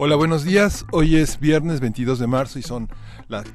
Hola, buenos días. Hoy es viernes 22 de marzo y son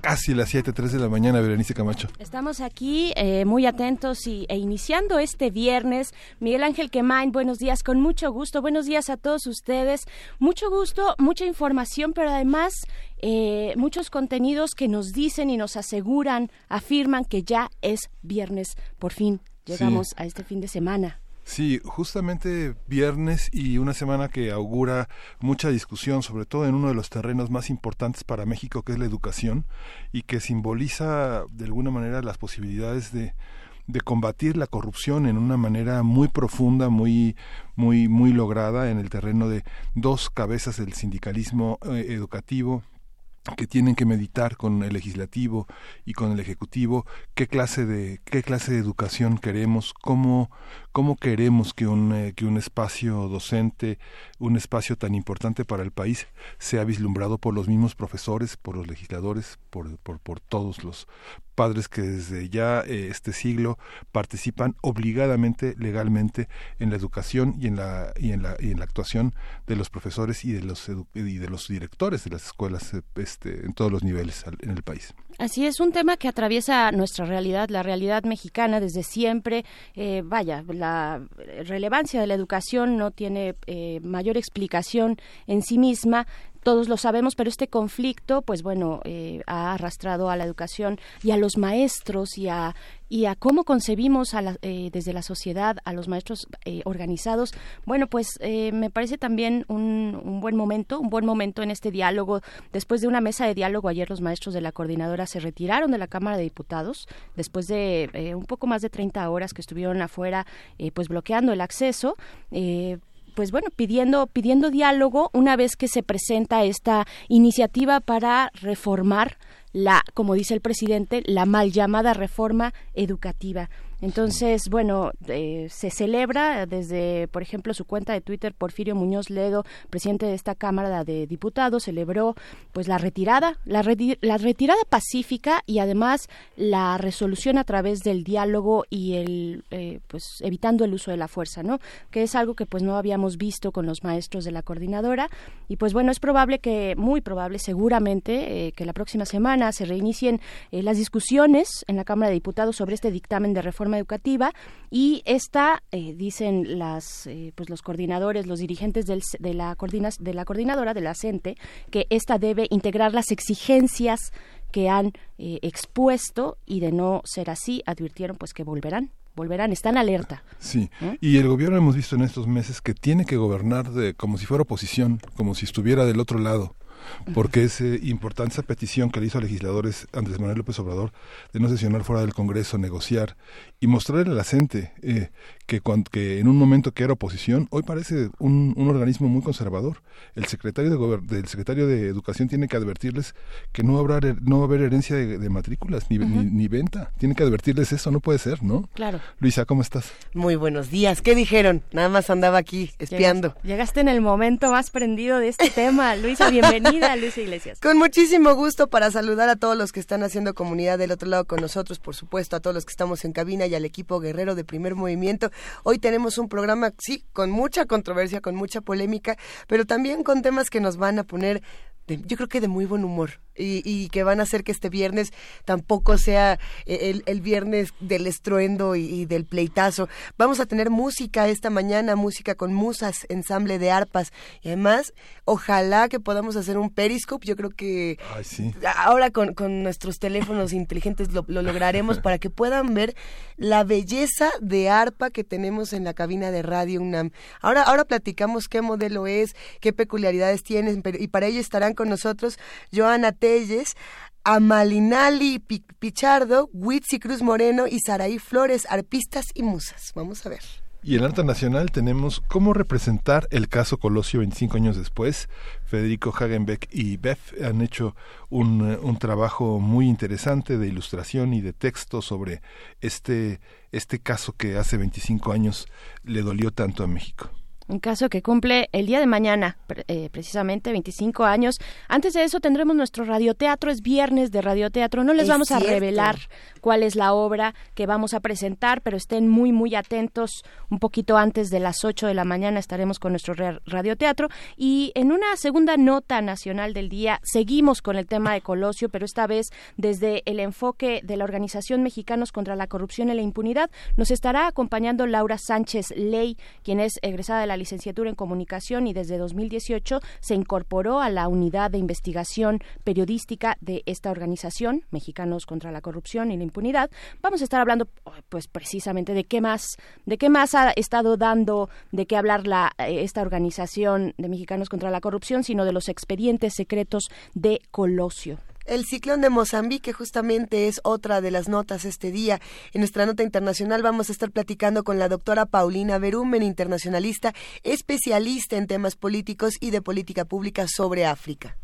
casi las 7.03 de la mañana, Berenice Camacho. Estamos aquí eh, muy atentos y, e iniciando este viernes. Miguel Ángel Quemain, buenos días, con mucho gusto. Buenos días a todos ustedes. Mucho gusto, mucha información, pero además eh, muchos contenidos que nos dicen y nos aseguran, afirman que ya es viernes. Por fin llegamos a este fin de semana. Sí, justamente viernes y una semana que augura mucha discusión, sobre todo en uno de los terrenos más importantes para México, que es la educación, y que simboliza de alguna manera las posibilidades de, de combatir la corrupción en una manera muy profunda, muy, muy, muy lograda en el terreno de dos cabezas del sindicalismo eh, educativo que tienen que meditar con el legislativo y con el ejecutivo qué clase de qué clase de educación queremos cómo cómo queremos que un eh, que un espacio docente un espacio tan importante para el país sea vislumbrado por los mismos profesores por los legisladores por por, por todos los padres que desde ya eh, este siglo participan obligadamente legalmente en la educación y en la y en la y en la actuación de los profesores y de los y de los directores de las escuelas eh, este, en todos los niveles en el país. Así es, un tema que atraviesa nuestra realidad, la realidad mexicana desde siempre. Eh, vaya, la relevancia de la educación no tiene mayor explicación en sí misma todos lo sabemos, pero este conflicto, pues bueno, eh, ha arrastrado a la educación y a los maestros y a, y a cómo concebimos a eh, desde la sociedad a los maestros eh, organizados. Bueno, pues me parece también un, un, buen momento, un buen momento en este diálogo. Después de una mesa de diálogo, ayer los maestros de la coordinadora se retiraron de la Cámara de Diputados, después de un poco más de 30 horas que estuvieron afuera, pues bloqueando el acceso pues bueno, pidiendo, pidiendo diálogo una vez que se presenta esta iniciativa para reformar la, como dice el presidente, la mal llamada reforma educativa. Entonces, bueno, eh, se celebra desde, por ejemplo, su cuenta de Twitter, Porfirio Muñoz Ledo, presidente de esta Cámara de Diputados, celebró pues la retirada, la, la retirada pacífica y además la resolución a través del diálogo y el, eh, pues evitando el uso de la fuerza, ¿no? Que es algo que pues no habíamos visto con los maestros de la coordinadora y pues bueno, es probable que, muy probable, seguramente, eh, que la próxima semana se reinicien las discusiones en la Cámara de Diputados sobre este dictamen de reforma educativa y esta, eh, dicen las, eh, pues los coordinadores, los dirigentes del, de, la de la coordinadora, de la CENTE, que esta debe integrar las exigencias que han eh, expuesto y de no ser así, advirtieron pues que volverán volverán, están alerta. Sí, y el gobierno hemos visto en estos meses que tiene que gobernar de, como si fuera oposición, como si estuviera del otro lado porque es eh, importante esa petición que le hizo a legisladores Andrés Manuel López Obrador de no sesionar fuera del Congreso, negociar y mostrarle a la gente eh, que, que en un momento que era oposición, hoy parece un, un organismo muy conservador. El secretario de del secretario de Educación tiene que advertirles que no habrá no va a haber herencia de, matrículas ni, ni, venta. Tiene que advertirles eso, no puede ser, ¿no? Claro. Luisa, ¿cómo estás? Muy buenos días. ¿Qué dijeron? Nada más andaba aquí espiando. Llegaste, en el momento más prendido de este tema. Luisa, bienvenida, Luisa Iglesias. Con muchísimo gusto para saludar a todos los que están haciendo comunidad del otro lado con nosotros, por supuesto, a todos los que estamos en cabina y al equipo guerrero de Primer Movimiento. Hoy tenemos un programa, sí, con mucha controversia, con mucha polémica, pero también con temas que nos van a poner yo creo que de muy buen humor y, que van a hacer que este viernes tampoco sea eh, el, viernes del estruendo y, del pleitazo. Vamos a tener música esta mañana, música con musas, ensamble de arpas y además ojalá que podamos hacer un periscope. Yo creo que ahora con, nuestros teléfonos inteligentes lo, lo lograremos para que puedan ver la belleza de arpa que tenemos en la cabina de Radio UNAM. Ahora, ahora platicamos qué modelo es, qué peculiaridades tienen y para ello estarán con nosotros Joana Telles, Amalinali Pichardo, Witsi Cruz Moreno y Saraí Flores, arpistas y musas. Vamos a ver. Y en la nota nacional tenemos cómo representar el caso Colosio 25 años después. Federico Hagenbeck y Beth han hecho un, un trabajo muy interesante de ilustración y de texto sobre este, este caso que hace 25 años le dolió tanto a México. Un caso que cumple el día de mañana, eh, precisamente 25 años. Antes de eso tendremos nuestro radioteatro, es viernes de radioteatro. No les vamos a revelar cuál es la obra que vamos a presentar, pero estén muy, muy atentos. Un poquito antes de las 8 de la mañana estaremos con nuestro radioteatro. Y en una segunda nota nacional del día, seguimos con el tema de Colosio, pero esta vez desde el enfoque de la Organización Mexicanos contra la Corrupción y la Impunidad. Nos estará acompañando Laura Sánchez Ley, quien es egresada de la licenciatura en comunicación y desde 2018 se incorporó a la unidad de investigación periodística de esta organización, Mexicanos contra la Corrupción y la Impunidad. Vamos a estar hablando, pues, precisamente de qué más, de qué más ha estado dando, de qué hablar la, eh, esta organización de Mexicanos contra la Corrupción, sino de los expedientes secretos de Colosio. El ciclón de Mozambique justamente es otra de las notas este día. En nuestra nota internacional vamos a estar platicando con la doctora Paulina Berumen, internacionalista, especialista en temas políticos y de política pública sobre África.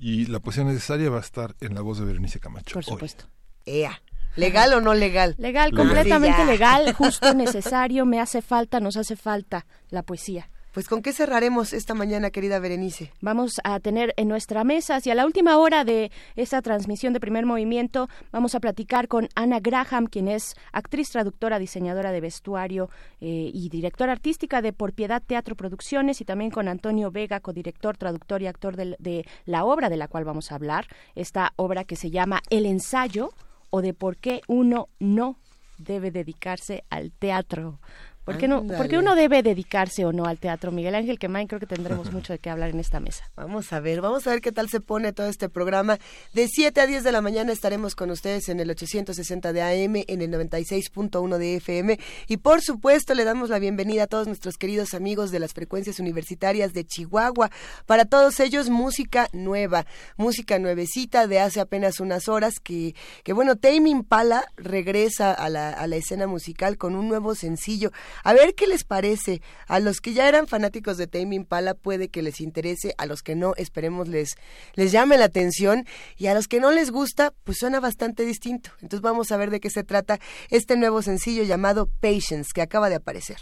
Y la poesía necesaria va a estar en la voz de Berenice Camacho. Por supuesto. Ea. ¿Legal o no legal? Legal, completamente legal, justo, necesario, me hace falta, nos hace falta la poesía. Pues con qué cerraremos esta mañana, querida Berenice. Vamos a tener en nuestra mesa, hacia la última hora de esta transmisión de primer movimiento, vamos a platicar con Ana Graham, quien es actriz, traductora, diseñadora de vestuario eh, y directora artística de Por Piedad Teatro Producciones, y también con Antonio Vega, codirector, traductor y actor de, de la obra de la cual vamos a hablar, esta obra que se llama El ensayo o de por qué uno no debe dedicarse al teatro. ¿Por qué, no, porque uno debe dedicarse o no al teatro? Miguel Ángel Quemain, creo que tendremos mucho de qué hablar en esta mesa. Vamos a ver, vamos a ver qué tal se pone todo este programa. De 7 a 10 de la mañana estaremos con ustedes en el 860 de AM, en el 96.1 de FM. Y por supuesto, le damos la bienvenida a todos nuestros queridos amigos de las frecuencias universitarias de Chihuahua. Para todos ellos, música nueva, música nuevecita de hace apenas unas horas. Que, que bueno, Tame Impala regresa a la, a la escena musical con un nuevo sencillo. A ver qué les parece. A los que ya eran fanáticos de Tame Impala puede que les interese, a los que no, esperemos les, les llame la atención y a los que no les gusta, pues suena bastante distinto. Entonces vamos a ver de qué se trata este nuevo sencillo llamado Patience que acaba de aparecer.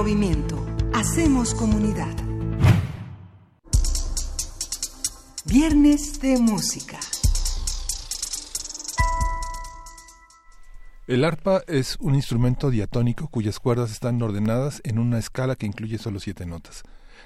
Movimiento. Hacemos comunidad. Viernes de música. El arpa es un instrumento diatónico cuyas cuerdas están ordenadas en una escala que incluye solo siete notas.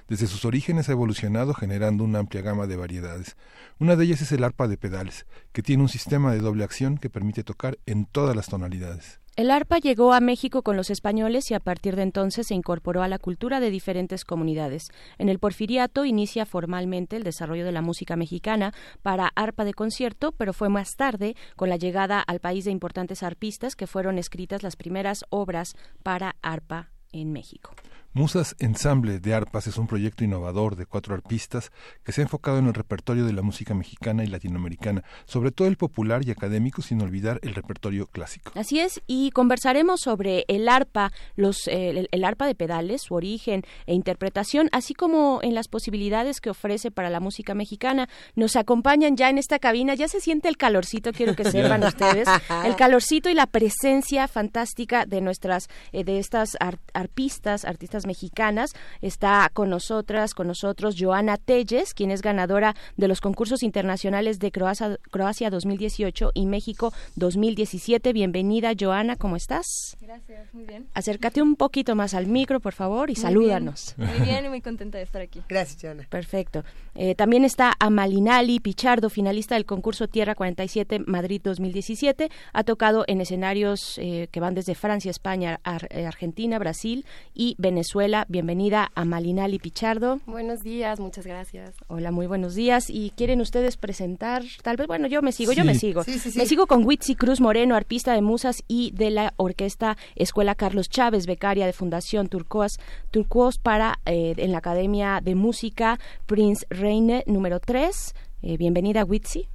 Desde sus orígenes ha evolucionado generando una amplia gama de variedades. Una de ellas es el arpa de pedales, que tiene un sistema de doble acción que permite tocar en todas las tonalidades. El arpa llegó a México con los españoles y a partir de entonces se incorporó a la cultura de diferentes comunidades. En el Porfiriato inicia formalmente el desarrollo de la música mexicana para arpa de concierto, pero fue más tarde, con la llegada al país de importantes arpistas, que fueron escritas las primeras obras para arpa en México. Musas Ensamble de Arpas es un proyecto innovador de cuatro arpistas que se ha enfocado en el repertorio de la música mexicana y latinoamericana, sobre todo el popular y académico, sin olvidar el repertorio clásico. Así es, y conversaremos sobre el arpa, los, eh, el, arpa de pedales, su origen e interpretación, así como en las posibilidades que ofrece para la música mexicana. Nos acompañan ya en esta cabina, ya se siente el calorcito, quiero que sepan ustedes, el calorcito y la presencia fantástica de nuestras, eh, de estas arpistas, artistas mexicanas. Está con nosotras, con nosotros Joana Telles, quien es ganadora de los concursos internacionales de Croacia, Croacia 2018 y México 2017. Bienvenida, Joana, ¿cómo estás? Gracias, muy bien. Acércate un poquito más al micro, por favor, y salúdanos. Muy bien y muy contenta de estar aquí. Gracias, Joana. Perfecto. Eh, también está Amalinali Pichardo, finalista del concurso Tierra 47 Madrid 2017. Ha tocado en escenarios eh, que van desde Francia, España, eh, Argentina, Brasil y Venezuela Bienvenida a Malinali Pichardo. Buenos días, muchas gracias. Hola, muy buenos días. ¿Y quieren ustedes presentar? Tal vez, bueno, yo me sigo, yo me sigo. me sigo con Witsi Cruz Moreno, arpista de musas y de la orquesta Escuela Carlos Chávez, becaria de Fundación Turcoas, Turcos para eh, en la Academia de Música Prince Reine número 3. Eh, bienvenida, Witsi.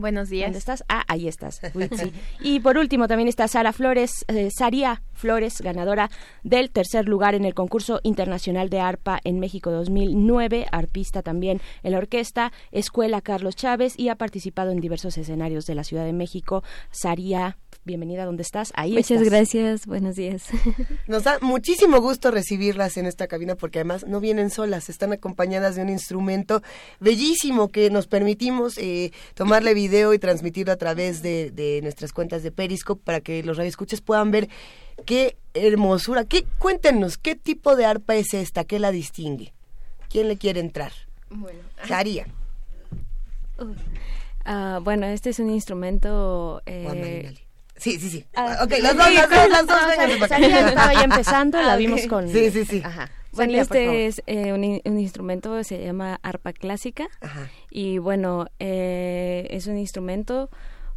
Buenos días. ¿Dónde estás? Ah, ahí estás. y por último también está Sara Flores, eh, Flores, ganadora del tercer lugar en el concurso internacional de arpa en México 2009, arpista también en la orquesta Escuela Carlos Chávez y ha participado en diversos escenarios de la Ciudad de México. Saria, bienvenida, ¿dónde estás? Ahí Muchas gracias, buenos días. Nos da muchísimo gusto recibirlas en esta cabina porque además no vienen solas, están acompañadas de un instrumento bellísimo que nos permitimos eh, tomarle video y transmitirlo a través de, de nuestras cuentas de Periscope para que los radioescuchas puedan ver qué hermosura. ¿Qué, cuéntenos, ¿qué tipo de arpa es esta? ¿Qué la distingue? ¿Quién le quiere entrar? Bueno. Uh, bueno, este es un instrumento... Eh, sí, sí, sí. Uh, ok, las dos, las dos, las dos. Saria estaba ya empezando, la vimos con... Sí, sí, sí. Ajá. Bueno, este es eh, un, un, instrumento, se llama arpa clásica. Ajá. Y bueno, eh, es un instrumento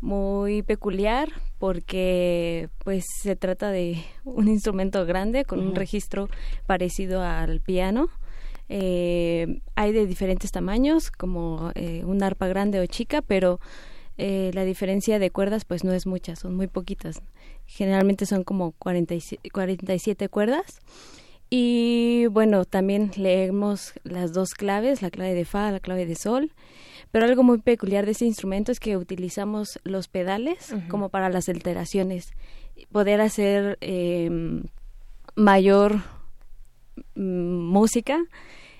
muy peculiar porque pues se trata de un instrumento grande con un registro parecido al piano. Eh, hay de diferentes tamaños, como eh, un arpa grande o chica, pero eh, la diferencia de cuerdas pues no es mucha, son muy poquitas. Generalmente son como 47, 47 cuerdas. Y bueno, también leemos las dos claves, la clave de Fa, la clave de Sol. Pero algo muy peculiar de este instrumento es que utilizamos los pedales como para las alteraciones, poder hacer em, mayor mm, música.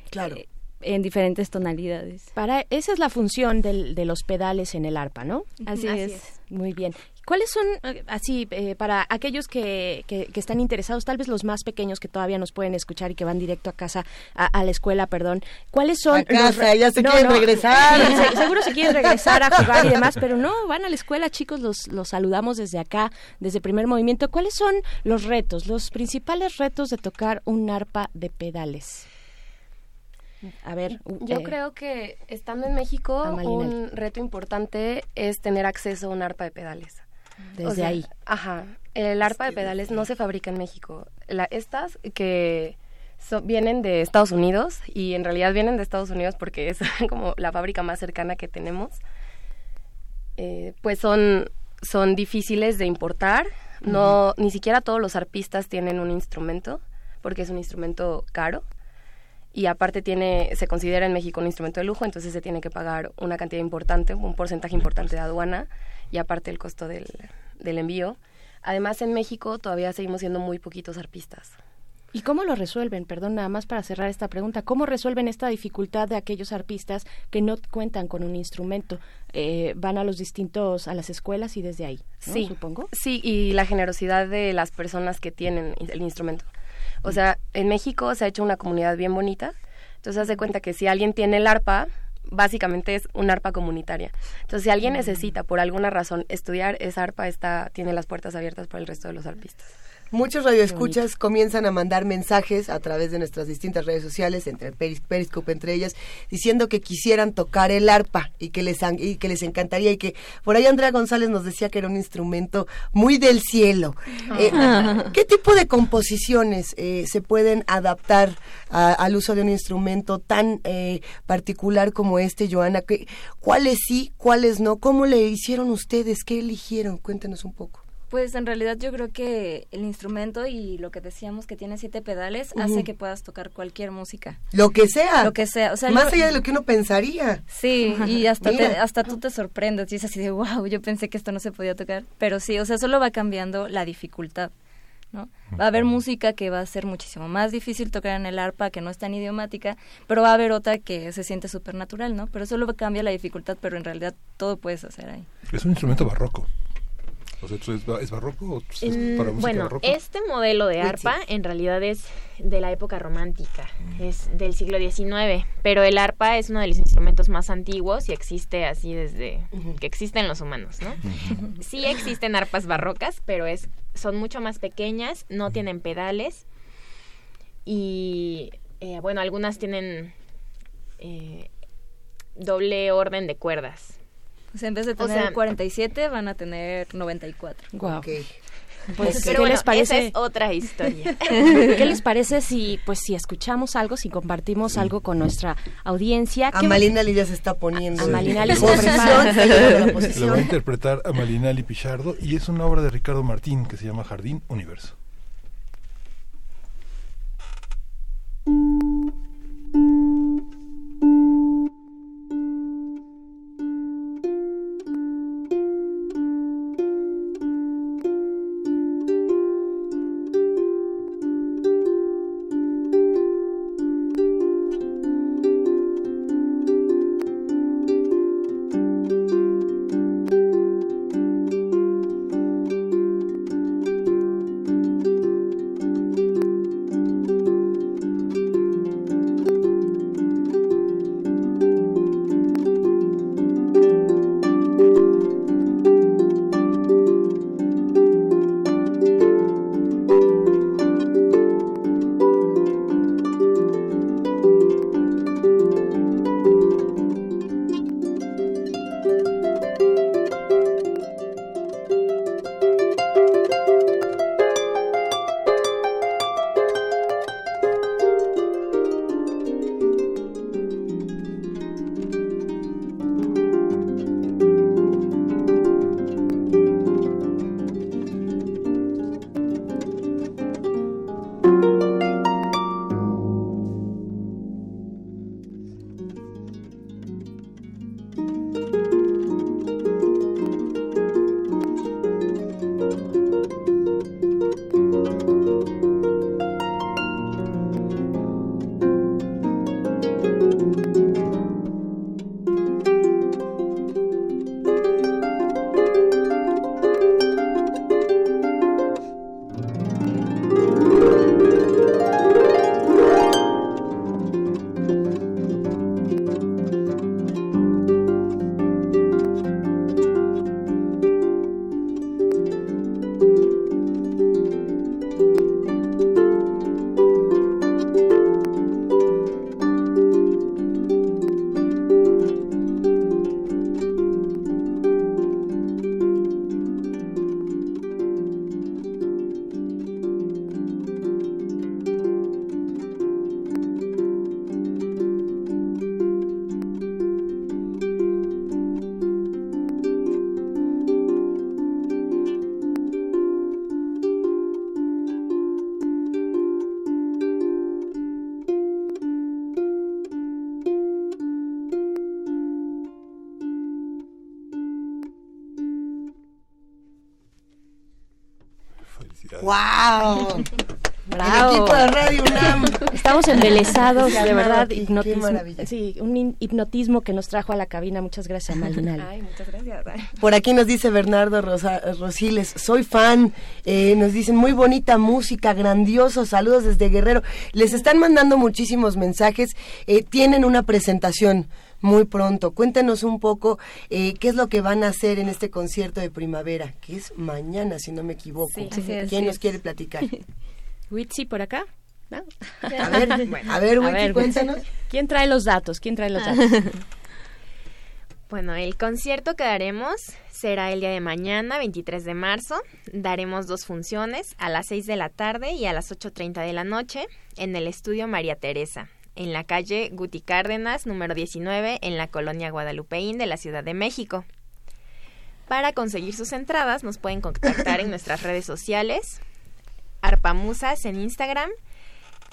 Claro. Eh, en diferentes tonalidades. Para esa es la función del, de los pedales en el arpa, ¿no? Así, es. Muy bien. ¿Cuáles son, así, eh, para aquellos que, que, están interesados, tal vez los más pequeños que todavía nos pueden escuchar y que van directo a casa, a, la escuela, perdón, cuáles son... A casa, ya se quieren regresar. seguro se quieren regresar a jugar y demás, pero no, van a la escuela, chicos, los, los saludamos desde acá, desde Primer Movimiento. ¿Cuáles son los retos, los principales retos de tocar un arpa de pedales? A ver, yo eh, creo que estando en México un reto importante es tener acceso a un arpa de pedales. Desde ahí. Ajá. El arpa de pedales no se fabrica en México. La, estas que vienen de Estados Unidos y en realidad vienen de Estados Unidos porque es como la fábrica más cercana que tenemos. Eh, pues son, son difíciles de importar. No, ni siquiera todos los arpistas tienen un instrumento porque es un instrumento caro y aparte tiene se considera en México un instrumento de lujo, entonces se tiene que pagar una cantidad importante, un porcentaje importante de aduana y aparte el costo del, del envío. Además, en México todavía seguimos siendo muy poquitos arpistas. ¿Y cómo lo resuelven? Perdón, nada más para cerrar esta pregunta. ¿Cómo resuelven esta dificultad de aquellos arpistas que no cuentan con un instrumento? Eh, van a los distintos, a las escuelas y desde ahí, sí, supongo. Sí, y la generosidad de las personas que tienen el instrumento. O sea, en México se ha hecho una comunidad bien bonita. Entonces, hace cuenta que si alguien tiene el arpa, básicamente es un arpa comunitaria. Entonces, si alguien mm. necesita por alguna razón estudiar, esa arpa está, tiene las puertas abiertas para el resto de los arpistas. Muchos radioescuchas comienzan a mandar mensajes a través de nuestras distintas redes sociales, entre Peris, Periscope entre ellas, diciendo que quisieran tocar el arpa y que les y que les encantaría y que por ahí Andrea González nos decía que era un instrumento muy del cielo. Eh, ¿Qué tipo de composiciones eh, se pueden adaptar al uso de un instrumento tan eh, particular como este, Joana? ¿Cuáles sí, cuáles no? ¿Cómo le hicieron ustedes? ¿Qué eligieron? Cuéntenos un poco. Pues en realidad yo creo que el instrumento y lo que decíamos que tiene siete pedales hace que puedas tocar cualquier música. Lo que sea. Lo que sea. O sea Más allá de lo que uno pensaría. Sí, y hasta, hasta tú te sorprendes y es así de, wow, yo pensé que esto no se podía tocar. Pero sí, o sea, solo va cambiando la dificultad. ¿no? Va a haber música que va a ser muchísimo más difícil tocar en el arpa, que no es tan idiomática, pero va a haber otra que se siente súper natural, ¿no? Pero solo cambia la dificultad, pero en realidad todo puedes hacer ahí. Es un instrumento barroco. ¿Es, barroco? bueno, este modelo de arpa en realidad es de la época romántica, mm. es del siglo XIX, pero el arpa es uno de los instrumentos más antiguos y existe así desde que existen los humanos, ¿no? Sí existen arpas barrocas, pero es son mucho más pequeñas, no tienen pedales y eh, bueno, algunas tienen eh, doble orden de cuerdas. O sea, en vez de tener 47, van a tener 94. Wow. Pues, ¿qué les parece? Esa es otra historia. ¿Qué les parece si, pues, si escuchamos algo, si compartimos algo con nuestra audiencia? Amalinali ya se está poniendo. Amalinali se Lo va a interpretar Amalinali Pichardo y es una obra de Ricardo Martín que se llama Jardín Universo. Embelesados, de verdad. Hipnotismo, sí, un hipnotismo que nos trajo a la cabina. Muchas gracias, Malinal. Ay, muchas gracias. Por aquí nos dice Bernardo Rosiles, soy fan. Eh, nos dicen muy bonita música, grandioso. Saludos desde Guerrero. Les están mandando muchísimos mensajes. Eh, tienen una presentación muy pronto. Cuéntenos un poco eh, qué es lo que van a hacer en este concierto de primavera, que es mañana, si no me equivoco. ¿Quién nos quiere platicar? Witsi por acá. A ver, a ver, cuéntanos. ¿Quién trae los datos? ¿Quién trae los datos? Bueno, el concierto que daremos será el día de mañana, 23 de marzo. Daremos dos funciones, a las 6 de la tarde y a las 8.30 de la noche, en el estudio María Teresa, en la calle Guti Cárdenas, número 19, en la colonia Guadalupeín de la Ciudad de México. Para conseguir sus entradas nos pueden contactar en nuestras redes sociales, Arpa Musas en Instagram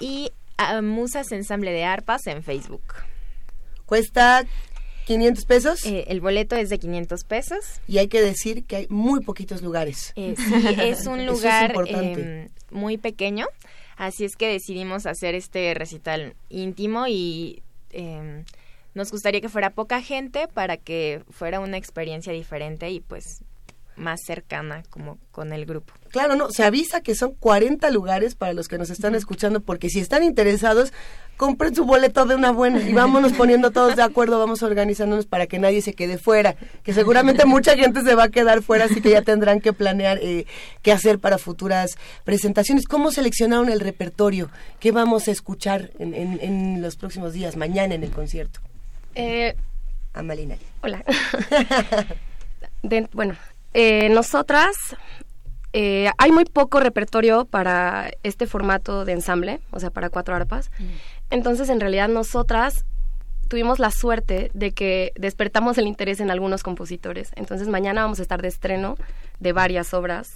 y ah, Musas Ensamble de Arpas en Facebook. ¿Cuesta 500 pesos? Eh, el boleto es de 500 pesos. Y hay que decir que hay muy poquitos lugares. Eh, sí, es un lugar em, muy pequeño, así es que decidimos hacer este recital íntimo y em, nos gustaría que fuera poca gente para que fuera una experiencia diferente y pues más cercana como con el grupo. Claro, no, se avisa que son 40 lugares para los que nos están escuchando, porque si están interesados, compren su boleto de una buena y vámonos poniendo todos de acuerdo, vamos organizándonos para que nadie se quede fuera, que seguramente mucha gente se va a quedar fuera, así que ya tendrán que planear eh, qué hacer para futuras presentaciones. ¿Cómo seleccionaron el repertorio? ¿Qué vamos a escuchar en, en, los próximos días, mañana en el concierto? Eh, Amalina. Hola. bueno, eh, nosotras, eh, hay muy poco repertorio para este formato de ensamble, o sea, para cuatro arpas. Mm. Entonces, en realidad, nosotras tuvimos la suerte de que despertamos el interés en algunos compositores. Entonces, mañana vamos a estar de estreno de varias obras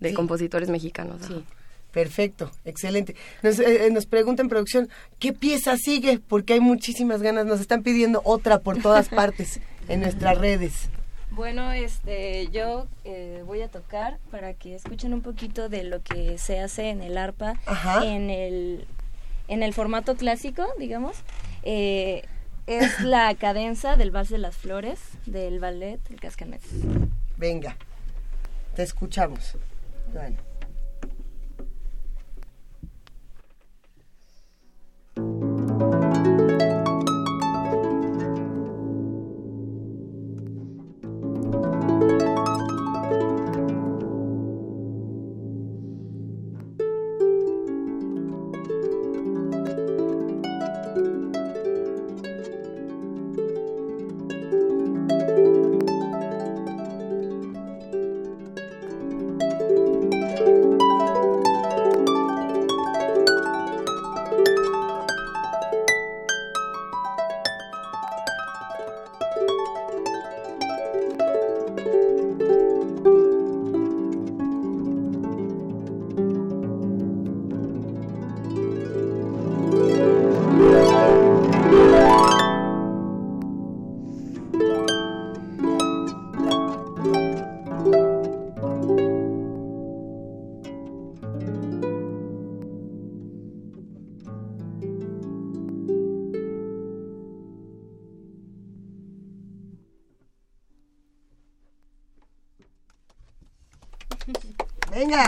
de compositores mexicanos. Sí. Perfecto, excelente. Nos, eh, nos pregunta en producción, ¿qué pieza sigue? Porque hay muchísimas ganas, nos están pidiendo otra por todas partes en nuestras redes. Bueno, este, yo eh, voy a tocar para que escuchen un poquito de lo que se hace en el arpa, en el en el formato clásico, digamos. Eh, es la cadenza del Vals de las Flores del ballet El Cascanet. Venga, te escuchamos. Bueno.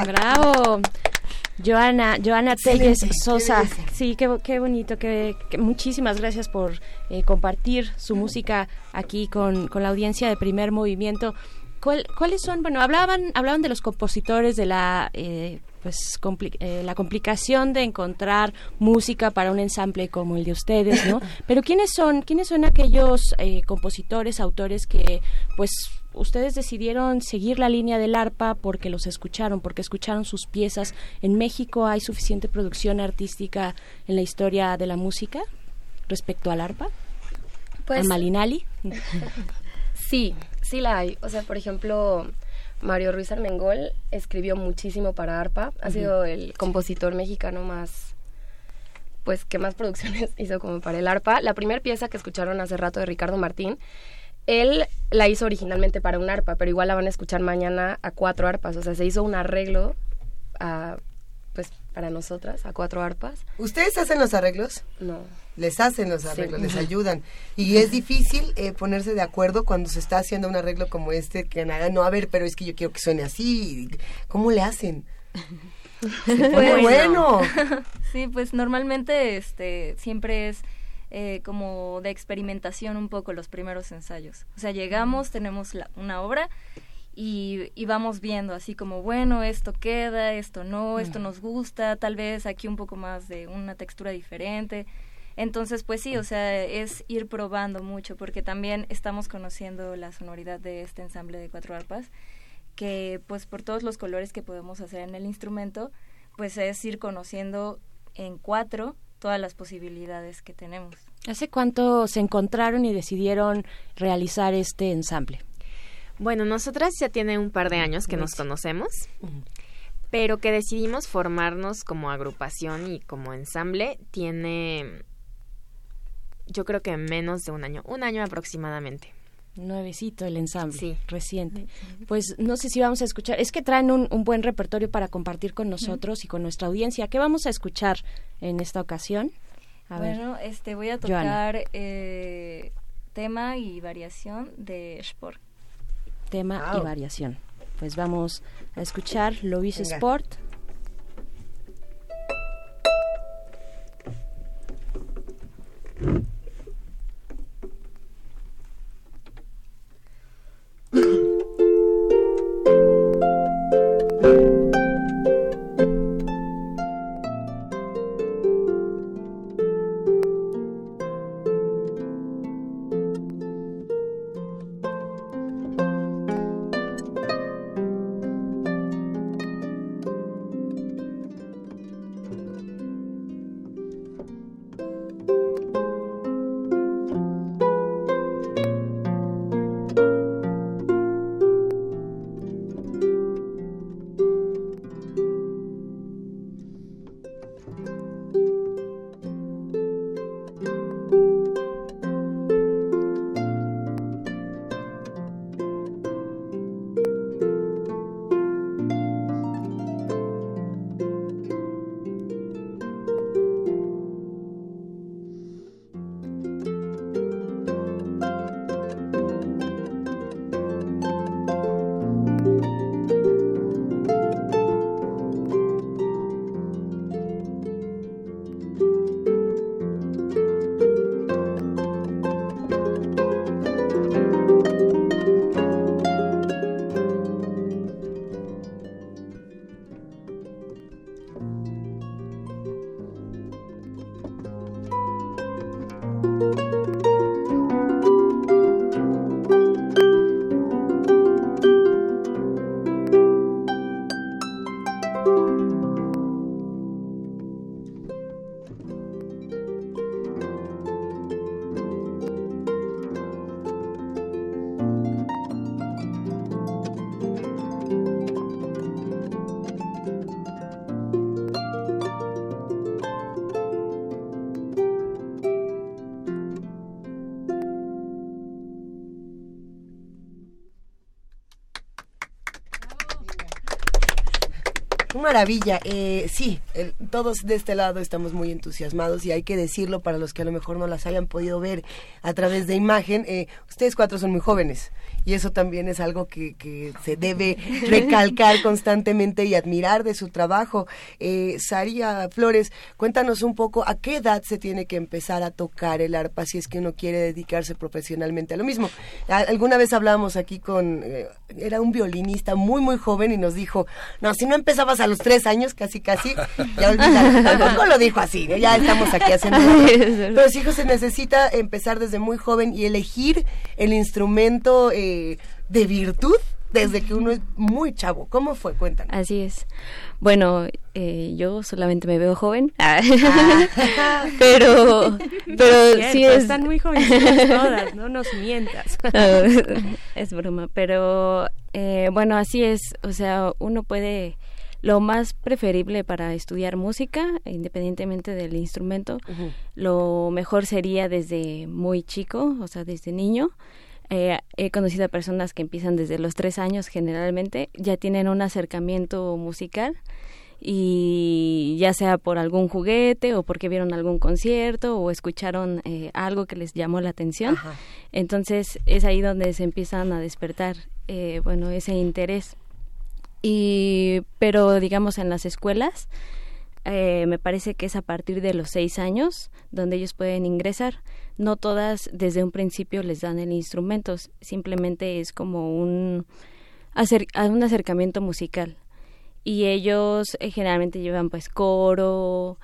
Bravo. Joana, Joana Telles Sosa. Sí, qué, qué bonito, que, muchísimas gracias por eh, compartir su música aquí con, con, la audiencia de Primer Movimiento. ¿Cuáles son? Bueno, hablaban, hablaban de los compositores, de la eh, pues eh, la complicación de encontrar música para un ensamble como el de ustedes, ¿no? Pero quiénes son, quiénes son aquellos compositores, autores que pues ustedes decidieron seguir la línea del arpa porque los escucharon, porque escucharon sus piezas. ¿En México hay suficiente producción artística en la historia de la música respecto al arpa? Pues, ¿A Malinali? sí, sí la hay. O sea, por ejemplo, Mario Ruiz Armengol escribió muchísimo para arpa. Ha sido el compositor mexicano más pues que más producciones hizo como para el arpa. La primera pieza que escucharon hace rato de Ricardo Martín él la hizo originalmente para un arpa, pero igual la van a escuchar mañana a cuatro arpas. O sea, se hizo un arreglo a, pues para nosotras, a cuatro arpas. ¿Ustedes hacen los arreglos? No. Les hacen los arreglos, les ayudan. Y es difícil eh, ponerse de acuerdo cuando se está haciendo un arreglo como este, que nada, no, a ver, pero es que yo quiero que suene así. ¿Cómo le hacen? Muy bueno. sí, pues normalmente este siempre es eh, como de experimentación un poco los primeros ensayos. O sea, llegamos, tenemos una obra y, y, vamos viendo así como, bueno, esto queda, esto no, esto nos gusta, tal vez aquí un poco más de una textura diferente. Entonces, pues sí, o sea, es ir probando mucho porque también estamos conociendo la sonoridad de este ensamble de cuatro arpas, que pues por todos los colores que podemos hacer en el instrumento, pues es ir conociendo en cuatro todas las posibilidades que tenemos. ¿Hace cuánto se encontraron y decidieron realizar este ensamble? Bueno, nosotras ya tiene un par de años que nos conocemos, pero que decidimos formarnos como agrupación y como ensamble tiene, yo creo que menos de un año, un año aproximadamente. Nuevecito el ensamble, sí. reciente. Pues no sé si vamos a escuchar, es que traen un, buen repertorio para compartir con nosotros y con nuestra audiencia. ¿Qué vamos a escuchar en esta ocasión? bueno, este voy a tocar eh, tema y variación de Sport. Tema y variación. Pues vamos a escuchar Lovis Sport. Maravilla. Eh, sí, todos de este lado estamos muy entusiasmados y hay que decirlo para los que a lo mejor no las hayan podido ver a través de imagen. Eh, ustedes cuatro son muy jóvenes y eso también es algo que, que se debe recalcar constantemente y admirar de su trabajo. Eh, Saria Flores, cuéntanos un poco a qué edad se tiene que empezar a tocar el arpa si es que uno quiere dedicarse profesionalmente a lo mismo. Alguna vez hablábamos aquí con, eh, era un violinista muy, muy joven y nos dijo, no, si no empezabas a los tres años, casi, casi, ya tampoco lo dijo así, ya estamos aquí haciendo... Pero sí, se necesita empezar desde muy joven y elegir el instrumento... Eh, de, virtud desde que uno es muy chavo. ¿Cómo fue? Cuéntanos. Así es. Bueno, eh, yo solamente me veo joven, ah. pero, pero sí es... Están muy jóvenes todas, no nos mientas. es broma, pero eh, bueno, así es. O sea, uno puede... Lo más preferible para estudiar música, independientemente del instrumento, lo mejor sería desde muy chico, o sea, desde niño, eh, he conocido a personas que empiezan desde los tres años generalmente, ya tienen un acercamiento musical y ya sea por algún juguete o porque vieron algún concierto o escucharon eh, algo que les llamó la atención. Entonces es ahí donde se empiezan a despertar, eh, bueno, ese interés. Y, pero digamos en las escuelas, eh, me parece que es a partir de los seis años donde ellos pueden ingresar. No todas desde un principio les dan el instrumento, simplemente es como un, un acercamiento musical y ellos eh, generalmente llevan pues coro,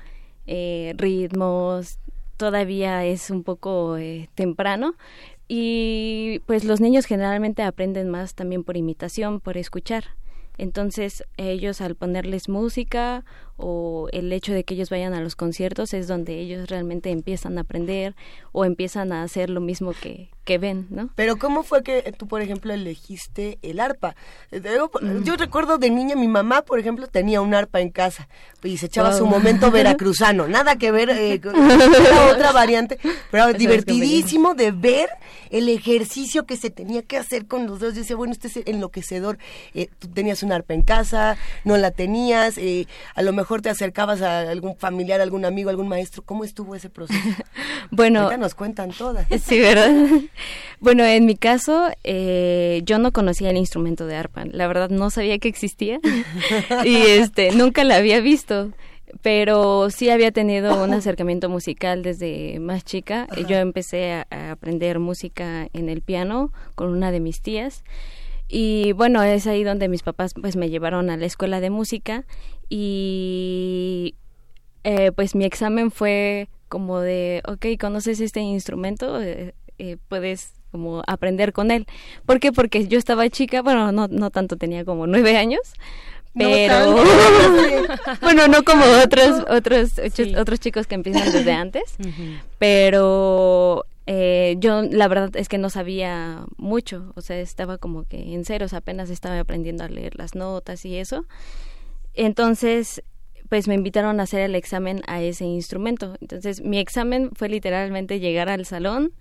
eh, ritmos, todavía es un poco eh, temprano y pues los niños generalmente aprenden más también por imitación, por escuchar. Entonces ellos al ponerles música o el hecho de que ellos vayan a los conciertos es donde ellos realmente empiezan a aprender o empiezan a hacer lo mismo que, que ven, ¿no? Pero ¿cómo fue que tú, por ejemplo, elegiste el arpa? Eh, mm. Yo recuerdo de niña, mi mamá, por ejemplo, tenía un arpa en casa y se echaba su momento veracruzano, nada que ver eh, con otra variante, pero divertidísimo de ver el ejercicio que se tenía que hacer con los dedos. Yo decía, bueno, este es enloquecedor. Eh, tú tenías un arpa en casa, no la tenías, eh, a lo mejor te acercabas a algún familiar, algún amigo, algún maestro. ¿Cómo estuvo ese proceso? bueno, Ahorita nos cuentan todas. Sí, ¿verdad? Bueno, en mi caso, eh, yo no conocía el instrumento de arpa. La verdad, no sabía que existía y este nunca la había visto. Pero sí había tenido un acercamiento musical desde más chica. Yo empecé a, aprender música en el piano con una de mis tías. Y bueno, es ahí donde mis papás pues me llevaron a la escuela de música y eh, pues mi examen fue como de, ok, ¿conoces este instrumento? Eh, eh, puedes como aprender con él. ¿Por qué? Porque yo estaba chica, bueno, no, no tanto, tenía como nueve años, pero bueno, no como otros otros otros chicos que empiezan desde antes, pero eh, yo la verdad es que no sabía mucho, o sea, estaba como que en ceros, apenas estaba aprendiendo a leer las notas y eso. Entonces, pues me invitaron a hacer el examen a ese instrumento. Entonces, mi examen fue literalmente llegar al salón,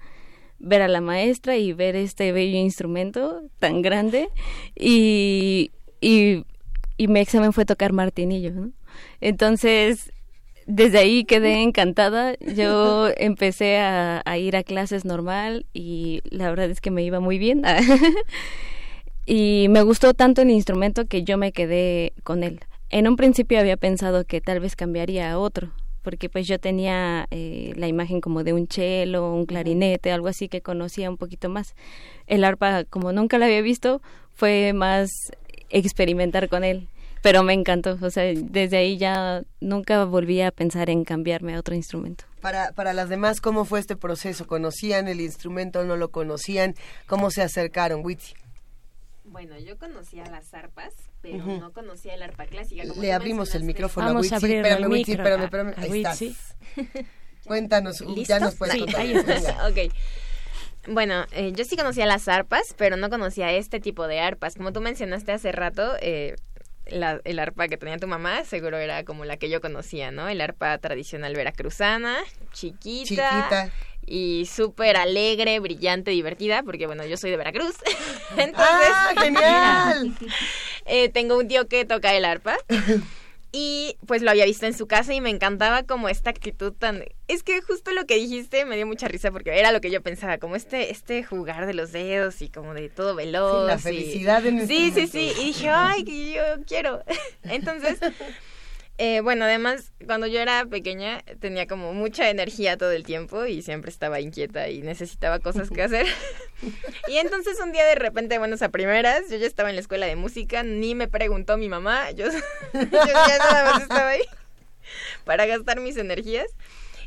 ver a la maestra y ver este bello instrumento tan grande y, y, mi examen fue tocar martinillo, ¿no? Entonces, desde ahí quedé encantada. Yo empecé a, a, ir a clases normal y la verdad es que me iba muy bien. y me gustó tanto el instrumento que yo me quedé con él. En un principio había pensado que tal vez cambiaría a otro, porque pues yo tenía eh, la imagen como de un cello, un clarinete, algo así que conocía un poquito más. El arpa, como nunca la había visto, fue más experimentar con él, pero me encantó, o sea, desde ahí ya nunca volví a pensar en cambiarme a otro instrumento. Para, para las demás, ¿cómo fue este proceso? ¿Conocían el instrumento o no lo conocían? ¿Cómo se acercaron, Witsi? Bueno, yo conocía las arpas, pero no conocía el arpa clásica. Le abrimos el micrófono Vamos a, abrir el micro. Espérame, espérame, Ahí estás. Cuéntanos, ya nos puedes sí, Ahí está. ok. Bueno, eh, yo sí conocía las arpas, pero no conocía este tipo de arpas. Como tú mencionaste hace rato, eh, la, el arpa que tenía tu mamá seguro era como la que yo conocía, ¿no? El arpa tradicional veracruzana, chiquita. Chiquita y súper alegre, brillante, divertida, porque bueno, yo soy de Veracruz. Entonces, ¡Ah, genial! eh, tengo un tío que toca el arpa. Y pues lo había visto en su casa y me encantaba como esta actitud tan... Es que justo lo que dijiste me dio mucha risa porque era lo que yo pensaba, como este este jugar de los dedos y como de todo veloz. Sí, la felicidad en el Sí, sí, sí. Y dije, ay, yo quiero. Entonces eh, bueno, además, cuando yo era pequeña tenía como mucha energía todo el tiempo y siempre estaba inquieta y necesitaba cosas que hacer. y entonces un día de repente, bueno, a primeras, yo ya estaba en la escuela de música, ni me preguntó mi mamá, yo, ya nada más estaba ahí para gastar mis energías.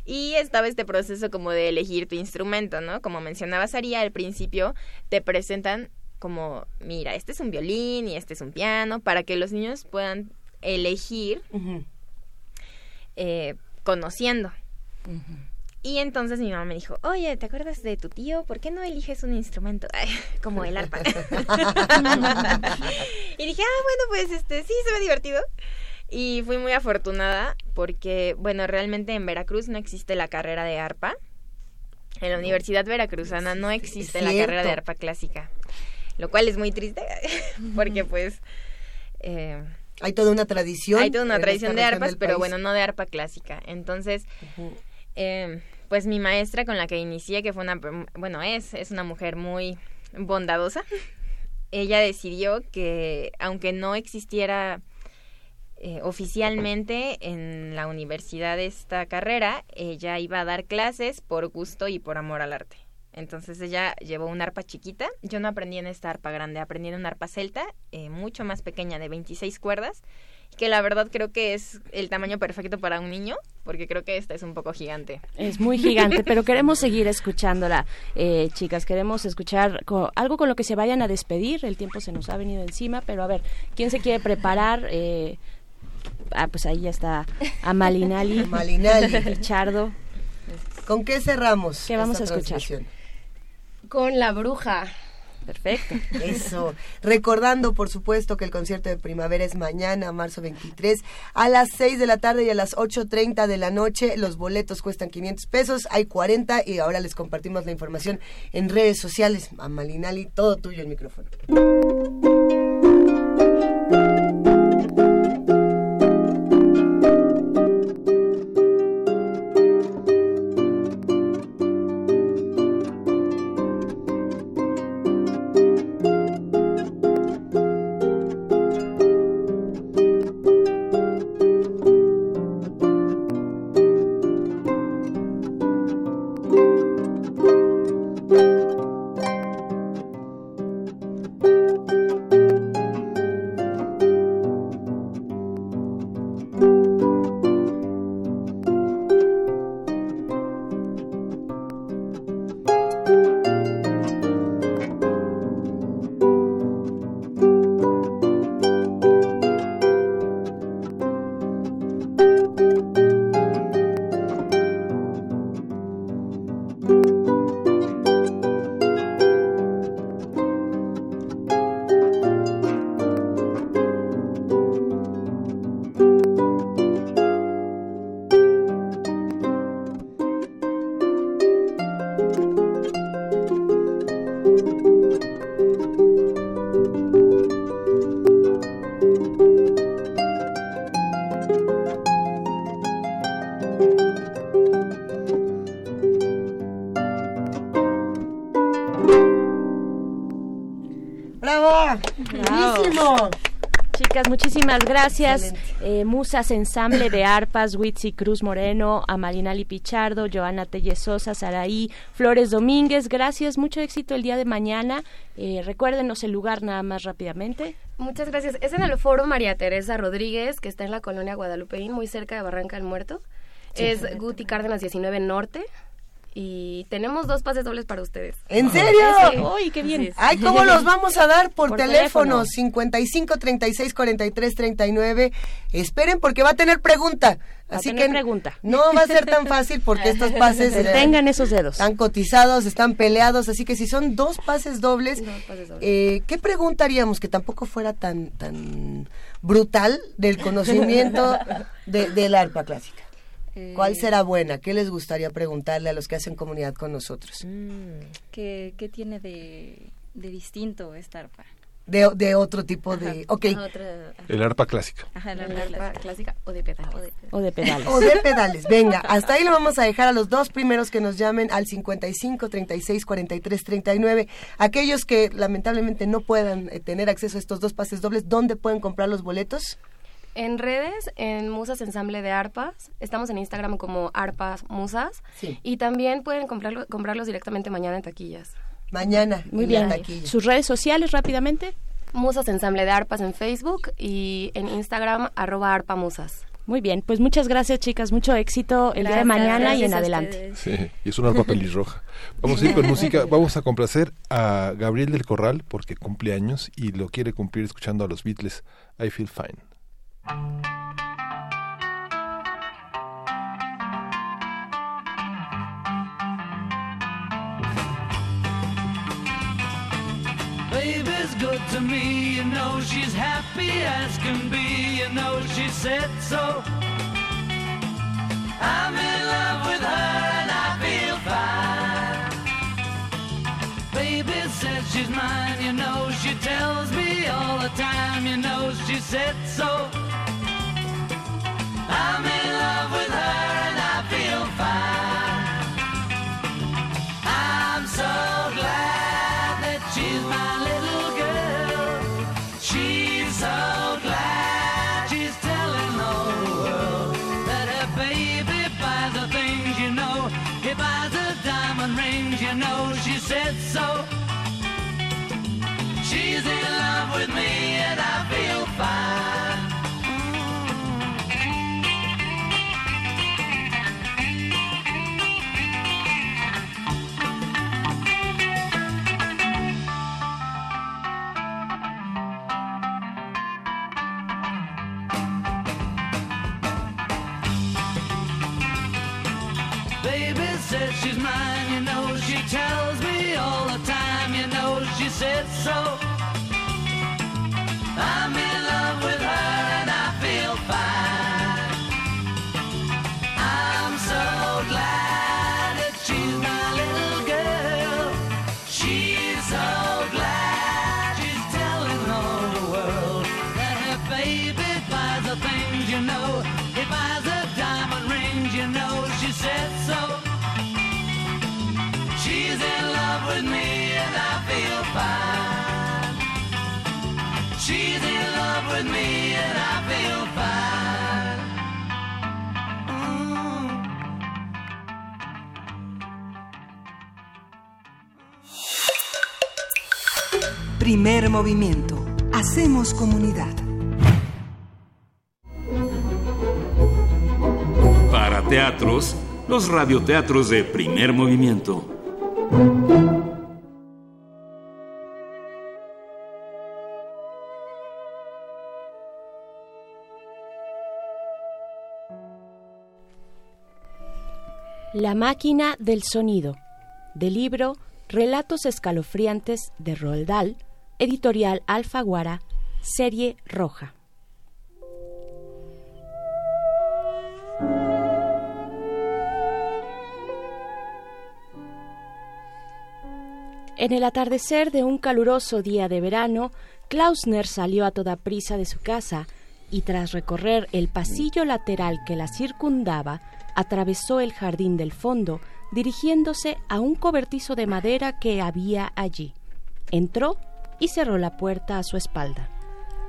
Y estaba este proceso como de elegir tu instrumento, ¿no? Como mencionaba Saría, al principio te presentan como, mira, este es un violín y este es un piano, para que los niños puedan elegir eh, conociendo. Y entonces mi mamá me dijo, oye, ¿te acuerdas de tu tío? ¿Por qué no eliges un instrumento como el arpa? y dije, ah, bueno, pues este sí, se ve divertido. Y fui muy afortunada porque, bueno, realmente en Veracruz no existe la carrera de arpa. En la Universidad Veracruzana no existe la carrera de arpa clásica, lo cual es muy triste porque pues... Eh, hay toda una tradición. Hay toda una tradición de arpas, pero bueno, no de arpa clásica. Entonces, eh, pues mi maestra con la que inicié, que fue una, bueno, es, es una mujer muy bondadosa, ella decidió que aunque no existiera eh, oficialmente en la universidad esta carrera, ella iba a dar clases por gusto y por amor al arte. Entonces ella llevó una arpa chiquita. Yo no aprendí en esta arpa grande, aprendí en una arpa celta, eh, mucho más pequeña, de 26 cuerdas, que la verdad creo que es el tamaño perfecto para un niño, porque creo que esta es un poco gigante. Es muy gigante, pero queremos seguir escuchándola, eh, chicas. Queremos escuchar algo con lo que se vayan a despedir. El tiempo se nos ha venido encima, pero a ver, ¿quién se quiere preparar? Eh, ah, pues ahí ya está Amalinali. Amalinali. Pichardo. ¿Con qué cerramos? ¿Qué vamos a escuchar? Con la bruja. Perfecto. Eso. Recordando, por supuesto, que el concierto de primavera es mañana, marzo 23, a las 6 de la tarde y a las 8.30 de la noche. Los boletos cuestan 500 pesos, hay 40 y ahora les compartimos la información en redes sociales. A Malinali, todo tuyo el micrófono. Muchísimas gracias. Eh, musas Ensamble de Arpas, Witsi Cruz Moreno, Amarinali Pichardo, Joana Tellesosa, Saraí, Flores Domínguez. Gracias, mucho éxito el día de mañana. Eh, recuérdenos el lugar nada más rápidamente. Muchas gracias. Es en el Foro María Teresa Rodríguez, que está en la colonia Guadalupeín, muy cerca de Barranca del Muerto. Es Guti Cárdenas 19 Norte y tenemos dos pases dobles para ustedes. ¿En serio? ¡Uy, qué bien! Ay, ¿cómo los vamos a dar? Por, teléfono, 55 36 43 39. Esperen porque va a tener pregunta. Así que pregunta. no va a ser tan fácil porque estos pases tengan esos dedos. Están cotizados, están peleados, así que si son dos pases dobles, Eh, ¿qué preguntaríamos que tampoco fuera tan tan brutal del conocimiento de, del arpa clásica? ¿Cuál eh, será buena? ¿Qué les gustaría preguntarle a los que hacen comunidad con nosotros? Mm. ¿Qué, tiene de, distinto esta arpa? De, de, otro tipo de... Okay. el arpa clásica. Ajá, el arpa clásica o de pedales. O de pedales. O de pedales. Venga, hasta ahí lo vamos a dejar a los dos primeros que nos llamen al 55 36 43 39. Aquellos que lamentablemente no puedan eh, tener acceso a estos dos pases dobles, ¿dónde pueden comprar los boletos? En redes, en Musas Ensamble de Arpas. Estamos en Instagram como Arpas Musas. Y también pueden comprarlo, comprarlos directamente mañana en taquillas. Mañana, muy bien. ¿Sus redes sociales rápidamente? Musas Ensamble de Arpas en Facebook y en Instagram arroba arpamusas. Muy bien, pues muchas gracias chicas, mucho éxito el día de mañana y en adelante. Sí, y es una arpa pelirroja. Vamos a ir con música, vamos a complacer a Gabriel del Corral porque cumple años y lo quiere cumplir escuchando a los Beatles, I Feel Fine. Baby's good to me, you know she's happy as can be, you know she said so. I'm in love with her and I feel fine. Baby says she's mine, you know she tells me all the time, you know she said so. Primer movimiento. Hacemos comunidad. Para teatros, los radioteatros de primer movimiento. La máquina del sonido, del libro Relatos escalofriantes de Roald Dahl, editorial Alfaguara, serie roja. En el atardecer de un caluroso día de verano, Klausner salió a toda prisa de su casa y tras recorrer el pasillo lateral que la circundaba, atravesó el jardín del fondo, dirigiéndose a un cobertizo de madera que había allí. Entró y cerró la puerta a su espalda.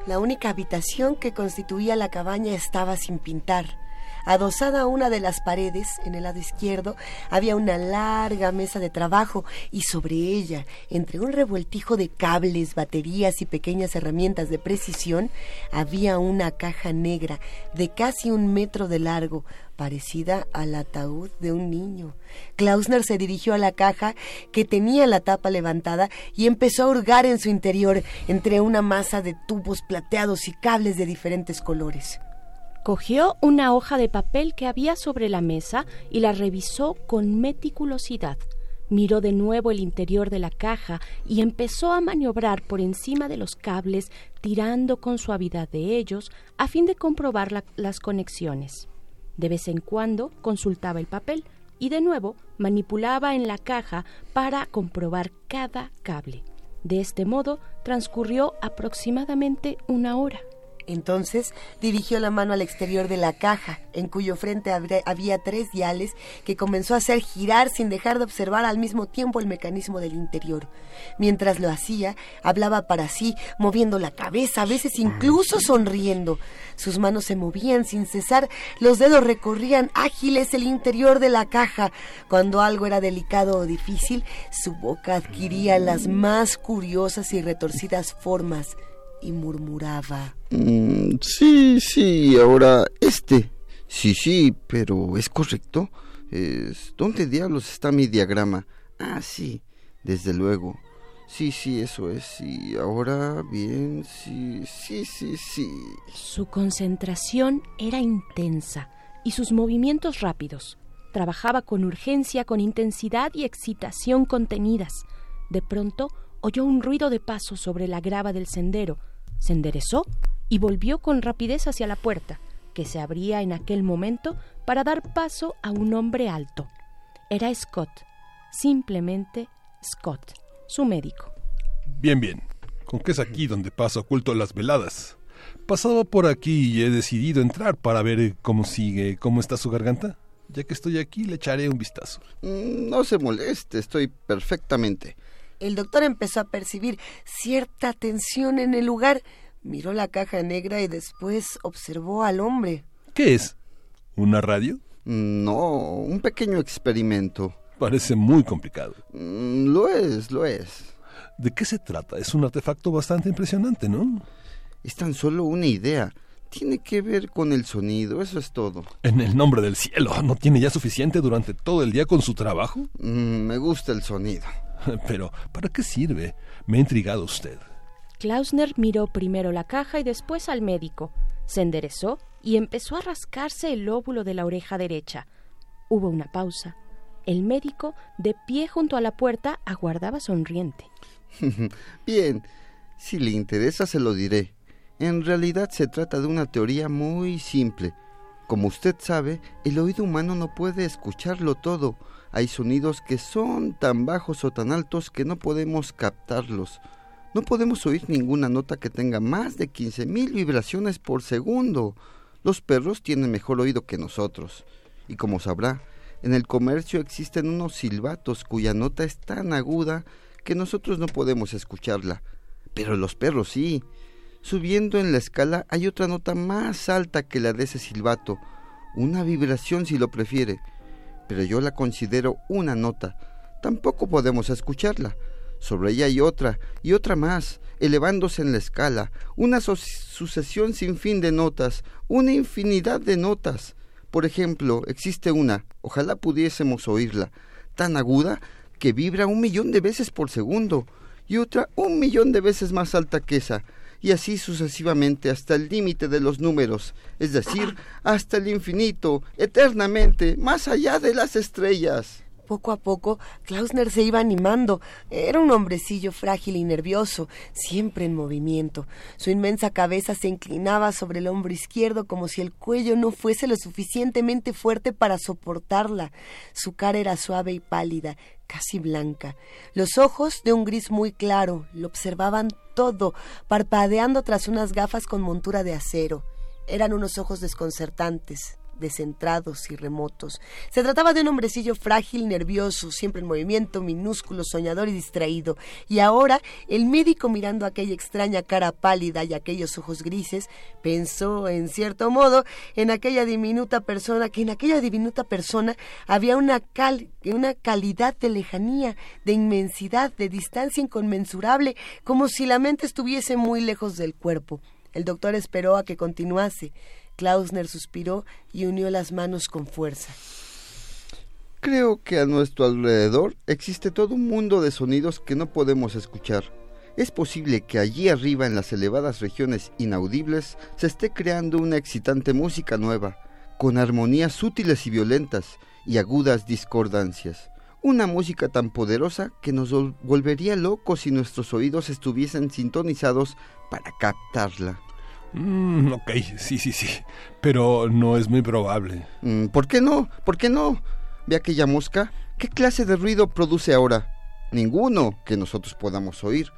La única habitación que constituía la cabaña estaba sin pintar. Adosada a una de las paredes, en el lado izquierdo, había una larga mesa de trabajo y sobre ella, entre un revueltijo de cables, baterías y pequeñas herramientas de precisión, había una caja negra de casi un metro de largo, parecida al ataúd de un niño. Klausner se dirigió a la caja que tenía la tapa levantada y empezó a hurgar en su interior entre una masa de tubos plateados y cables de diferentes colores. Cogió una hoja de papel que había sobre la mesa y la revisó con meticulosidad. Miró de nuevo el interior de la caja y empezó a maniobrar por encima de los cables, tirando con suavidad de ellos a fin de comprobar la- las conexiones. De vez en cuando consultaba el papel y de nuevo manipulaba en la caja para comprobar cada cable. De este modo transcurrió aproximadamente una hora. Entonces dirigió la mano al exterior de la caja, en cuyo frente había tres diales que comenzó a hacer girar sin dejar de observar al mismo tiempo el mecanismo del interior. Mientras lo hacía, hablaba para sí, moviendo la cabeza, a veces incluso sonriendo. Sus manos se movían sin cesar, los dedos recorrían ágiles el interior de la caja. Cuando algo era delicado o difícil, su boca adquiría las más curiosas y retorcidas formas y murmuraba. Mm, sí, sí, ahora este. Sí, sí, pero ¿es correcto? Es- ¿Dónde diablos está mi diagrama? Ah, sí, desde luego. Sí, sí, eso es. Y ahora, bien, sí, sí, sí, sí. Su concentración era intensa y sus movimientos rápidos. Trabajaba con urgencia, con intensidad y excitación contenidas. De pronto oyó un ruido de paso sobre la grava del sendero. Se enderezó y volvió con rapidez hacia la puerta, que se abría en aquel momento para dar paso a un hombre alto. Era Scott, simplemente Scott, su médico. Bien, bien. ¿Con qué es aquí donde paso oculto las veladas? Pasaba por aquí y he decidido entrar para ver cómo sigue, cómo está su garganta. Ya que estoy aquí, le echaré un vistazo. Mm, No se moleste, estoy perfectamente. El doctor empezó a percibir cierta tensión en el lugar. Miró la caja negra y después observó al hombre. ¿Qué es? ¿Una radio? No, un pequeño experimento. Parece muy complicado. Mm, Lo es, lo es. ¿De qué se trata? Es un artefacto bastante impresionante, ¿no? Es tan solo una idea. Tiene que ver con el sonido, eso es todo. En el nombre del cielo, ¿no tiene ya suficiente durante todo el día con su trabajo? Mm, me gusta el sonido. Pero, ¿para qué sirve? Me ha intrigado usted. Klausner miró primero la caja y después al médico. Se enderezó y empezó a rascarse el lóbulo de la oreja derecha. Hubo una pausa. El médico, de pie junto a la puerta, aguardaba sonriente. Bien, si le interesa se lo diré. En realidad se trata de una teoría muy simple. Como usted sabe, el oído humano no puede escucharlo todo. Hay sonidos que son tan bajos o tan altos que no podemos captarlos. No podemos oír ninguna nota que tenga más de 15.000 vibraciones por segundo. Los perros tienen mejor oído que nosotros. Y como sabrá, en el comercio existen unos silbatos cuya nota es tan aguda que nosotros no podemos escucharla. Pero los perros sí. Subiendo en la escala hay otra nota más alta que la de ese silbato, una vibración si lo prefiere, pero yo la considero una nota. Tampoco podemos escucharla. Sobre ella hay otra y otra más, elevándose en la escala, una sucesión sin fin de notas, una infinidad de notas. Por ejemplo, existe una, ojalá pudiésemos oírla, tan aguda que vibra un millón de veces por segundo, y otra un millón de veces más alta que esa, y así sucesivamente hasta el límite de los números, es decir, hasta el infinito, eternamente, más allá de las estrellas. Poco a poco, Klausner se iba animando. Era un hombrecillo frágil y nervioso, siempre en movimiento. Su inmensa cabeza se inclinaba sobre el hombro izquierdo como si el cuello no fuese lo suficientemente fuerte para soportarla. Su cara era suave y pálida, casi blanca. Los ojos, de un gris muy claro, lo observaban todo, parpadeando tras unas gafas con montura de acero. Eran unos ojos desconcertantes, descentrados y remotos. Se trataba de un hombrecillo frágil, nervioso, siempre en movimiento, minúsculo, soñador y distraído. Y ahora, el médico mirando aquella extraña cara pálida y aquellos ojos grises, pensó, en cierto modo, en aquella diminuta persona, que en aquella diminuta persona había una, cal- una calidad de lejanía, de inmensidad, de distancia inconmensurable, como si la mente estuviese muy lejos del cuerpo. El doctor esperó a que continuase. Klausner suspiró y unió las manos con fuerza. Creo que a nuestro alrededor existe todo un mundo de sonidos que no podemos escuchar. Es posible que allí arriba en las elevadas regiones inaudibles se esté creando una excitante música nueva, con armonías sutiles y violentas y agudas discordancias. Una música tan poderosa que nos vol- volvería locos si nuestros oídos estuviesen sintonizados para captarla. Mm, ok, sí, sí, sí. Pero no es muy probable. Mm, ¿Por qué no? ¿Por qué no? Ve aquella mosca. ¿Qué clase de ruido produce ahora? Ninguno que nosotros podamos oír.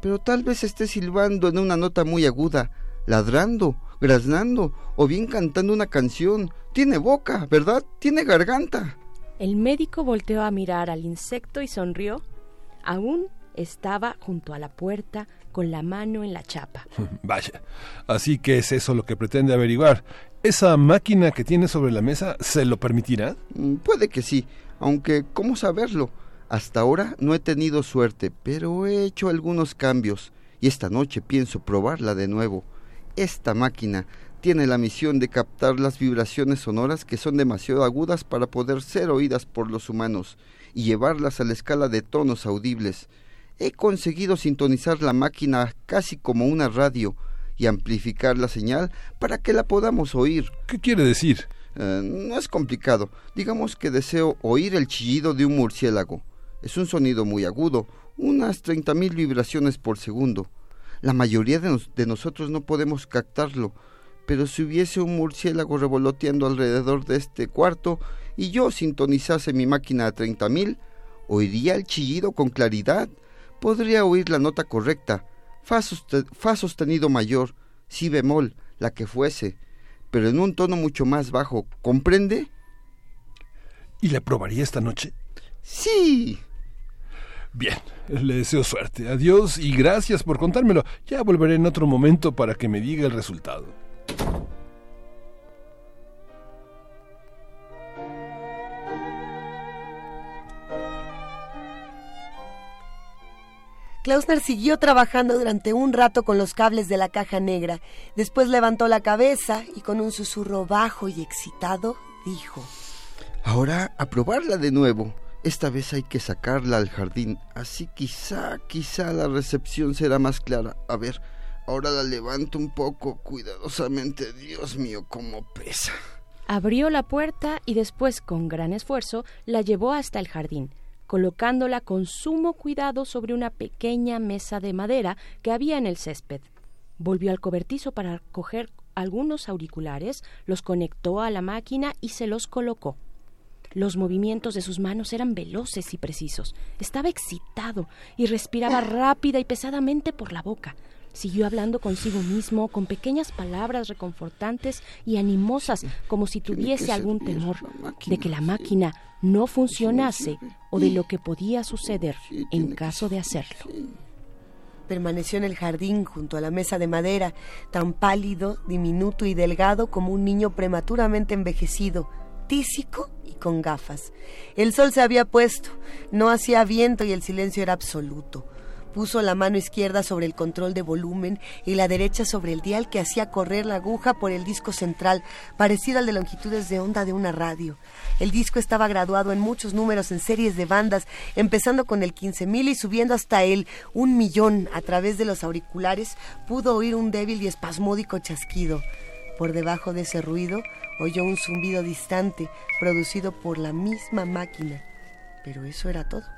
Pero tal vez esté silbando en una nota muy aguda, ladrando, graznando o bien cantando una canción. Tiene boca, ¿verdad? Tiene garganta. El médico volteó a mirar al insecto y sonrió. Aún estaba junto a la puerta con la mano en la chapa. Vaya. Así que es eso lo que pretende averiguar. ¿Esa máquina que tiene sobre la mesa se lo permitirá? Mm, Puede que sí, aunque ¿cómo saberlo? Hasta ahora no he tenido suerte, pero he hecho algunos cambios y esta noche pienso probarla de nuevo. Esta máquina tiene la misión de captar las vibraciones sonoras que son demasiado agudas para poder ser oídas por los humanos y llevarlas a la escala de tonos audibles. He conseguido sintonizar la máquina casi como una radio y amplificar la señal para que la podamos oír. ¿Qué quiere decir? Eh, no es complicado. Digamos que deseo oír el chillido de un murciélago. Es un sonido muy agudo, unas 30.000 vibraciones por segundo. La mayoría de, nos- de nosotros no podemos captarlo, pero si hubiese un murciélago revoloteando alrededor de este cuarto y yo sintonizase mi máquina a 30.000, oiría el chillido con claridad. Podría oír la nota correcta, fa, soste- fa sostenido mayor, si bemol, la que fuese, pero en un tono mucho más bajo, ¿comprende? ¿Y la probaría esta noche? Sí. Bien, le deseo suerte. Adiós y gracias por contármelo. Ya volveré en otro momento para que me diga el resultado. Klausner siguió trabajando durante un rato con los cables de la caja negra. Después levantó la cabeza y con un susurro bajo y excitado dijo: Ahora a probarla de nuevo. Esta vez hay que sacarla al jardín, así quizá, quizá la recepción será más clara. A ver, ahora la levanto un poco cuidadosamente. Dios mío, cómo pesa. Abrió la puerta y después, con gran esfuerzo, la llevó hasta el jardín, colocándola con sumo cuidado sobre una pequeña mesa de madera que había en el césped. Volvió al cobertizo para coger algunos auriculares, los conectó a la máquina y se los colocó. Los movimientos de sus manos eran veloces y precisos. Estaba excitado y respiraba rápida y pesadamente por la boca. Siguió hablando consigo mismo con pequeñas palabras reconfortantes y animosas, como si tuviese algún temor de que la máquina no funcionase o de lo que podía suceder en caso de hacerlo. Permaneció en el jardín junto a la mesa de madera, tan pálido, diminuto y delgado como un niño prematuramente envejecido, tísico y con gafas. El sol se había puesto, no hacía viento y el silencio era absoluto. Puso la mano izquierda sobre el control de volumen y la derecha sobre el dial que hacía correr la aguja por el disco central, parecido al de longitudes de onda de una radio. El disco estaba graduado en muchos números en series de bandas, empezando con el 15.000 y subiendo hasta el un millón. A través de los auriculares pudo oír un débil y espasmódico chasquido. Por debajo de ese ruido oyó un zumbido distante producido por la misma máquina. Pero eso era todo.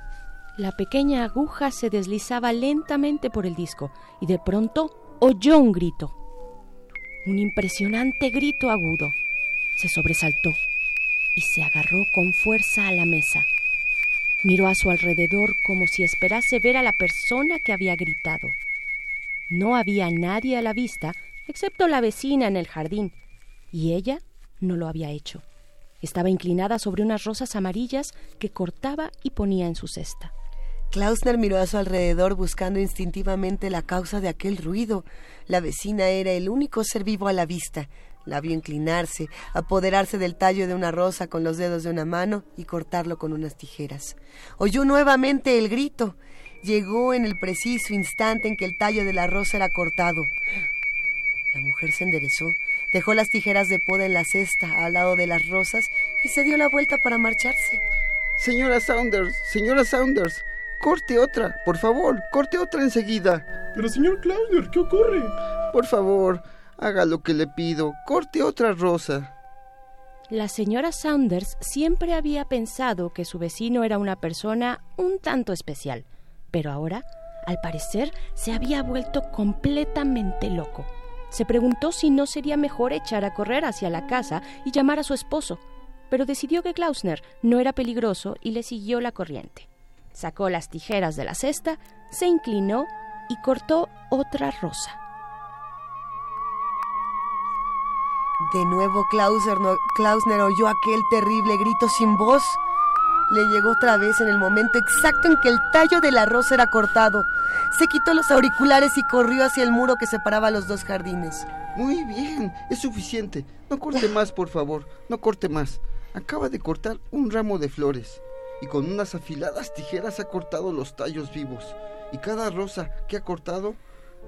La pequeña aguja se deslizaba lentamente por el disco y de pronto oyó un grito. Un impresionante grito agudo. Se sobresaltó y se agarró con fuerza a la mesa. Miró a su alrededor como si esperase ver a la persona que había gritado. No había nadie a la vista excepto la vecina en el jardín, y ella no lo había hecho. Estaba inclinada sobre unas rosas amarillas que cortaba y ponía en su cesta. Klausner miró a su alrededor buscando instintivamente la causa de aquel ruido. La vecina era el único ser vivo a la vista. La vio inclinarse, apoderarse del tallo de una rosa con los dedos de una mano y cortarlo con unas tijeras. Oyó nuevamente el grito. Llegó en el preciso instante en que el tallo de la rosa era cortado. La mujer se enderezó, dejó las tijeras de poda en la cesta al lado de las rosas y se dio la vuelta para marcharse. Señora Saunders, señora Saunders, corte otra, por favor, corte otra enseguida. Pero señor Klausner, ¿qué ocurre? Por favor, haga lo que le pido, corte otra rosa. La señora Saunders siempre había pensado que su vecino era una persona un tanto especial, pero ahora, al parecer, se había vuelto completamente loco. Se preguntó si no sería mejor echar a correr hacia la casa y llamar a su esposo, pero decidió que Klausner no era peligroso y le siguió la corriente. Sacó las tijeras de la cesta, se inclinó y cortó otra rosa. De nuevo Klausner, no- Klausner oyó aquel terrible grito sin voz. Le llegó otra vez en el momento exacto en que el tallo de la rosa era cortado. Se quitó los auriculares y corrió hacia el muro que separaba los dos jardines. Muy bien, es suficiente. No corte más, por favor, no corte más. Acaba de cortar un ramo de flores y con unas afiladas tijeras ha cortado los tallos vivos. Y cada rosa que ha cortado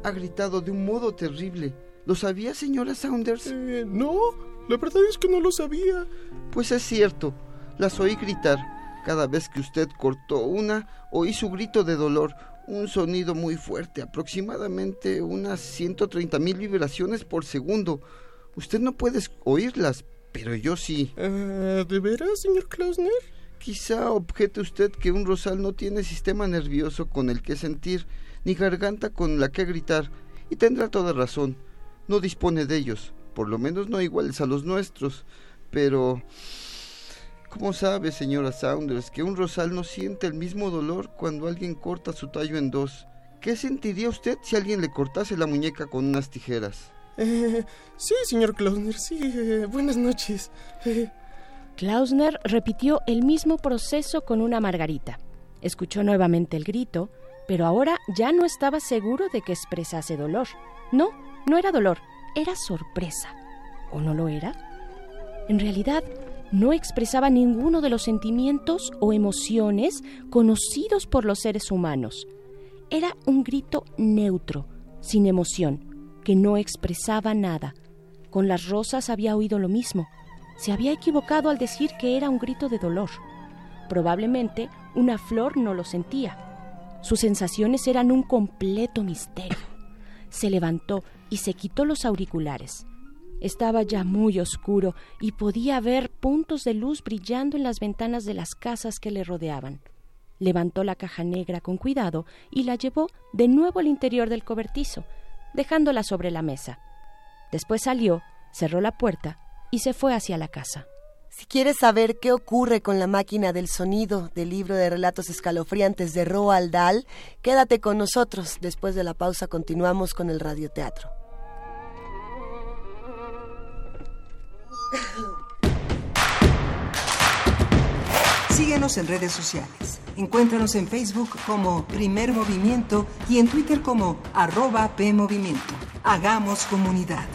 ha gritado de un modo terrible. ¿Lo sabía, señora Saunders? Eh, no, la verdad es que no lo sabía. Pues es cierto, las oí gritar. Cada vez que usted cortó una, oí su grito de dolor, un sonido muy fuerte, aproximadamente unas 130 mil vibraciones por segundo. Usted no puede oírlas, pero yo sí. Ah, ¿De veras, señor Klausner? Quizá objete usted que un rosal no tiene sistema nervioso con el que sentir, ni garganta con la que gritar, y tendrá toda razón. No dispone de ellos, por lo menos no iguales a los nuestros. Pero... ¿Cómo sabe, señora Saunders, que un rosal no siente el mismo dolor cuando alguien corta su tallo en dos? ¿Qué sentiría usted si alguien le cortase la muñeca con unas tijeras? Eh, sí, señor Klausner, sí. buenas noches. Eh, Klausner repitió el mismo proceso con una margarita. Escuchó nuevamente el grito, pero ahora ya no estaba seguro de que expresase dolor. No, no era dolor, era sorpresa. ¿O no lo era? En realidad, no expresaba ninguno de los sentimientos o emociones conocidos por los seres humanos. Era un grito neutro, sin emoción, que no expresaba nada. Con las rosas había oído lo mismo. Se había equivocado al decir que era un grito de dolor. Probablemente una flor no lo sentía. Sus sensaciones eran un completo misterio. Se levantó y se quitó los auriculares. Estaba ya muy oscuro y podía ver puntos de luz brillando en las ventanas de las casas que le rodeaban. Levantó la caja negra con cuidado y la llevó de nuevo al interior del cobertizo, dejándola sobre la mesa. Después salió, cerró la puerta y se fue hacia la casa. Si quieres saber qué ocurre con la máquina del sonido del libro de relatos escalofriantes de Roald Dahl, quédate con nosotros. Después de la pausa continuamos con el radioteatro. Síguenos en redes sociales. Encuéntranos en Facebook como Primer Movimiento y en Twitter como arroba PMovimiento. Hagamos comunidad.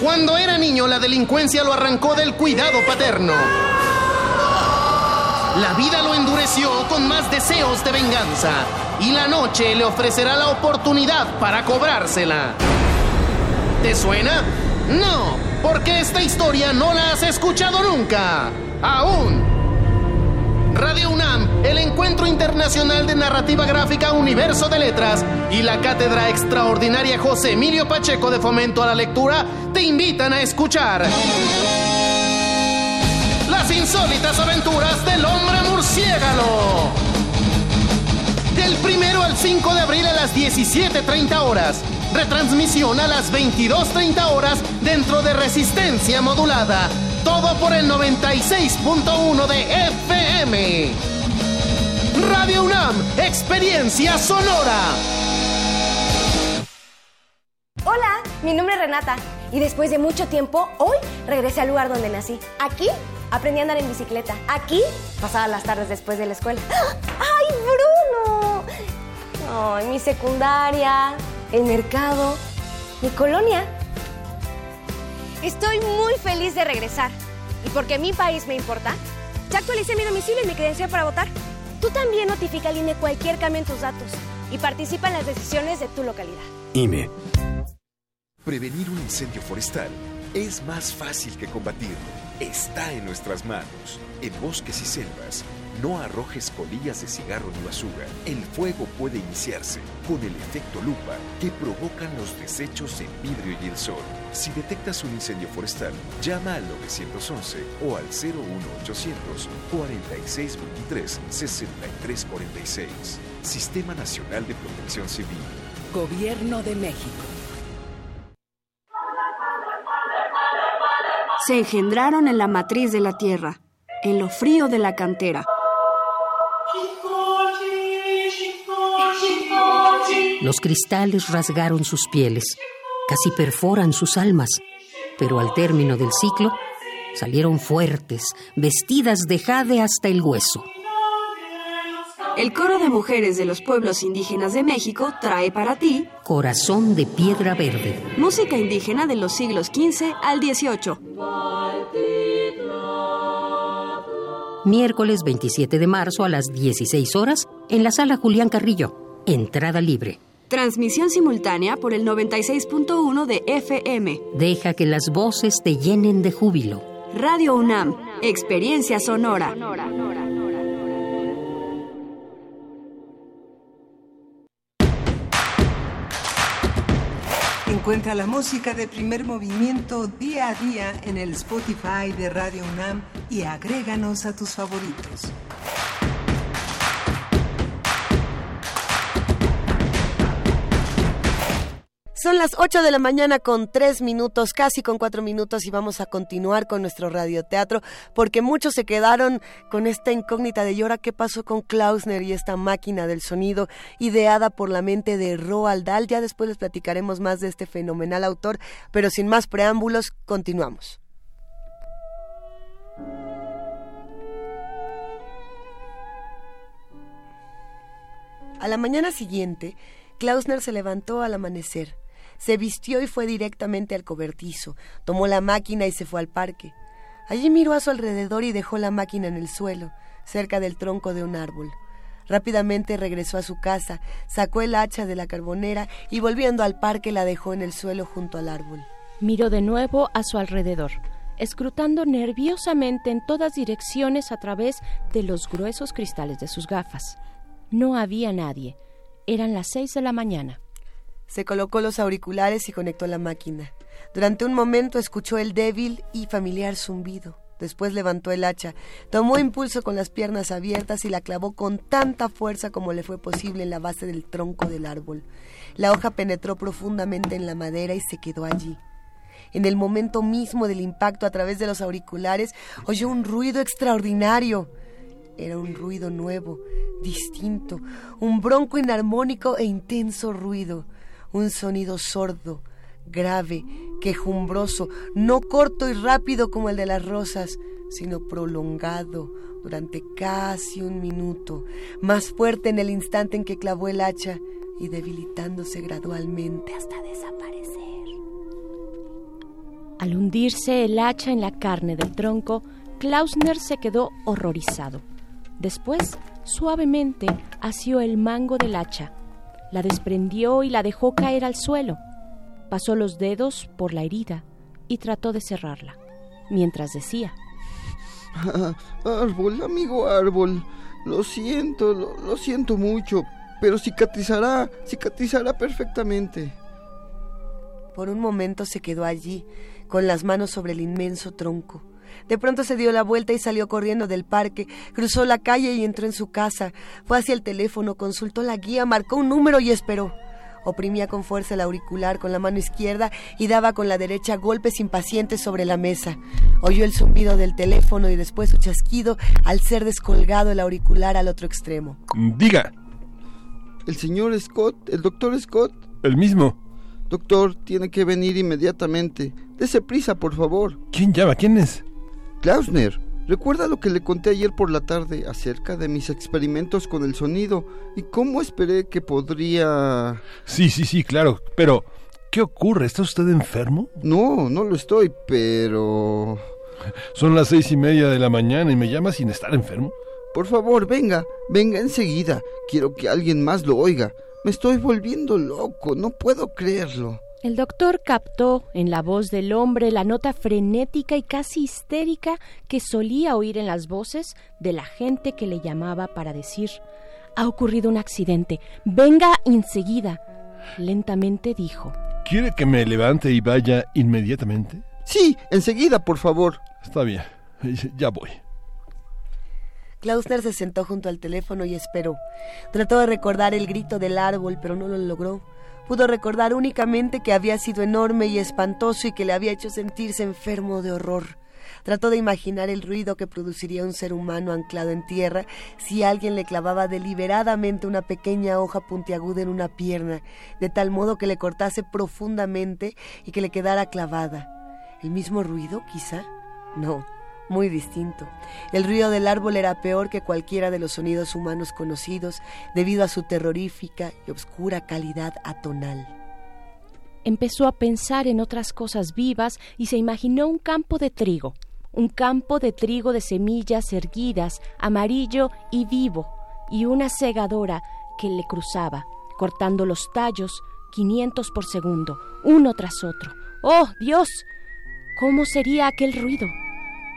Cuando era niño, la delincuencia lo arrancó del cuidado paterno. La vida lo endureció con más deseos de venganza. Y la noche le ofrecerá la oportunidad para cobrársela. ¿Te suena? No, porque esta historia no la has escuchado nunca. Aún. Radio UNAM, el Encuentro Internacional de Narrativa Gráfica Universo de Letras y la Cátedra Extraordinaria José Emilio Pacheco de Fomento a la Lectura te invitan a escuchar las insólitas aventuras del hombre murciélago. Del primero al 5 de abril a las 17.30 horas. Retransmisión a las 22.30 horas dentro de resistencia modulada. Todo por el 96.1 de FM. Radio UNAM, experiencia sonora. Hola, mi nombre es Renata y después de mucho tiempo, hoy regresé al lugar donde nací. Aquí aprendí a andar en bicicleta. Aquí pasaba las tardes después de la escuela. ¡Ay, Bruno! Ay, mi secundaria, el mercado, mi colonia. Estoy muy feliz de regresar. Y porque mi país me importa, ya actualicé mi domicilio y mi credencial para votar. Tú también notifica al INE cualquier cambio en tus datos y participa en las decisiones de tu localidad. INE. Prevenir un incendio forestal es más fácil que combatirlo. Está en nuestras manos. En bosques y selvas, no arrojes colillas de cigarro ni basura. El fuego puede iniciarse con el efecto lupa que provocan los desechos en vidrio y el sol. Si detectas un incendio forestal, llama al 911 o al 01800 4623 6346. Sistema Nacional de Protección Civil. Gobierno de México. se engendraron en la matriz de la tierra, en lo frío de la cantera. Los cristales rasgaron sus pieles, casi perforan sus almas, pero al término del ciclo salieron fuertes, vestidas de jade hasta el hueso. El coro de mujeres de los pueblos indígenas de México trae para ti Corazón de piedra verde. música indígena de los siglos XV al XVIII. Miércoles 27 de marzo a las 16 horas en la sala Julián Carrillo. Entrada libre. Transmisión simultánea por el 96.1 de FM. Deja que las voces te llenen de júbilo. Radio UNAM, experiencia sonora. Encuentra la música de primer movimiento día a día en el Spotify de Radio UNAM y agréganos a tus favoritos. Son las 8 de la mañana con 3 minutos, casi con 4 minutos y vamos a continuar con nuestro radioteatro porque muchos se quedaron con esta incógnita de ¿y ahora qué pasó con Klausner y esta máquina del sonido ideada por la mente de Roald Dahl? Ya después les platicaremos más de este fenomenal autor, pero sin más preámbulos, continuamos. A la mañana siguiente, Klausner se levantó al amanecer. Se vistió y fue directamente al cobertizo. Tomó la máquina y se fue al parque. Allí miró a su alrededor y dejó la máquina en el suelo, cerca del tronco de un árbol. Rápidamente regresó a su casa, sacó el hacha de la carbonera y volviendo al parque la dejó en el suelo junto al árbol. Miró de nuevo a su alrededor, escrutando nerviosamente en todas direcciones a través de los gruesos cristales de sus gafas. No había nadie. Eran las seis de la mañana. Se colocó los auriculares y conectó la máquina. Durante un momento escuchó el débil y familiar zumbido. Después levantó el hacha, tomó impulso con las piernas abiertas y la clavó con tanta fuerza como le fue posible en la base del tronco del árbol. La hoja penetró profundamente en la madera y se quedó allí. En el momento mismo del impacto a través de los auriculares oyó un ruido extraordinario. Era un ruido nuevo, distinto, un bronco inarmónico e intenso ruido, un sonido sordo, grave, quejumbroso, no corto y rápido como el de las rosas, sino prolongado durante casi un minuto, más fuerte en el instante en que clavó el hacha y debilitándose gradualmente hasta desaparecer. Al hundirse el hacha en la carne del tronco, Klausner se quedó horrorizado. Después, suavemente, asió el mango del hacha, la desprendió y la dejó caer al suelo. Pasó los dedos por la herida y trató de cerrarla, mientras decía, Ah, árbol, amigo árbol, lo siento, lo, lo siento mucho, pero cicatrizará, cicatrizará perfectamente. Por un momento se quedó allí, con las manos sobre el inmenso tronco. De pronto se dio la vuelta y salió corriendo del parque, cruzó la calle y entró en su casa. Fue hacia el teléfono, consultó la guía, marcó un número y esperó. Oprimía con fuerza el auricular con la mano izquierda y daba con la derecha golpes impacientes sobre la mesa. Oyó el zumbido del teléfono y después su chasquido al ser descolgado el auricular al otro extremo. Diga. El señor Scott, el doctor Scott. El mismo. Doctor, tiene que venir inmediatamente. Dese prisa, por favor. ¿Quién llama? ¿Quién es? Klausner, ¿recuerda lo que le conté ayer por la tarde acerca de mis experimentos con el sonido y cómo esperé que podría... Sí, sí, sí, claro. Pero, ¿qué ocurre? ¿Está usted enfermo? No, no lo estoy, pero... Son las seis y media de la mañana y me llama sin estar enfermo. Por favor, venga, venga enseguida. Quiero que alguien más lo oiga. Me estoy volviendo loco, no puedo creerlo. El doctor captó en la voz del hombre la nota frenética y casi histérica que solía oír en las voces de la gente que le llamaba para decir Ha ocurrido un accidente. Venga enseguida. Lentamente dijo ¿Quiere que me levante y vaya inmediatamente? Sí, enseguida, por favor. Está bien. Ya voy. Klausner se sentó junto al teléfono y esperó. Trató de recordar el grito del árbol, pero no lo logró. Pudo recordar únicamente que había sido enorme y espantoso y que le había hecho sentirse enfermo de horror. Trató de imaginar el ruido que produciría un ser humano anclado en tierra si alguien le clavaba deliberadamente una pequeña hoja puntiaguda en una pierna, de tal modo que le cortase profundamente y que le quedara clavada. ¿El mismo ruido, quizá? No, muy distinto. El ruido del árbol era peor que cualquiera de los sonidos humanos conocidos debido a su terrorífica y obscura calidad atonal. Empezó a pensar en otras cosas vivas y se imaginó un campo de trigo, un campo de trigo de semillas erguidas, amarillo y vivo, y una segadora que le cruzaba, cortando los tallos 500 por segundo, uno tras otro. ¡Oh, Dios! ¿Cómo sería aquel ruido?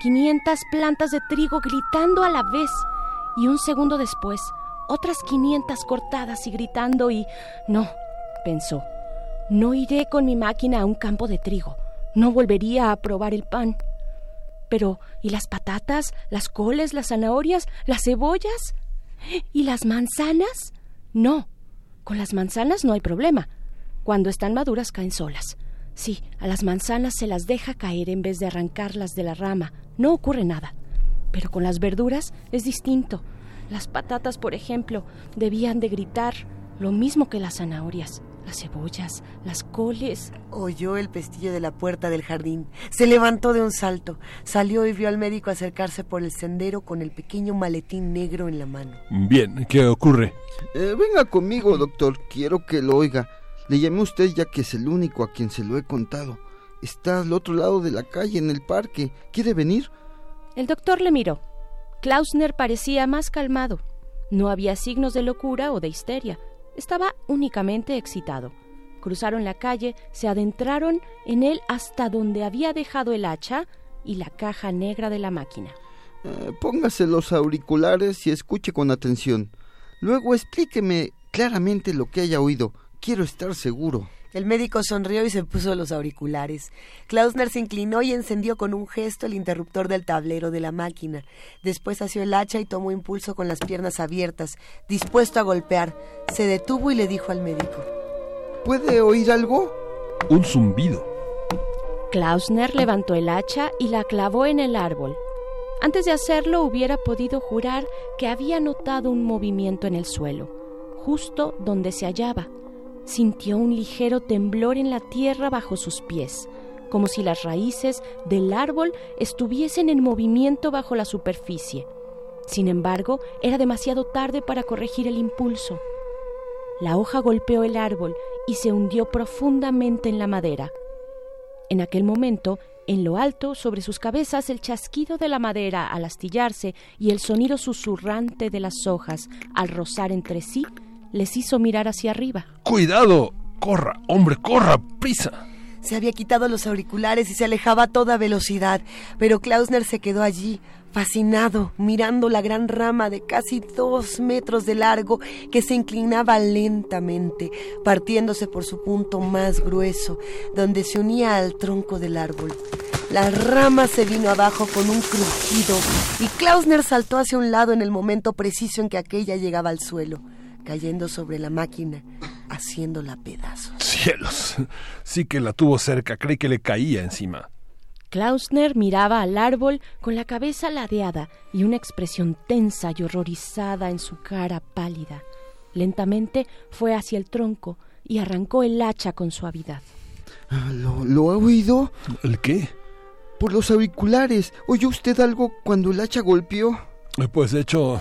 500 plantas de trigo gritando a la vez, y un segundo después, otras 500 cortadas y gritando y... No, pensó, no iré con mi máquina a un campo de trigo, no volvería a probar el pan. Pero, ¿y las patatas, las coles, las zanahorias, las cebollas? ¿Y las manzanas? No, con las manzanas no hay problema. Cuando están maduras caen solas. Sí, a las manzanas se las deja caer en vez de arrancarlas de la rama. No ocurre nada. Pero con las verduras es distinto. Las patatas, por ejemplo, debían de gritar lo mismo que las zanahorias, las cebollas, las coles. Oyó el pestillo de la puerta del jardín. Se levantó de un salto. Salió y vio al médico acercarse por el sendero con el pequeño maletín negro en la mano. Bien, ¿qué ocurre? Eh, venga conmigo, doctor. Quiero que lo oiga. Le llamé a usted ya que es el único a quien se lo he contado. Está al otro lado de la calle, en el parque. ¿Quiere venir? El doctor le miró. Klausner parecía más calmado. No había signos de locura o de histeria. Estaba únicamente excitado. Cruzaron la calle, se adentraron en él hasta donde había dejado el hacha y la caja negra de la máquina. Eh, póngase los auriculares y escuche con atención. Luego explíqueme claramente lo que haya oído. Quiero estar seguro. El médico sonrió y se puso los auriculares. Klausner se inclinó y encendió con un gesto el interruptor del tablero de la máquina. Después asió el hacha y tomó impulso con las piernas abiertas, dispuesto a golpear. Se detuvo y le dijo al médico. ¿Puede oír algo? Un zumbido. Klausner levantó el hacha y la clavó en el árbol. Antes de hacerlo hubiera podido jurar que había notado un movimiento en el suelo, justo donde se hallaba. Sintió un ligero temblor en la tierra bajo sus pies, como si las raíces del árbol estuviesen en movimiento bajo la superficie. Sin embargo, era demasiado tarde para corregir el impulso. La hoja golpeó el árbol y se hundió profundamente en la madera. En aquel momento, en lo alto, sobre sus cabezas, el chasquido de la madera al astillarse y el sonido susurrante de las hojas al rozar entre sí les hizo mirar hacia arriba. ¡Cuidado! ¡Corra! ¡Hombre, corra! ¡Prisa! Se había quitado los auriculares y se alejaba a toda velocidad, pero Klausner se quedó allí, fascinado, mirando la gran rama de casi dos metros de largo que se inclinaba lentamente, partiéndose por su punto más grueso, donde se unía al tronco del árbol. La rama se vino abajo con un crujido y Klausner saltó hacia un lado en el momento preciso en que aquella llegaba al suelo cayendo sobre la máquina, haciéndola pedazos. ¡Cielos! Sí que la tuvo cerca, creí que le caía encima. Klausner miraba al árbol con la cabeza ladeada y una expresión tensa y horrorizada en su cara pálida. Lentamente fue hacia el tronco y arrancó el hacha con suavidad. Ah, ¿Lo, ¿Lo ha oído? ¿El qué? Por los auriculares. ¿Oyó usted algo cuando el hacha golpeó? Eh, Pues de hecho,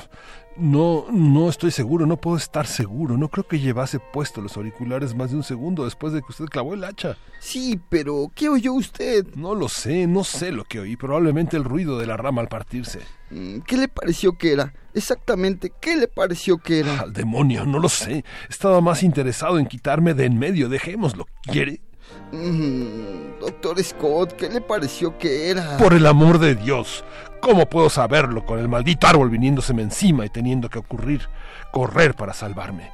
no, no estoy seguro, no puedo estar seguro. No creo que llevase puesto los auriculares más de un segundo después de que usted clavó el hacha. Sí, pero ¿qué oyó usted? No lo sé, no sé lo que oí. Probablemente el ruido de la rama al partirse. Mm, ¿Qué le pareció que era? Exactamente, ¿qué le pareció que era? Al demonio, no lo sé. Estaba más interesado en quitarme de en medio. Dejémoslo. ¿Quiere? Mm, doctor Scott, ¿qué le pareció que era? Por el amor de Dios. ¿Cómo puedo saberlo con el maldito árbol viniéndoseme encima y teniendo que ocurrir correr para salvarme?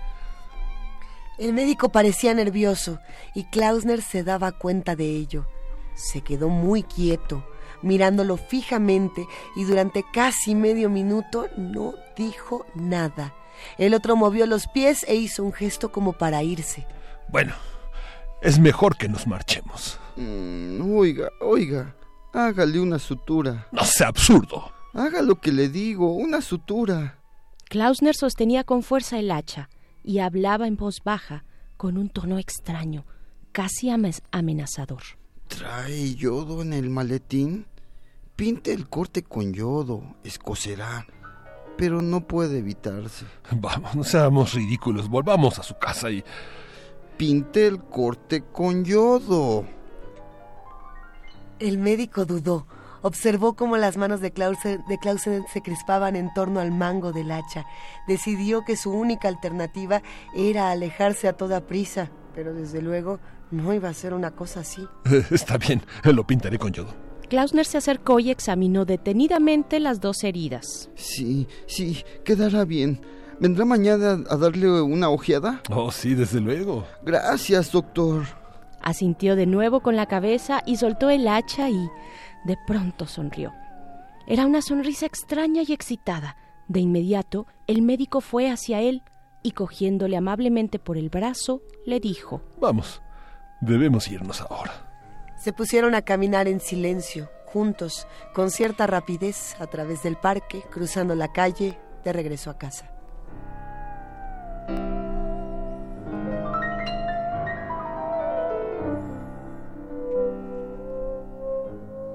El médico parecía nervioso y Klausner se daba cuenta de ello. Se quedó muy quieto, mirándolo fijamente y durante casi medio minuto no dijo nada. El otro movió los pies e hizo un gesto como para irse. Bueno, es mejor que nos marchemos. Mm, oiga, oiga, hágale una sutura. No sea absurdo. Haga lo que le digo, una sutura. Klausner sostenía con fuerza el hacha y hablaba en voz baja, con un tono extraño, casi ame- amenazador. ¿Trae yodo en el maletín? Pinte el corte con yodo, escocerá. Pero no puede evitarse. Vamos, no seamos ridículos. Volvamos a su casa y... Pinte el corte con yodo. El médico dudó. Observó cómo las manos de Clausen, de Clausen se crispaban en torno al mango del hacha. Decidió que su única alternativa era alejarse a toda prisa, pero desde luego no iba a ser una cosa así. Está bien, lo pintaré con yodo. Klausner se acercó y examinó detenidamente las dos heridas. Sí, sí, quedará bien. ¿Vendrá mañana a darle una ojeada? Oh, sí, desde luego. Gracias, doctor. Asintió de nuevo con la cabeza y soltó el hacha y de pronto sonrió. Era una sonrisa extraña y excitada. De inmediato, el médico fue hacia él y cogiéndole amablemente por el brazo, le dijo Vamos, debemos irnos ahora. Se pusieron a caminar en silencio, juntos, con cierta rapidez, a través del parque, cruzando la calle, de regreso a casa.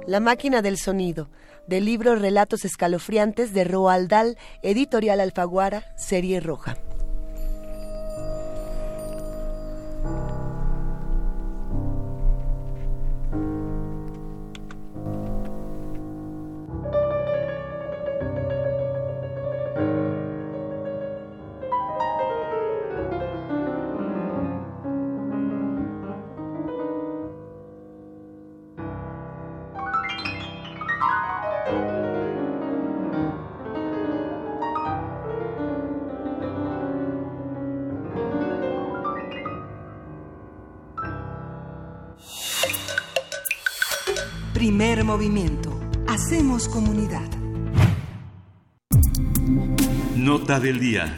La máquina del sonido, del libro Relatos escalofriantes de Roald Dahl, editorial Alfaguara, serie roja. Primer movimiento. Hacemos comunidad. Nota del día.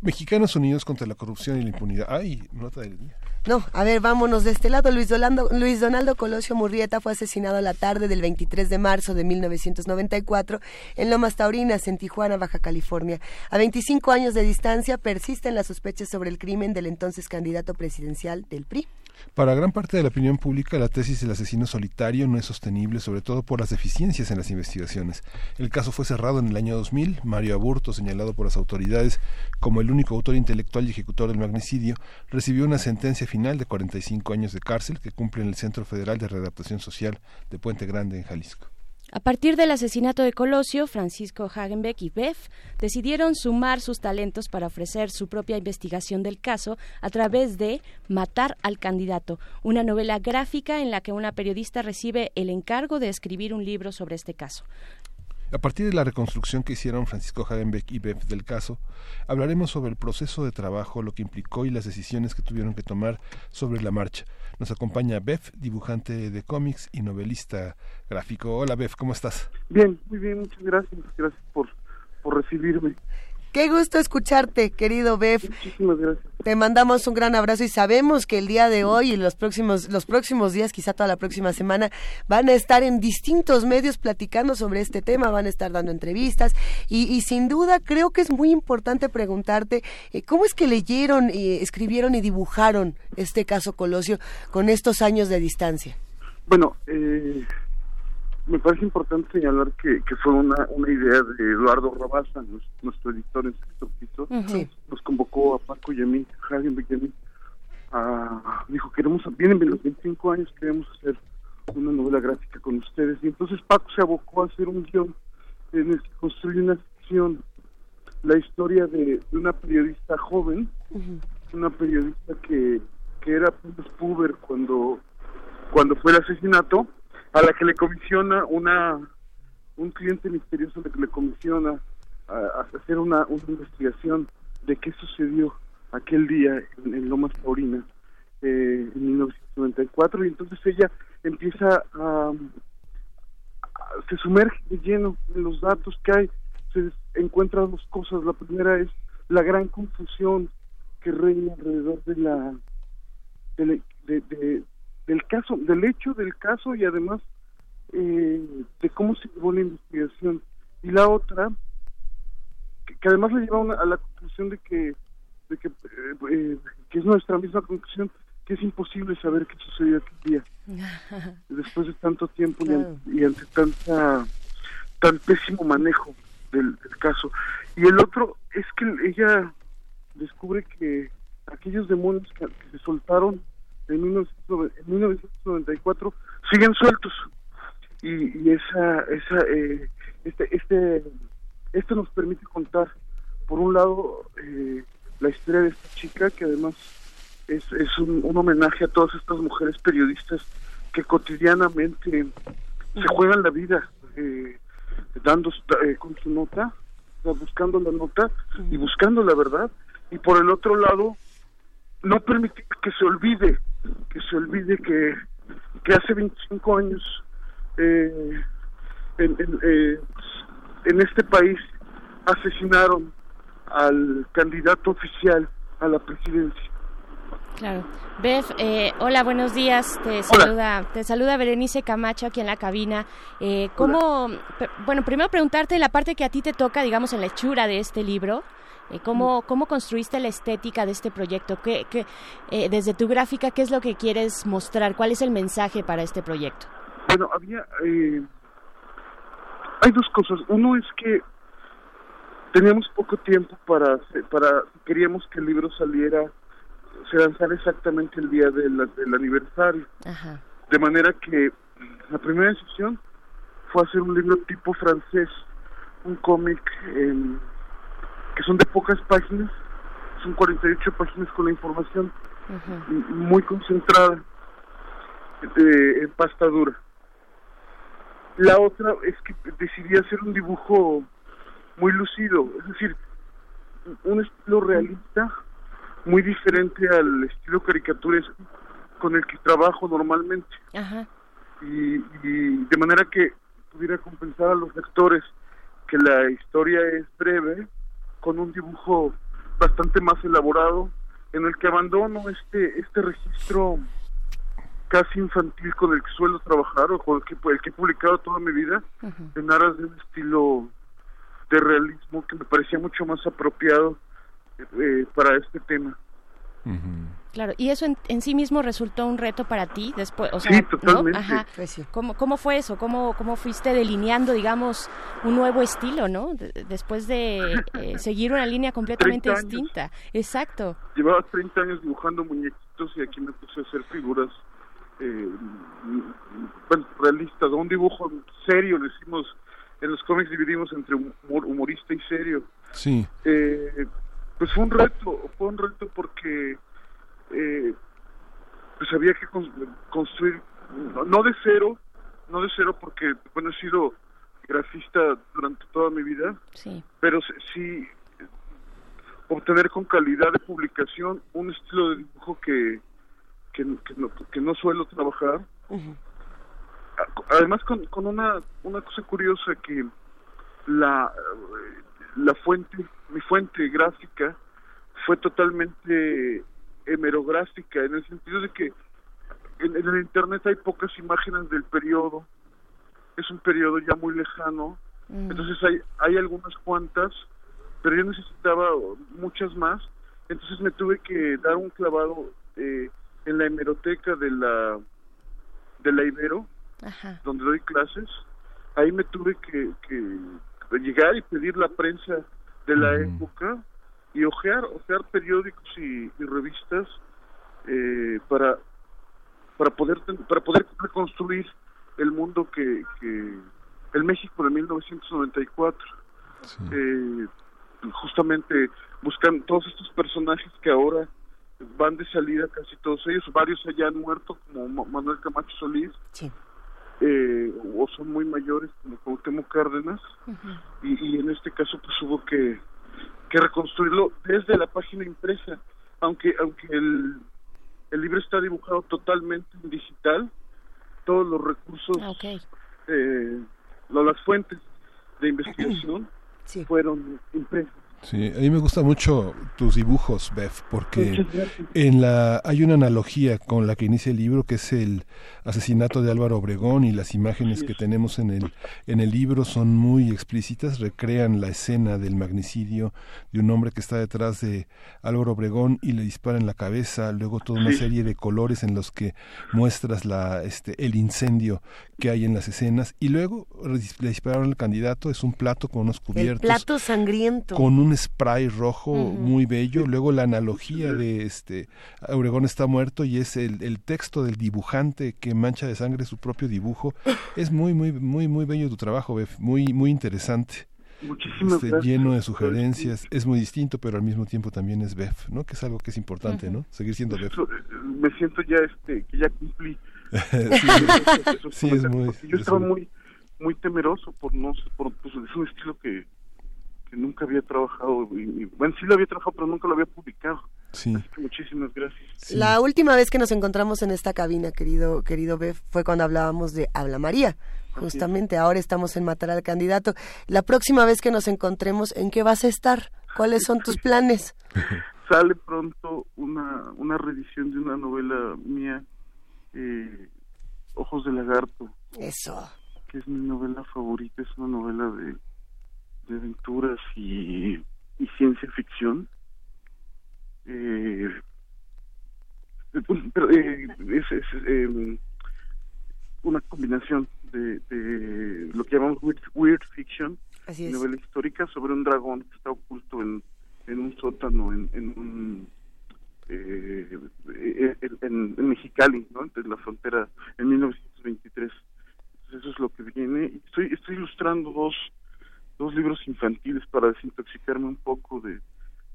Mexicanos Unidos contra la Corrupción y la Impunidad. Ay, nota del día. No, a ver, vámonos de este lado. Luis, Dolando- Luis Donaldo Colosio Murrieta fue asesinado a la tarde del 23 de marzo de 1994 en Lomas Taurinas, en Tijuana, Baja California. A 25 años de distancia persisten las sospechas sobre el crimen del entonces candidato presidencial del PRI. Para gran parte de la opinión pública, la tesis del asesino solitario no es sostenible, sobre todo por las deficiencias en las investigaciones. El caso fue cerrado en el año 2000. Mario Aburto, señalado por las autoridades como el único autor intelectual y ejecutor del magnicidio, recibió una sentencia final de 45 años de cárcel que cumple en el Centro Federal de Readaptación Social de Puente Grande, en Jalisco. A partir del asesinato de Colosio, Francisco Hagenbeck y Beff decidieron sumar sus talentos para ofrecer su propia investigación del caso a través de Matar al candidato, una novela gráfica en la que una periodista recibe el encargo de escribir un libro sobre este caso. A partir de la reconstrucción que hicieron Francisco Hagenbeck y Beff del caso, hablaremos sobre el proceso de trabajo, lo que implicó y las decisiones que tuvieron que tomar sobre la marcha. Nos acompaña Beff, dibujante de cómics y novelista gráfico. Hola Beff, ¿cómo estás? Bien, muy bien, muchas gracias. Gracias por, por recibirme. Qué gusto escucharte, querido Beff. Muchísimas gracias. Te mandamos un gran abrazo y sabemos que el día de hoy y los próximos, los próximos días, quizá toda la próxima semana, van a estar en distintos medios platicando sobre este tema, van a estar dando entrevistas y, y sin duda creo que es muy importante preguntarte eh, cómo es que leyeron, eh, escribieron y dibujaron este caso Colosio con estos años de distancia. Bueno, eh, me parece importante señalar que, que fue una, una idea de Eduardo Rabasa, nos- nuestro editor en sexto piso. Sí. Nos convocó a Paco y a mí, Javier y a mí, a- dijo, queremos, vienen los 25 años, queremos hacer una novela gráfica con ustedes. Y entonces Paco se abocó a hacer un guion en el que construye una ficción, la historia de, de una periodista joven, una periodista que, que era pues, puber cuando, cuando fue el asesinato, a la que le comisiona una un cliente misterioso le, le comisiona a, hacer una, una investigación de qué sucedió aquel día en, Lomas Taurinas eh, en 1994 y entonces ella empieza a, se sumerge de lleno en los datos que hay se encuentra dos cosas. La primera es la gran confusión que reina alrededor de la de la- de- de- del caso del hecho del caso y además eh, de cómo se llevó la investigación. Y la otra que, que además le lleva a, una- a la conclusión de que de que, eh, eh, que es nuestra misma conclusión que es imposible saber qué sucedió aquel día. Después de tanto tiempo y, an- y ante tanta tan pésimo manejo del, del caso. Y el otro es que ella descubre que aquellos demonios que, que se soltaron en, 1990 en 1994 siguen sueltos. Y, y esa esa eh, este este esto nos permite contar por un lado eh, la historia de esta chica que además es, es un, un homenaje a todas estas mujeres periodistas que cotidianamente se juegan la vida eh, dando eh, con su nota buscando la nota y buscando la verdad. Y por el otro lado no permitir que se olvide que se olvide que, que hace 25 años eh, en, en, eh, en este país asesinaron al candidato oficial a la presidencia. Claro. Bev, eh, hola, buenos días. Te saluda, te saluda Berenice Camacho aquí en la cabina. Eh, ¿Cómo, bueno, primero preguntarte la parte que a ti te toca, digamos, en la hechura de este libro. Eh, ¿cómo, ¿Cómo construiste la estética de este proyecto? ¿Qué, qué, eh, desde tu gráfica, ¿qué es lo que quieres mostrar? ¿Cuál es el mensaje para este proyecto? Bueno, había... eh, hay dos cosas. Uno es que teníamos poco tiempo para... para queríamos que el libro saliera, se lanzara exactamente el día del, del aniversario. Ajá. De manera que la primera decisión fue hacer un libro tipo francés, un cómic em, que son de pocas páginas, son 48 páginas con la información muy concentrada de, en pasta dura. La otra es que decidí hacer un dibujo muy lucido, es decir, un estilo realista muy diferente al estilo caricaturesco con el que trabajo normalmente Ajá. y, y de manera que pudiera compensar a los lectores que la historia es breve con un dibujo bastante más elaborado en el que abandono este este registro casi infantil con el que suelo trabajar o con el que, el que he publicado toda mi vida en aras de un estilo de realismo que me parecía mucho más apropiado eh, para este tema. Claro, y eso en, en sí mismo resultó un reto para ti después, o sea, Sí, ¿no? totalmente. Ajá. Pues ¿Cómo, ¿Cómo fue eso? ¿Cómo, ¿Cómo fuiste delineando, digamos, un nuevo estilo, no? De- después de eh, seguir una línea completamente 30 años. distinta. Exacto. Llevaba 30 años dibujando muñequitos y aquí me puse a hacer figuras eh, bueno, realistas, un dibujo serio, le decimos, en los cómics dividimos entre humor- humorista y serio. Sí. Eh, pues fue un reto, fue un reto porque pues había que cons- construir, no, de cero, no de cero porque, bueno, he sido grafista durante toda mi vida, Sí. pero sí- obtener con calidad de publicación un estilo de dibujo que, que, que no, que no suelo trabajar. Además con, con una, una cosa curiosa que la, la fuente, mi fuente gráfica fue totalmente hemerográfica en el sentido de que en, en el internet hay pocas imágenes del periodo, es un periodo ya muy lejano, entonces hay, hay algunas cuantas, pero yo necesitaba muchas más, entonces me tuve que dar un clavado eh, en la hemeroteca de la de la Ibero, Ajá. donde doy clases, ahí me tuve que, que llegar y pedir la prensa de la época y ojear, ojear periódicos y, y revistas eh, para para poder ten- para poder reconstruir el mundo que, que el México de 1994 eh, justamente buscan todos estos personajes que ahora van de salida casi todos ellos. Varios ya han muerto como Ma- Manuel Camacho Solís. Eh, o son muy mayores como Cuauhtémoc Cárdenas. Y, y en este caso pues hubo que, que reconstruirlo desde la página impresa aunque aunque el, el libro está dibujado totalmente en digital todos los recursos eh, las fuentes de investigación fueron impresas Sí, a mí me gustan mucho tus dibujos, Bev, porque en la hay una analogía con la que inicia el libro, que es el asesinato de Álvaro Obregón y las imágenes que tenemos en el en el libro son muy explícitas, recrean la escena del magnicidio de un hombre que está detrás de Álvaro Obregón y le dispara en la cabeza, luego toda una Sí. serie de colores en los que muestras la este el incendio que hay en las escenas y luego le dispararon al candidato, es un plato con unos El cubiertos plato sangriento. con un spray rojo muy bello. Luego la analogía de este Obregón está muerto y es el, el texto del dibujante que mancha de sangre su propio dibujo. Es muy, muy, muy, muy bello tu trabajo, Bef. Muy, muy interesante. Muchísimas Este, gracias. lleno de sugerencias, es muy distinto, pero al mismo tiempo también es Bef, ¿no? Que es algo que es importante, ¿no? Seguir siendo Bef. Eh, me siento ya este que ya cumplí Sí. Es muy- yo es estaba muy- muy temeroso por no por pues, es un estilo que, que nunca había trabajado y, y, bueno sí lo había trabajado pero nunca lo había publicado Sí. así que muchísimas gracias La última vez que nos encontramos en esta cabina, querido querido Bev, fue cuando hablábamos de Habla María. Justamente ahora estamos en Matar al Candidato. La próxima vez que nos encontremos, ¿en qué vas a estar? ¿Cuáles son tus planes? Sale pronto una, una reedición de una novela mía, eh, Ojos de Lagarto. Eso. Que es mi novela favorita, es una novela de, de aventuras y, y ciencia ficción. Eh, pero, eh, es, es, eh, una combinación de, de lo que llamamos weird, weird fiction, novela histórica sobre un dragón que está oculto en, en un sótano, en, en un eh, eh, en, en Mexicali, ¿no? Entre la frontera en 1923. Entonces, eso es lo que viene. Estoy, estoy ilustrando dos, dos libros infantiles para desintoxicarme un poco de, de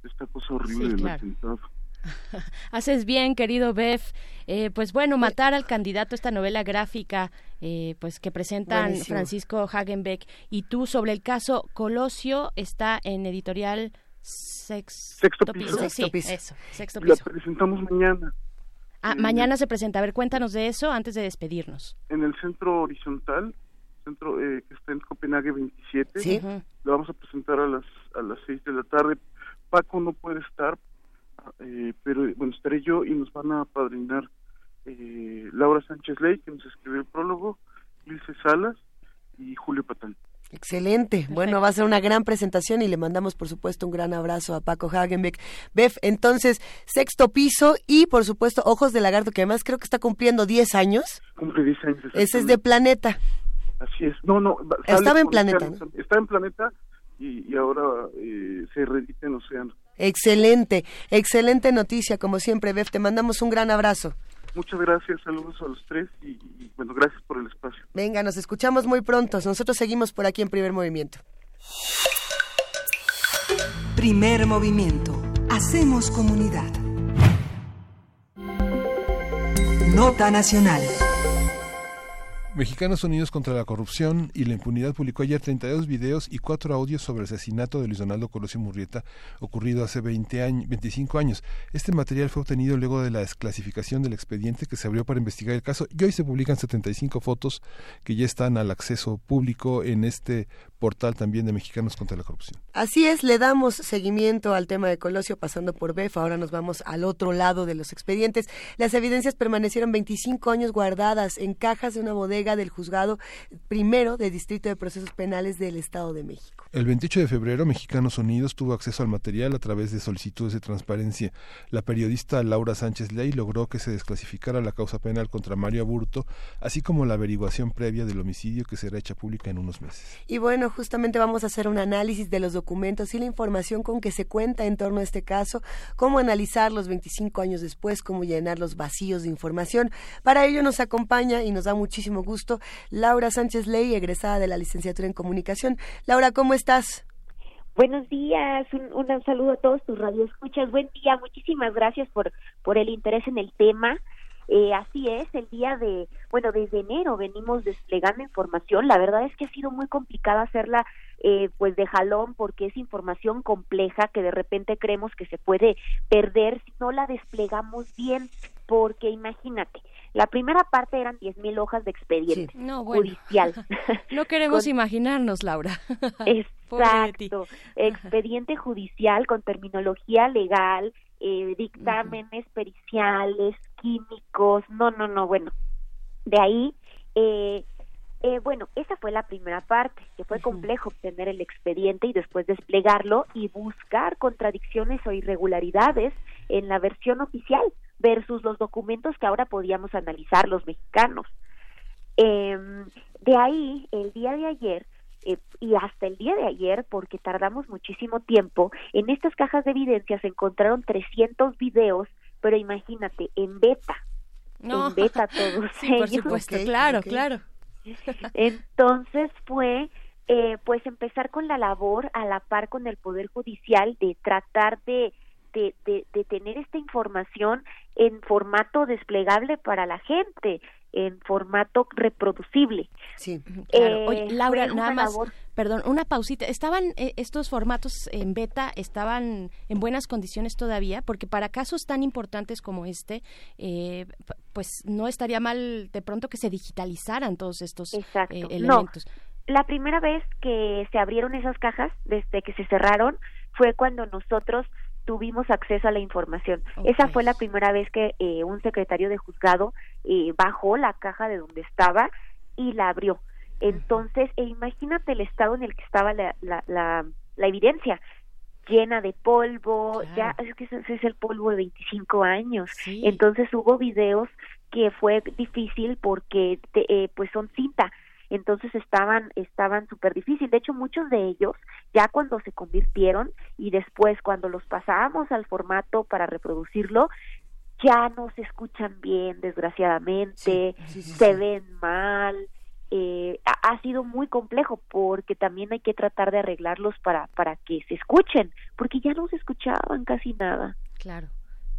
esta cosa horrible Sí, del claro. atentado. Haces bien, querido Bev. Eh, pues bueno, matar al candidato, esta novela gráfica, eh, pues que presentan Buenísimo. Francisco Hagenbeck y tú sobre el caso Colosio está en editorial Sex- Sexto piso. Sí, Sexto piso. eso, sexto La piso. presentamos mañana Ah, eh, mañana se presenta. A ver, cuéntanos de eso antes de despedirnos. en el centro horizontal, centro eh, que está en Copenhague 27. Sí. Lo vamos a presentar a las a las 6 de la tarde. Paco no puede estar, eh, pero bueno, estaré yo y nos van a apadrinar eh, Laura Sánchez Ley, que nos escribió el prólogo, Ilse Salas y Julio Patal. Excelente. Bueno, va a ser una gran presentación y le mandamos, por supuesto, un gran abrazo a Paco Hagenbeck. Bef, entonces, sexto piso y, por supuesto, Ojos de Lagarto, que además creo que está cumpliendo 10 años. Cumple 10 años. Ese es de Planeta. Así es. No, no. Estaba en Planeta, Océano. Está en Planeta y, y ahora eh, se reedita en Océano. Excelente, excelente noticia, como siempre, Bef. Te mandamos un gran abrazo. Muchas gracias, saludos a los tres y, y, bueno, gracias por el espacio. Venga, nos escuchamos muy pronto. Nosotros seguimos por aquí en Primer Movimiento. Primer movimiento. Hacemos comunidad. Nota nacional. Mexicanos Unidos contra la Corrupción y la Impunidad publicó ayer 32 videos y cuatro audios sobre el asesinato de Luis Donaldo Colosio Murrieta ocurrido hace 20 años, 25 años. Este material fue obtenido luego de la desclasificación del expediente que se abrió para investigar el caso y hoy se publican 75 fotos que ya están al acceso público en este portal también de Mexicanos contra la Corrupción. Así es, le damos seguimiento al tema de Colosio pasando por BEF. Ahora nos vamos al otro lado de los expedientes. Las evidencias permanecieron 25 años guardadas en cajas de una bodega del juzgado primero de Distrito de Procesos Penales del Estado de México. El 28 de febrero, Mexicanos Unidos tuvo acceso al material a través de solicitudes de transparencia. La periodista Laura Sánchez Ley logró que se desclasificara la causa penal contra Mario Aburto, así como la averiguación previa del homicidio que será hecha pública en unos meses. Y bueno, justamente vamos a hacer un análisis de los documentos y la información con que se cuenta en torno a este caso, cómo analizarlos 25 años después, cómo llenar los vacíos de información. Para ello nos acompaña y nos da muchísimo gusto Laura Sánchez Ley, egresada de la licenciatura en comunicación. Laura, ¿cómo estás? Buenos días, un, un saludo a todos tus radioescuchas. Buen día, muchísimas gracias por, por el interés en el tema. Eh, así es, el día de, bueno, desde enero venimos desplegando información. La verdad es que ha sido muy complicado hacerla, eh, pues de jalón, porque es información compleja que de repente creemos que se puede perder si no la desplegamos bien. Porque imagínate, la primera parte eran 10.000 hojas de expediente No, bueno. judicial. No queremos Con- imaginarnos, Laura. Exacto. Expediente judicial con terminología legal, eh, dictámenes periciales, químicos. No, no, no. Bueno, de ahí, eh, eh, bueno, esa fue la primera parte, que fue complejo obtener el expediente y después desplegarlo y buscar contradicciones o irregularidades en la versión oficial versus los documentos que ahora podíamos analizar los mexicanos. Em, de ahí, el día de ayer, eh, y hasta el día de ayer, porque tardamos muchísimo tiempo, en estas cajas de evidencia se encontraron 300 videos, pero imagínate, en beta. No. En beta todos Sí, por ellos. supuesto, claro, claro. Entonces fue eh, pues empezar con la labor a la par con el Poder Judicial de tratar de, de, de, de tener esta información en formato desplegable para la gente, en formato reproducible. Sí, Claro. Oye, Eh, Laura, nada más, labor- perdón, una pausita. ¿Estaban eh, estos formatos en beta, estaban en buenas condiciones todavía? Porque para casos tan importantes como este, eh, pues no estaría mal de pronto que se digitalizaran todos estos eh, Exacto. elementos. No, la primera vez que se abrieron esas cajas, desde que se cerraron, fue cuando nosotros tuvimos acceso a la información. Esa fue la primera vez que eh, un secretario de juzgado eh, bajó la caja de donde estaba y la abrió. Entonces, e imagínate el estado en el que estaba la, la, la, la evidencia llena de polvo, ya es que ese es el polvo de 25 años. Entonces hubo videos que fue difícil porque te- eh, pues son cinta, entonces estaban estaban súper difícil. De hecho, muchos de ellos ya cuando se convirtieron y después cuando los pasábamos al formato para reproducirlo, ya no se escuchan bien, desgraciadamente, se ven mal. Eh, ha, ha sido muy complejo porque también hay que tratar de arreglarlos para para que se escuchen, porque ya no se escuchaban casi nada. Claro.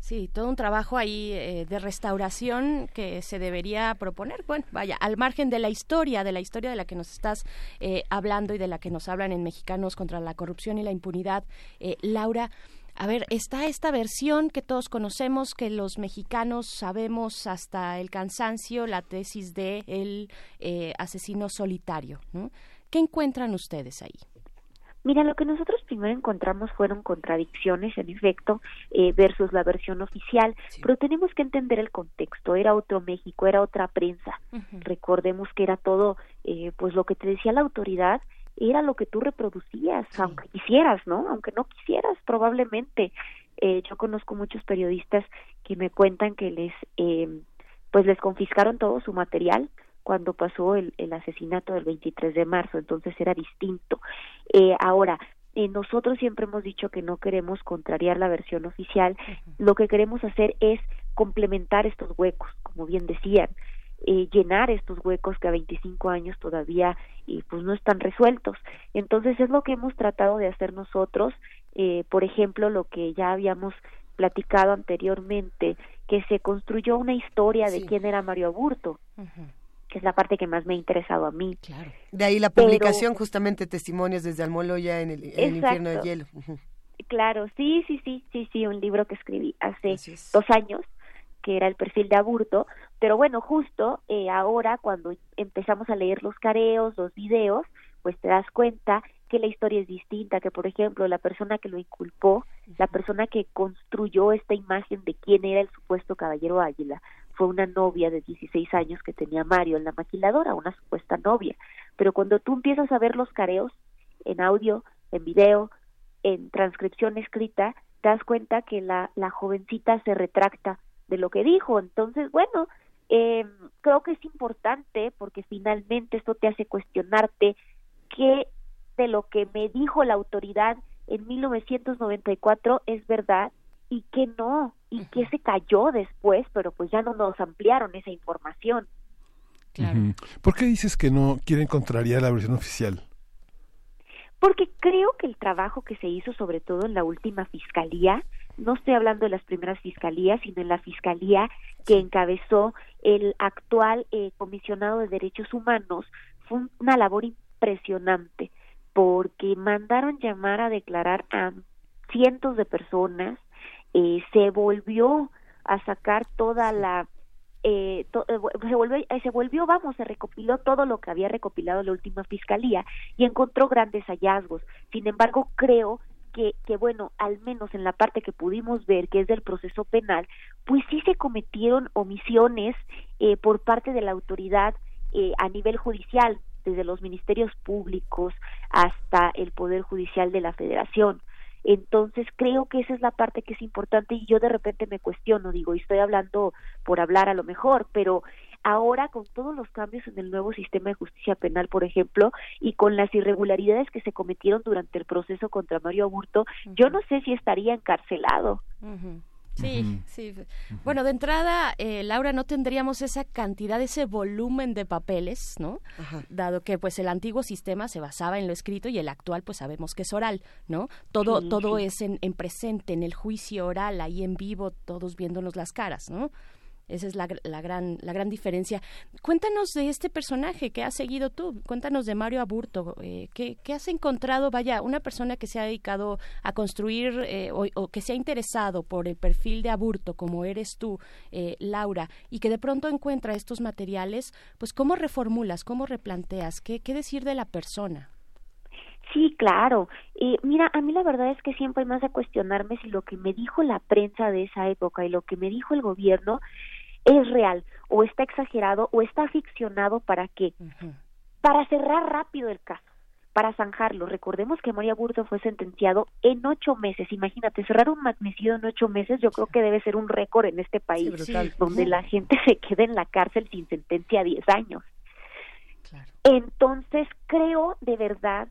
Sí, todo un trabajo ahí eh, de restauración que se debería proponer. Bueno, vaya, al margen de la historia, de la historia de la que nos estás eh, hablando y de la que nos hablan en Mexicanos contra la corrupción y la impunidad, eh, Laura. A ver, está esta versión que todos conocemos, que los mexicanos sabemos hasta el cansancio, la tesis de el eh, asesino solitario. ¿no? ¿Qué encuentran ustedes ahí? Mira, lo que nosotros primero encontramos fueron contradicciones, en efecto, eh, versus la versión oficial, pero tenemos que entender el contexto. Era otro México, era otra prensa. Recordemos que era todo, eh, pues lo que te decía la autoridad era lo que tú reproducías, aunque quisieras, ¿no? Aunque no quisieras, probablemente. Eh, yo conozco muchos periodistas que me cuentan que les, eh, pues les confiscaron todo su material cuando pasó el, el asesinato del 23 de marzo, entonces era distinto. Eh, ahora, eh, nosotros siempre hemos dicho que no queremos contrariar la versión oficial, lo que queremos hacer es complementar estos huecos, como bien decían, eh, llenar estos huecos que a 25 años todavía eh, pues no están resueltos. Entonces es lo que hemos tratado de hacer nosotros, eh, por ejemplo, lo que ya habíamos platicado anteriormente, que se construyó una historia de quién era Mario Aburto, que es la parte que más me ha interesado a mí. De ahí la Pero- publicación justamente testimonios desde Almoloya en el, en el infierno de Exacto. hielo. Claro, sí, sí, sí, sí, sí, un libro que escribí hace dos años, que era el perfil de Aburto, pero bueno, justo eh, ahora cuando empezamos a leer los careos, los videos, pues te das cuenta que la historia es distinta, que por ejemplo la persona que lo inculpó, la persona que construyó esta imagen de quién era el supuesto caballero Águila, fue una novia de 16 años que tenía Mario en la maquiladora, una supuesta novia. Pero cuando tú empiezas a ver los careos en audio, en video, en transcripción escrita, te das cuenta que la, jovencita se retracta de lo que dijo. Entonces, bueno, eh, creo que es importante porque finalmente esto te hace cuestionarte qué de lo que me dijo la autoridad en 1994 es verdad y qué no, y qué se cayó después, pero pues ya no nos ampliaron esa información. Ujú. ¿Por qué dices que no quieren contrariar la versión oficial? Porque creo que el trabajo que se hizo, sobre todo en la última fiscalía, no estoy hablando de las primeras fiscalías, sino en la fiscalía que encabezó el actual eh, comisionado de derechos humanos, fue un- una labor impresionante, porque mandaron llamar a declarar a cientos de personas, eh, se volvió a sacar toda la eh, to- eh, se volvió, eh, se volvió, vamos, se recopiló todo lo que había recopilado la última fiscalía y encontró grandes hallazgos. Sin embargo, creo que, que, bueno, al menos en la parte que pudimos ver, que es del proceso penal, pues sí se cometieron omisiones eh, por parte de la autoridad eh, a nivel judicial, desde los ministerios públicos hasta el Poder Judicial de la Federación. Entonces creo que esa es la parte que es importante y yo de repente me cuestiono, digo, y estoy hablando por hablar a lo mejor, pero ahora con todos los cambios en el nuevo sistema de justicia penal, por ejemplo, y con las irregularidades que se cometieron durante el proceso contra Mario Aburto, yo no sé si estaría encarcelado. Sí, sí. Bueno, de entrada, eh, Laura, no tendríamos esa cantidad, ese volumen de papeles, ¿no? Dado que pues el antiguo sistema se basaba en lo escrito y el actual pues sabemos que es oral, ¿no? Todo, Sí, todo sí. es en, en presente, en el juicio oral, ahí en vivo, todos viéndonos las caras, ¿no? Esa es la, la gran la gran diferencia. Cuéntanos de este personaje que has seguido tú. Cuéntanos de Mario Aburto. Eh, ¿qué, qué has encontrado? Vaya, una persona que se ha dedicado a construir eh, o, o que se ha interesado por el perfil de Aburto, como eres tú, eh, Laura, y que de pronto encuentra estos materiales, pues ¿cómo reformulas? ¿Cómo replanteas? ¿Qué, qué decir de la persona? Sí, claro. Eh, mira, a mí la verdad es que siempre me hace cuestionarme si lo que me dijo la prensa de esa época y lo que me dijo el gobierno es real o está exagerado o está ficcionado para qué. Para cerrar rápido el caso, para zanjarlo. Recordemos que María Burto fue sentenciado en ocho meses. Imagínate, cerrar un magnicidio en ocho meses yo creo que debe ser un récord en este país, donde la gente se queda en la cárcel sin sentencia a diez años. Entonces, creo de verdad,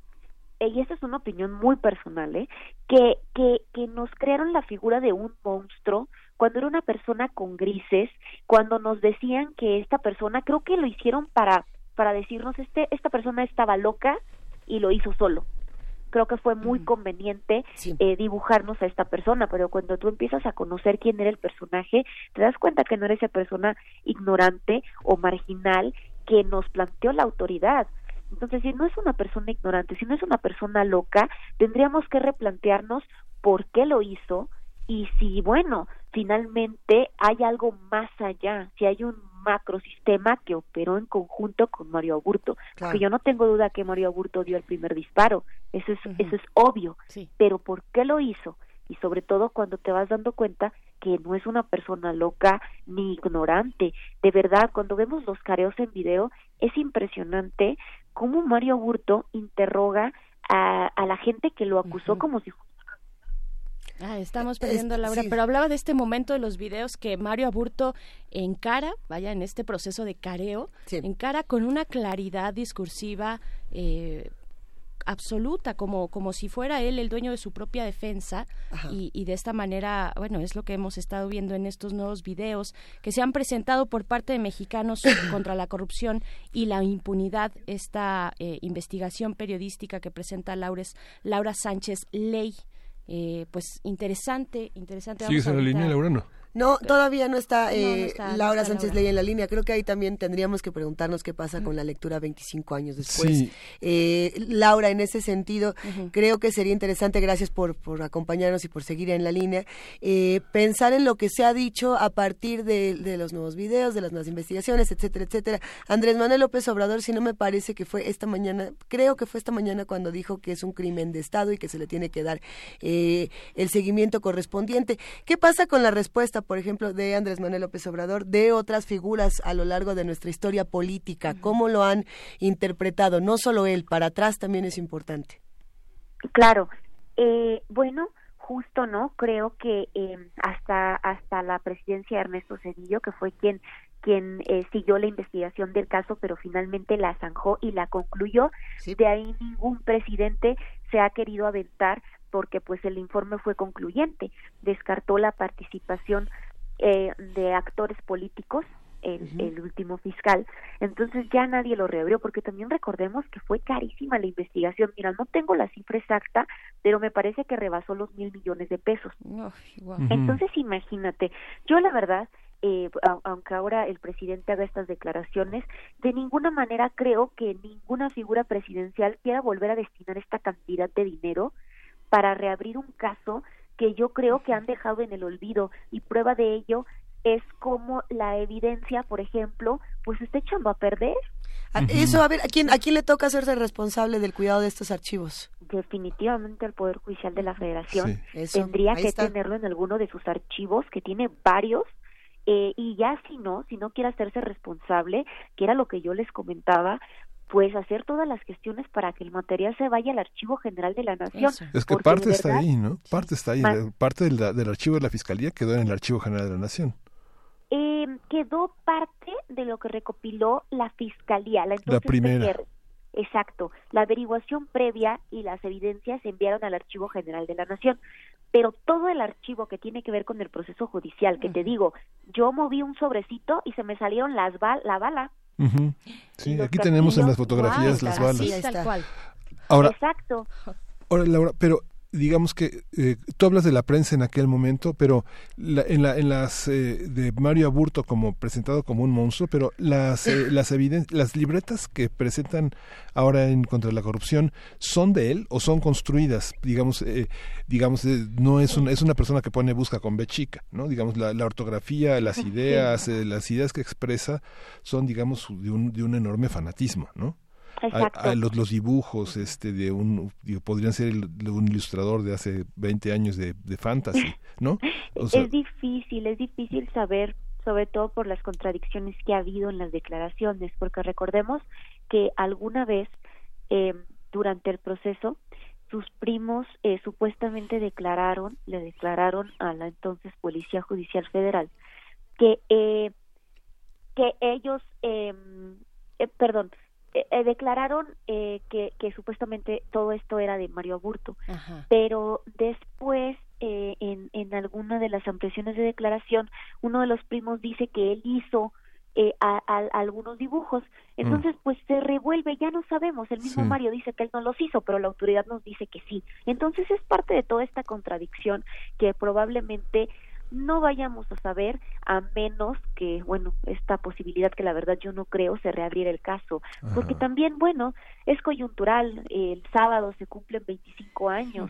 y esta es una opinión muy personal, ¿eh? que, que, que nos crearon la figura de un monstruo cuando era una persona con grises, cuando nos decían que esta persona, creo que lo hicieron para, para decirnos, este, esta persona estaba loca y lo hizo solo. Creo que fue muy conveniente eh, dibujarnos a esta persona, pero cuando tú empiezas a conocer quién era el personaje, te das cuenta que no era esa persona ignorante o marginal que nos planteó la autoridad. Entonces, si no es una persona ignorante, si no es una persona loca, tendríamos que replantearnos por qué lo hizo y si, bueno, finalmente hay algo más allá, si hay un macrosistema que operó en conjunto con Mario Aburto. Porque yo no tengo duda que Mario Aburto dio el primer disparo, eso es, eso es obvio, pero ¿por qué lo hizo? Y sobre todo cuando te vas dando cuenta que no es una persona loca ni ignorante. De verdad, cuando vemos los careos en video, es impresionante cómo Mario Aburto interroga a, a la gente que lo acusó como si Ah, estamos perdiendo a Laura, pero hablaba de este momento de los videos que Mario Aburto encara, vaya, en este proceso de careo, encara con una claridad discursiva eh, absoluta, como, como si fuera él el dueño de su propia defensa. Y, y, de esta manera, bueno, es lo que hemos estado viendo en estos nuevos videos que se han presentado por parte de mexicanos contra la corrupción y la impunidad, esta eh, investigación periodística que presenta Laures, Laura Sánchez Ley. Eh, pues interesante, interesante. ¿Sigues en la línea, Laura? No. Todavía no está, No, no eh, no Laura está Sánchez Laura. Ley en la línea. Creo que ahí también tendríamos que preguntarnos qué pasa con la lectura 25 años después. Sí. Eh, Laura, en ese sentido, creo que sería interesante, gracias por, por acompañarnos y por seguir en la línea, eh, pensar en lo que se ha dicho a partir de, de los nuevos videos, de las nuevas investigaciones, etcétera, etcétera. Andrés Manuel López Obrador, si no me parece que fue esta mañana, creo que fue esta mañana cuando dijo que es un crimen de Estado y que se le tiene que dar eh, el seguimiento correspondiente. ¿Qué pasa con la respuesta, por ejemplo, de Andrés Manuel López Obrador, de otras figuras a lo largo de nuestra historia política? ¿Cómo lo han interpretado? No solo él, para atrás también es importante. Claro, eh, bueno, justo no, creo que eh, hasta hasta la presidencia de Ernesto Cedillo, que fue quien quien eh, siguió la investigación del caso, pero finalmente la zanjó y la concluyó. De ahí ningún presidente se ha querido aventar porque pues el informe fue concluyente, descartó la participación eh, de actores políticos el, el último fiscal, entonces ya nadie lo reabrió, porque también recordemos que fue carísima la investigación. Mira, no tengo la cifra exacta, pero me parece que rebasó los mil millones de pesos. Entonces, imagínate, yo la verdad, eh, aunque ahora el presidente haga estas declaraciones, de ninguna manera creo que ninguna figura presidencial quiera volver a destinar esta cantidad de dinero para reabrir un caso que yo creo que han dejado en el olvido y prueba de ello es como la evidencia, por ejemplo, pues está echando a perder. A- Eso, a ver, ¿a quién, ¿a quién le toca hacerse responsable del cuidado de estos archivos? Definitivamente el Poder Judicial de la Federación Sí. Eso, tendría ahí que está. tenerlo en alguno de sus archivos, que tiene varios, eh, y ya si no, si no quiere hacerse responsable, que era lo que yo les comentaba, pues hacer todas las gestiones para que el material se vaya al Archivo General de la Nación. Es que porque parte está ahí, ¿no? Parte está ahí. La- Parte del, del archivo de la Fiscalía quedó en el Archivo General de la Nación. eh, quedó parte de lo que recopiló la Fiscalía. La, entonces primera. PGR. Exacto. La averiguación previa y las evidencias se enviaron al Archivo General de la Nación. Pero todo el archivo que tiene que ver con el proceso judicial, que te digo, yo moví un sobrecito y se me salieron las bal la bala. Ujú. Sí, los aquí tenemos en las fotografías Guau, las así, balas. tal cual. Ahora, Exacto. Ahora, Laura, pero digamos que eh, tú hablas de la prensa en aquel momento, pero la- en, la, en las eh, de Mario Aburto como presentado como un monstruo, pero las eh, las las libretas que presentan ahora en contra la corrupción son de él o son construidas, digamos, eh, digamos eh, no es un, es una persona que pone busca con B chica, no, digamos la, la ortografía, las ideas, eh, las ideas que expresa son, digamos, de un de un enorme fanatismo, ¿no? A- Exacto. a los, los dibujos este de un digo, podrían ser el- de un ilustrador de hace 20 años de, de fantasy, ¿no? O sea, es difícil, es difícil saber, sobre todo por las contradicciones que ha habido en las declaraciones, porque recordemos que alguna vez eh, durante el proceso sus primos eh, supuestamente declararon, le declararon a la entonces Policía Judicial Federal que eh, que ellos, eh, eh, perdón, eh, eh, declararon eh, que, que supuestamente todo esto era de Mario Aburto, pero después eh, en, en alguna de las ampliaciones de declaración uno de los primos dice que él hizo eh, a- a- algunos dibujos. Entonces pues se revuelve ya no sabemos. El mismo Sí. Mario dice que él no los hizo pero la autoridad nos dice que sí. Entonces es parte de toda esta contradicción que probablemente no vayamos a saber a menos que, bueno, esta posibilidad que la verdad yo no creo se reabriera el caso, porque también, bueno, es coyuntural, el sábado se cumplen 25 años,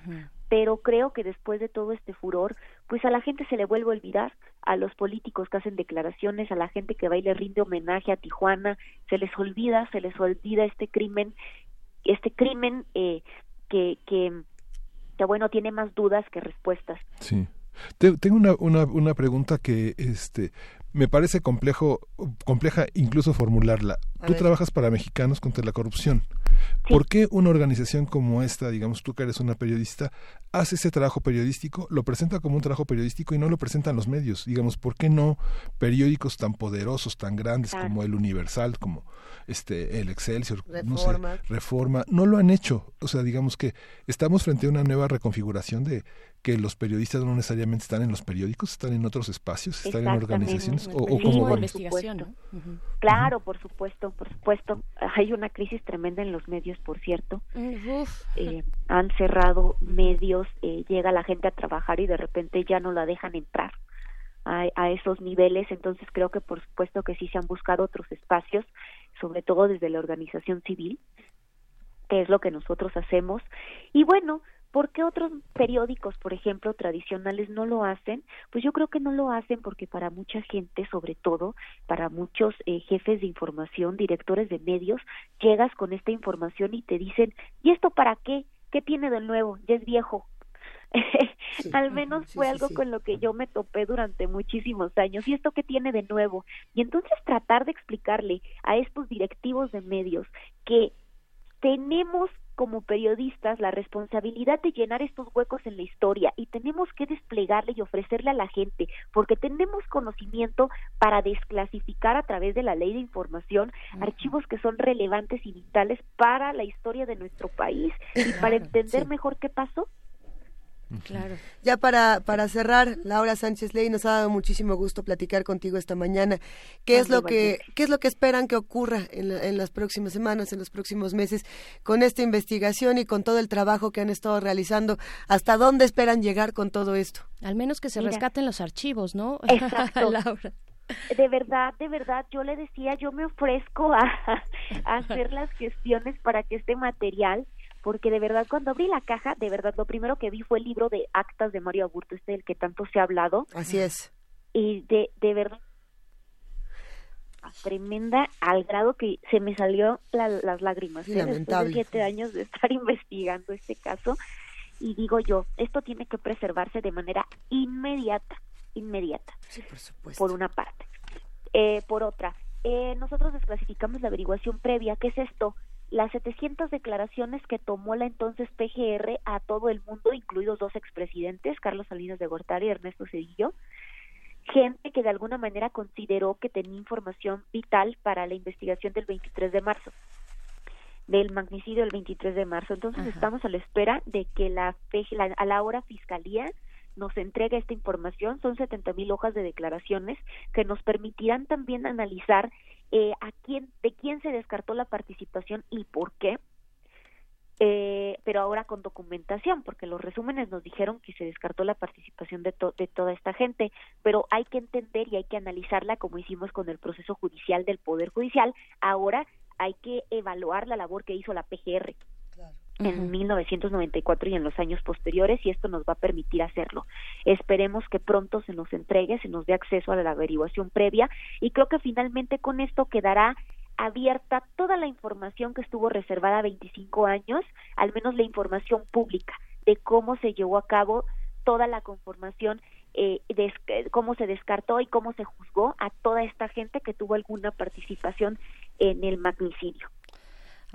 pero creo que después de todo este furor, pues a la gente se le vuelve a olvidar, a los políticos que hacen declaraciones, a la gente que va y le rinde homenaje a Tijuana, se les olvida, se les olvida este crimen, este crimen eh, que, que, que, bueno, tiene más dudas que respuestas. Sí. Te- tengo una, una, una pregunta que este me parece complejo compleja incluso formularla. A Tú ver. trabajas para Mexicanos contra la corrupción. ¿Por qué una organización como esta, digamos tú que eres una periodista, hace ese trabajo periodístico, lo presenta como un trabajo periodístico y no lo presentan los medios? Digamos, ¿por qué no periódicos tan poderosos, tan grandes Claro. como el Universal, como este el Excelsior, no sé, Reforma. Reforma, no lo han hecho? O sea, digamos que estamos frente a una nueva reconfiguración de que los periodistas no necesariamente están en los periódicos, están en otros espacios, están en organizaciones o, o Sí, cómo por van? supuesto. Claro, por supuesto, por supuesto. Hay una crisis tremenda en los medios, por cierto. Eh, han cerrado medios, eh, llega la gente a trabajar y de repente ya no la dejan entrar a, a esos niveles. Entonces creo que por supuesto que sí se han buscado otros espacios, sobre todo desde la organización civil, que es lo que nosotros hacemos. Y bueno, ¿Por qué otros periódicos, por ejemplo, tradicionales no lo hacen? Pues yo creo que no lo hacen porque para mucha gente, sobre todo para muchos eh, jefes de información, directores de medios, llegas con esta información y te dicen, ¿y esto para qué? ¿Qué tiene de nuevo? Ya es viejo. Al menos fue sí, algo sí. con lo que yo me topé durante muchísimos años. ¿Y esto qué tiene de nuevo? Y entonces tratar de explicarle a estos directivos de medios que tenemos como periodistas la responsabilidad de llenar estos huecos en la historia y tenemos que desplegarle y ofrecerle a la gente porque tenemos conocimiento para desclasificar a través de la ley de información archivos que son relevantes y vitales para la historia de nuestro país y para entender sí. mejor qué pasó. Claro. Ya para, para cerrar, Laura Sánchez Ley, nos ha dado muchísimo gusto platicar contigo esta mañana. ¿Qué es lo que qué es lo que esperan que ocurra en, la- en las próximas semanas, en los próximos meses con esta investigación y con todo el trabajo que han estado realizando? ¿Hasta dónde esperan llegar con todo esto? Al menos que se Mira. rescaten los archivos, ¿no? Exacto. Laura. De verdad, de verdad, yo le decía, yo me ofrezco a, a hacer las gestiones para que este material, porque de verdad cuando abrí la caja, de verdad lo primero que vi fue el libro de actas de Mario Aburto, este del que tanto se ha hablado. Así es. Y de, de verdad, tremenda al grado que se me salió la- las lágrimas. ¿eh? Después de siete años de estar investigando este caso, y digo yo, esto tiene que preservarse de manera inmediata, inmediata. Sí, por supuesto. Por una parte. Eh, por otra, eh, nosotros desclasificamos la averiguación previa. ¿Qué es esto? Las 700 declaraciones que tomó la entonces PGR a todo el mundo, incluidos dos expresidentes, Carlos Salinas de Gortari y Ernesto Cedillo, gente que de alguna manera consideró que tenía información vital para la investigación del 23 de marzo del magnicidio del 23 de marzo. Entonces estamos a la espera de que la, la- a la hora fiscalía nos entregue esta información. Son 70 mil hojas de declaraciones que nos permitirán también analizar eh, a quién, de quién se descartó la participación y por qué. Eh, pero ahora con documentación, porque los resúmenes nos dijeron que se descartó la participación de, to- de toda esta gente, pero hay que entender y hay que analizarla como hicimos con el proceso judicial del Poder Judicial. Ahora hay que evaluar la labor que hizo la PGR en 1994 y en los años posteriores y esto nos va a permitir hacerlo. Esperemos que pronto se nos entregue, se nos dé acceso a la averiguación previa y creo que finalmente con esto quedará abierta toda la información que estuvo reservada 25 años, al menos la información pública de cómo se llevó a cabo toda la conformación, eh, de, cómo se descartó y cómo se juzgó a toda esta gente que tuvo alguna participación en el magnicidio.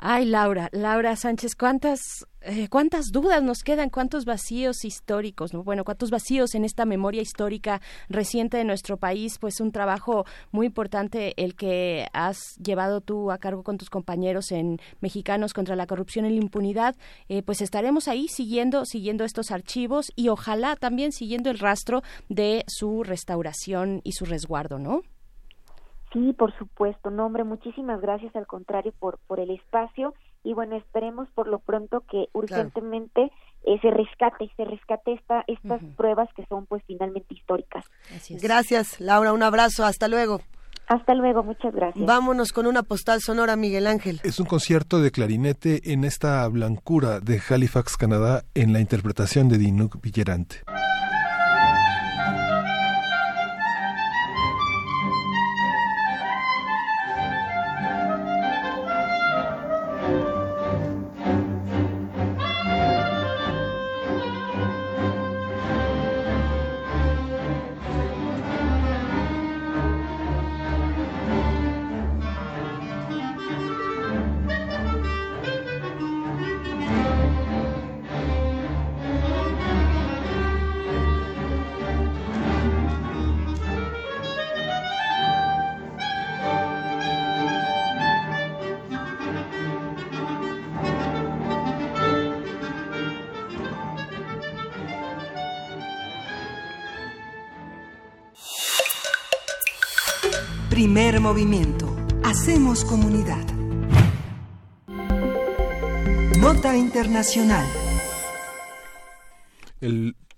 Ay, Laura, Laura Sánchez, ¿cuántas, eh, cuántas dudas nos quedan? ¿Cuántos vacíos históricos? ¿no? Bueno, ¿cuántos vacíos en esta memoria histórica reciente de nuestro país? Pues un trabajo muy importante el que has llevado tú a cargo con tus compañeros en Mexicanos contra la Corrupción y la Impunidad. Eh, pues estaremos ahí siguiendo, siguiendo estos archivos y ojalá también siguiendo el rastro de su restauración y su resguardo, ¿no? Sí, por supuesto. No, hombre, muchísimas gracias al contrario por, por el espacio y bueno, esperemos por lo pronto que urgentemente eh, se rescate, se rescate esta, estas pruebas que son pues finalmente históricas. Gracias, Laura. Un abrazo. Hasta luego. Hasta luego, muchas gracias. Vámonos con una postal sonora, Miguel Ángel. Es un concierto de clarinete en esta blancura de Halifax, Canadá, en la interpretación de Dinuk Villerante.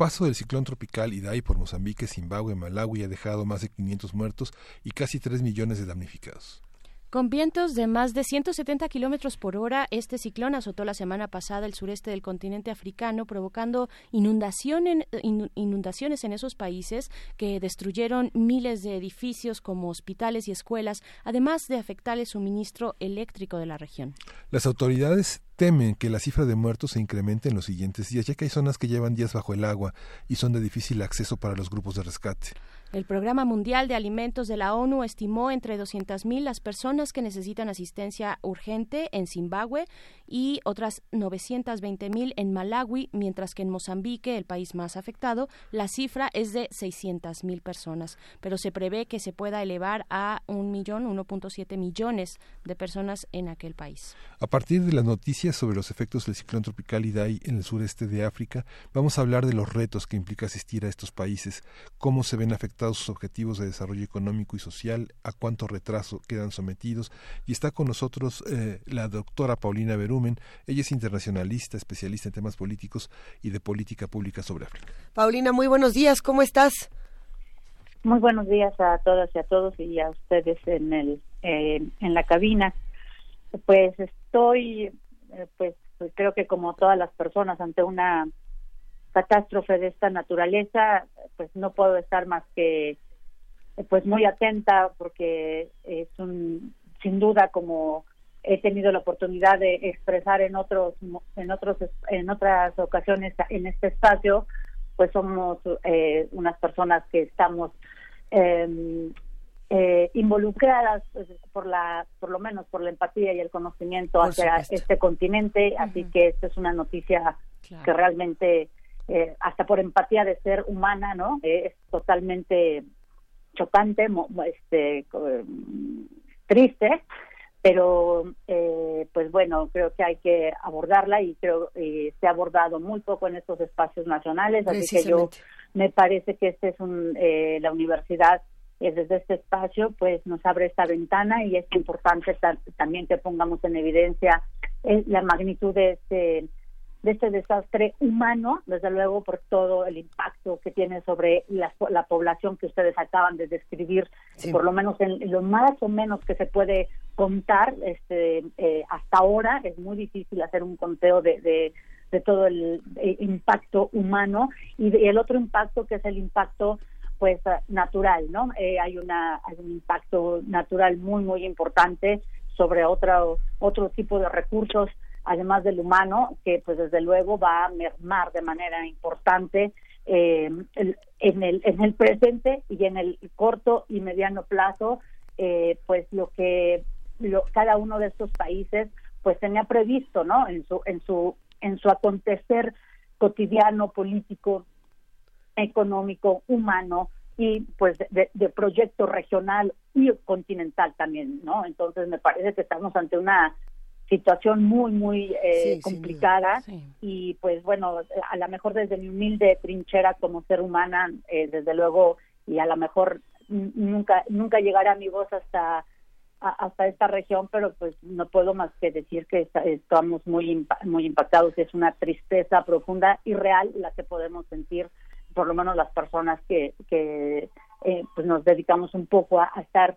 Paso del ciclón tropical Idai por Mozambique, Zimbabue, Malawi ha dejado más de 500 muertos y casi 3 millones de damnificados. Con vientos de más de 170 kilómetros por hora, este ciclón azotó la semana pasada el sureste del continente africano, provocando in- inundaciones en esos países que destruyeron miles de edificios como hospitales y escuelas, además de afectar el suministro eléctrico de la región. Las autoridades temen que la cifra de muertos se incremente en los siguientes días, ya que hay zonas que llevan días bajo el agua y son de difícil acceso para los grupos de rescate. El Programa Mundial de Alimentos de la ONU estimó entre 200.000 las personas que necesitan asistencia urgente en Zimbabue y otras 920.000 en Malawi, mientras que en Mozambique, el país más afectado, la cifra es de 600.000 personas, pero se prevé que se pueda elevar a un millón, 1.7 millones de personas en aquel país. A partir de las noticias sobre los efectos del ciclón tropical Idai en el sureste de África, vamos a hablar de los retos que implica asistir a estos países, cómo se ven afectados sus objetivos de desarrollo económico y social, a cuánto retraso quedan sometidos. Y está con nosotros eh, la doctora Paulina Berumen. Ella es internacionalista, especialista en temas políticos y de política pública sobre África. Paulina, muy buenos días. ¿Cómo estás? Muy buenos días a todas y a todos y a ustedes en el eh, en la cabina. Pues estoy, eh, pues creo que como todas las personas ante una catástrofe de esta naturaleza, pues no puedo estar más que pues muy atenta porque es un sin duda como he tenido la oportunidad de expresar en otros en otros en otras ocasiones en este espacio pues somos eh, unas personas que estamos eh, eh, involucradas pues, por la por lo menos por la empatía y el conocimiento Por hacia supuesto. este continente así que esta es una noticia Claro. que realmente eh, hasta por empatía de ser humana no Eh, es totalmente chocante mo- este eh, triste pero eh, pues bueno creo que hay que abordarla y creo que se ha abordado muy poco en estos espacios nacionales así que yo me parece que este es un eh, la universidad eh, desde este espacio pues nos abre esta ventana y es importante ta- también que pongamos en evidencia eh, la magnitud de este de este desastre humano, desde luego por todo el impacto que tiene sobre la, la población que ustedes acaban de describir, Sí. por lo menos en lo más o menos que se puede contar este eh, hasta ahora, es muy difícil hacer un conteo de, de, de todo el eh, impacto humano y, de- el otro impacto que es el impacto pues natural, ¿no? Eh, hay una hay un impacto natural muy muy importante sobre otro, otro tipo de recursos, además del humano, que pues desde luego va a mermar de manera importante eh, en, el, en el presente y en el corto y mediano plazo, eh, pues lo que lo- cada uno de estos países pues tenía previsto, ¿no? En su en su en su acontecer cotidiano político, económico, humano y pues de, de proyecto regional y continental también, ¿no? Entonces me parece que estamos ante una situación muy muy eh, complicada. Y pues bueno a lo mejor desde mi humilde trinchera como ser humana eh, desde luego y a lo mejor nunca nunca llegará mi voz hasta hasta esta región pero pues no puedo más que decir que esta- estamos muy muy impactados. Es una tristeza profunda y real la que podemos sentir por lo menos las personas que que eh, pues nos dedicamos un poco a, a estar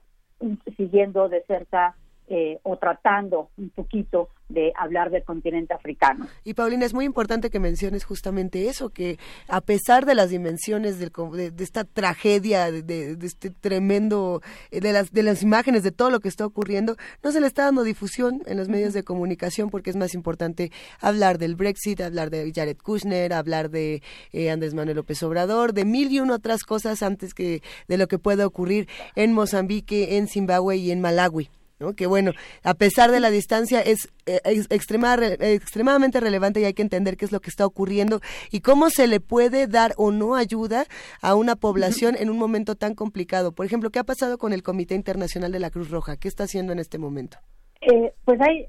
siguiendo de cerca eh, o tratando un poquito de hablar del continente africano. Y Paulina, es muy importante que menciones justamente eso, que a pesar de las dimensiones del de, de esta tragedia, de, de- de este tremendo, eh, de las, de las imágenes, de todo lo que está ocurriendo, no se le está dando difusión en los medios de comunicación porque es más importante hablar del Brexit, hablar de Jared Kushner, hablar de eh, Andrés Manuel López Obrador, de mil y una otras cosas antes que de lo que pueda ocurrir en Mozambique, en Zimbabue y en Malawi. ¿No? que bueno, a pesar de la distancia es, eh, es extrema- re- extremadamente relevante y hay que entender qué es lo que está ocurriendo y cómo se le puede dar o no ayuda a una población en un momento tan complicado. Por ejemplo, ¿qué ha pasado con el Comité Internacional de la Cruz Roja? ¿Qué está haciendo en este momento? Eh, pues hay,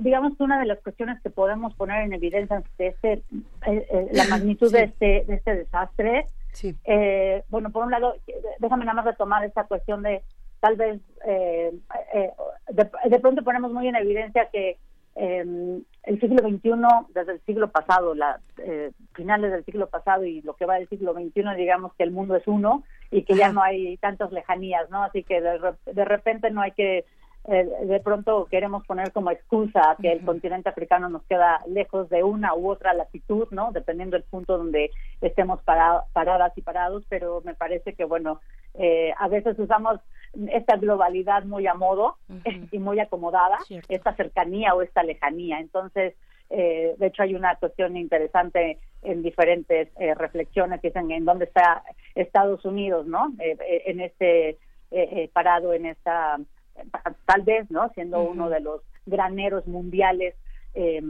digamos, que una de las cuestiones que podemos poner en evidencia ante este, eh, eh, la magnitud de, este, de este desastre. Eh, bueno, por un lado, déjame nada más retomar esta cuestión de tal vez, eh, eh, de, de pronto ponemos muy en evidencia que eh, el siglo XXI, desde el siglo pasado, la, eh, finales del siglo pasado y lo que va del siglo XXI, digamos que el mundo es uno y que ya no hay tantas lejanías, ¿no? Así que de, de repente no hay que eh, de pronto queremos poner como excusa que el continente africano nos queda lejos de una u otra latitud, ¿no? Dependiendo del punto donde estemos para- paradas y parados, pero me parece que, bueno, eh, a veces usamos esta globalidad muy a modo y muy acomodada, esta cercanía o esta lejanía. Entonces, eh, de hecho, hay una cuestión interesante en diferentes eh, reflexiones que dicen en dónde está Estados Unidos, ¿no? Eh, eh, en este eh, eh, parado en esta tal vez, ¿no? Siendo uno de los graneros mundiales, eh,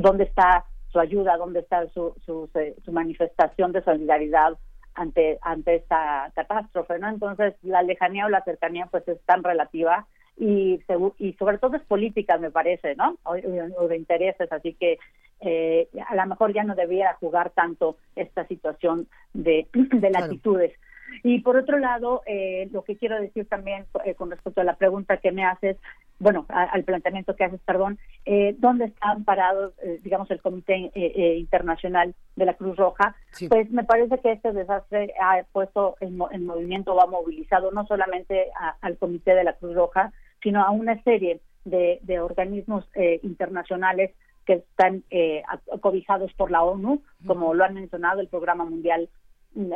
dónde está su ayuda, dónde está su, su, su manifestación de solidaridad ante ante esta catástrofe, ¿no? Entonces la lejanía o la cercanía pues es tan relativa y sobre todo es política me parece, ¿no? O, o de intereses, así que eh, a lo mejor ya no debiera jugar tanto esta situación de, de latitudes. Y por otro lado, eh, lo que quiero decir también eh, con respecto a la pregunta que me haces, bueno, a- al planteamiento que haces, perdón, eh, ¿dónde están parados, eh, digamos, el Comité eh, Internacional de la Cruz Roja? Pues me parece que este desastre ha puesto en, en movimiento o ha movilizado no solamente a- al Comité de la Cruz Roja, sino a una serie de, de organismos eh, internacionales que están eh, cobijados por la ONU, como lo han mencionado el Programa Mundial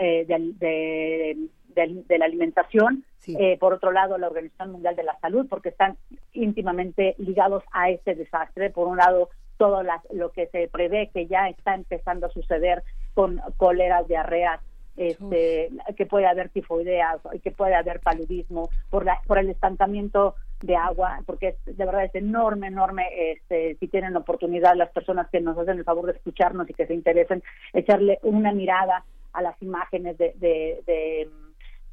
eh, del- de, de- de la alimentación, eh, por otro lado la Organización Mundial de la Salud, porque están íntimamente ligados a este desastre. Por un lado, todo las- lo que se prevé que ya está empezando a suceder con cóleras, diarreas, este, que puede haber tifoideas, que puede haber paludismo, por, la, por el estancamiento de agua, porque es, de verdad es enorme, enorme. Este, si tienen oportunidad, las personas que nos hacen el favor de escucharnos y que se interesen, echarle una mirada a las imágenes de, de, de,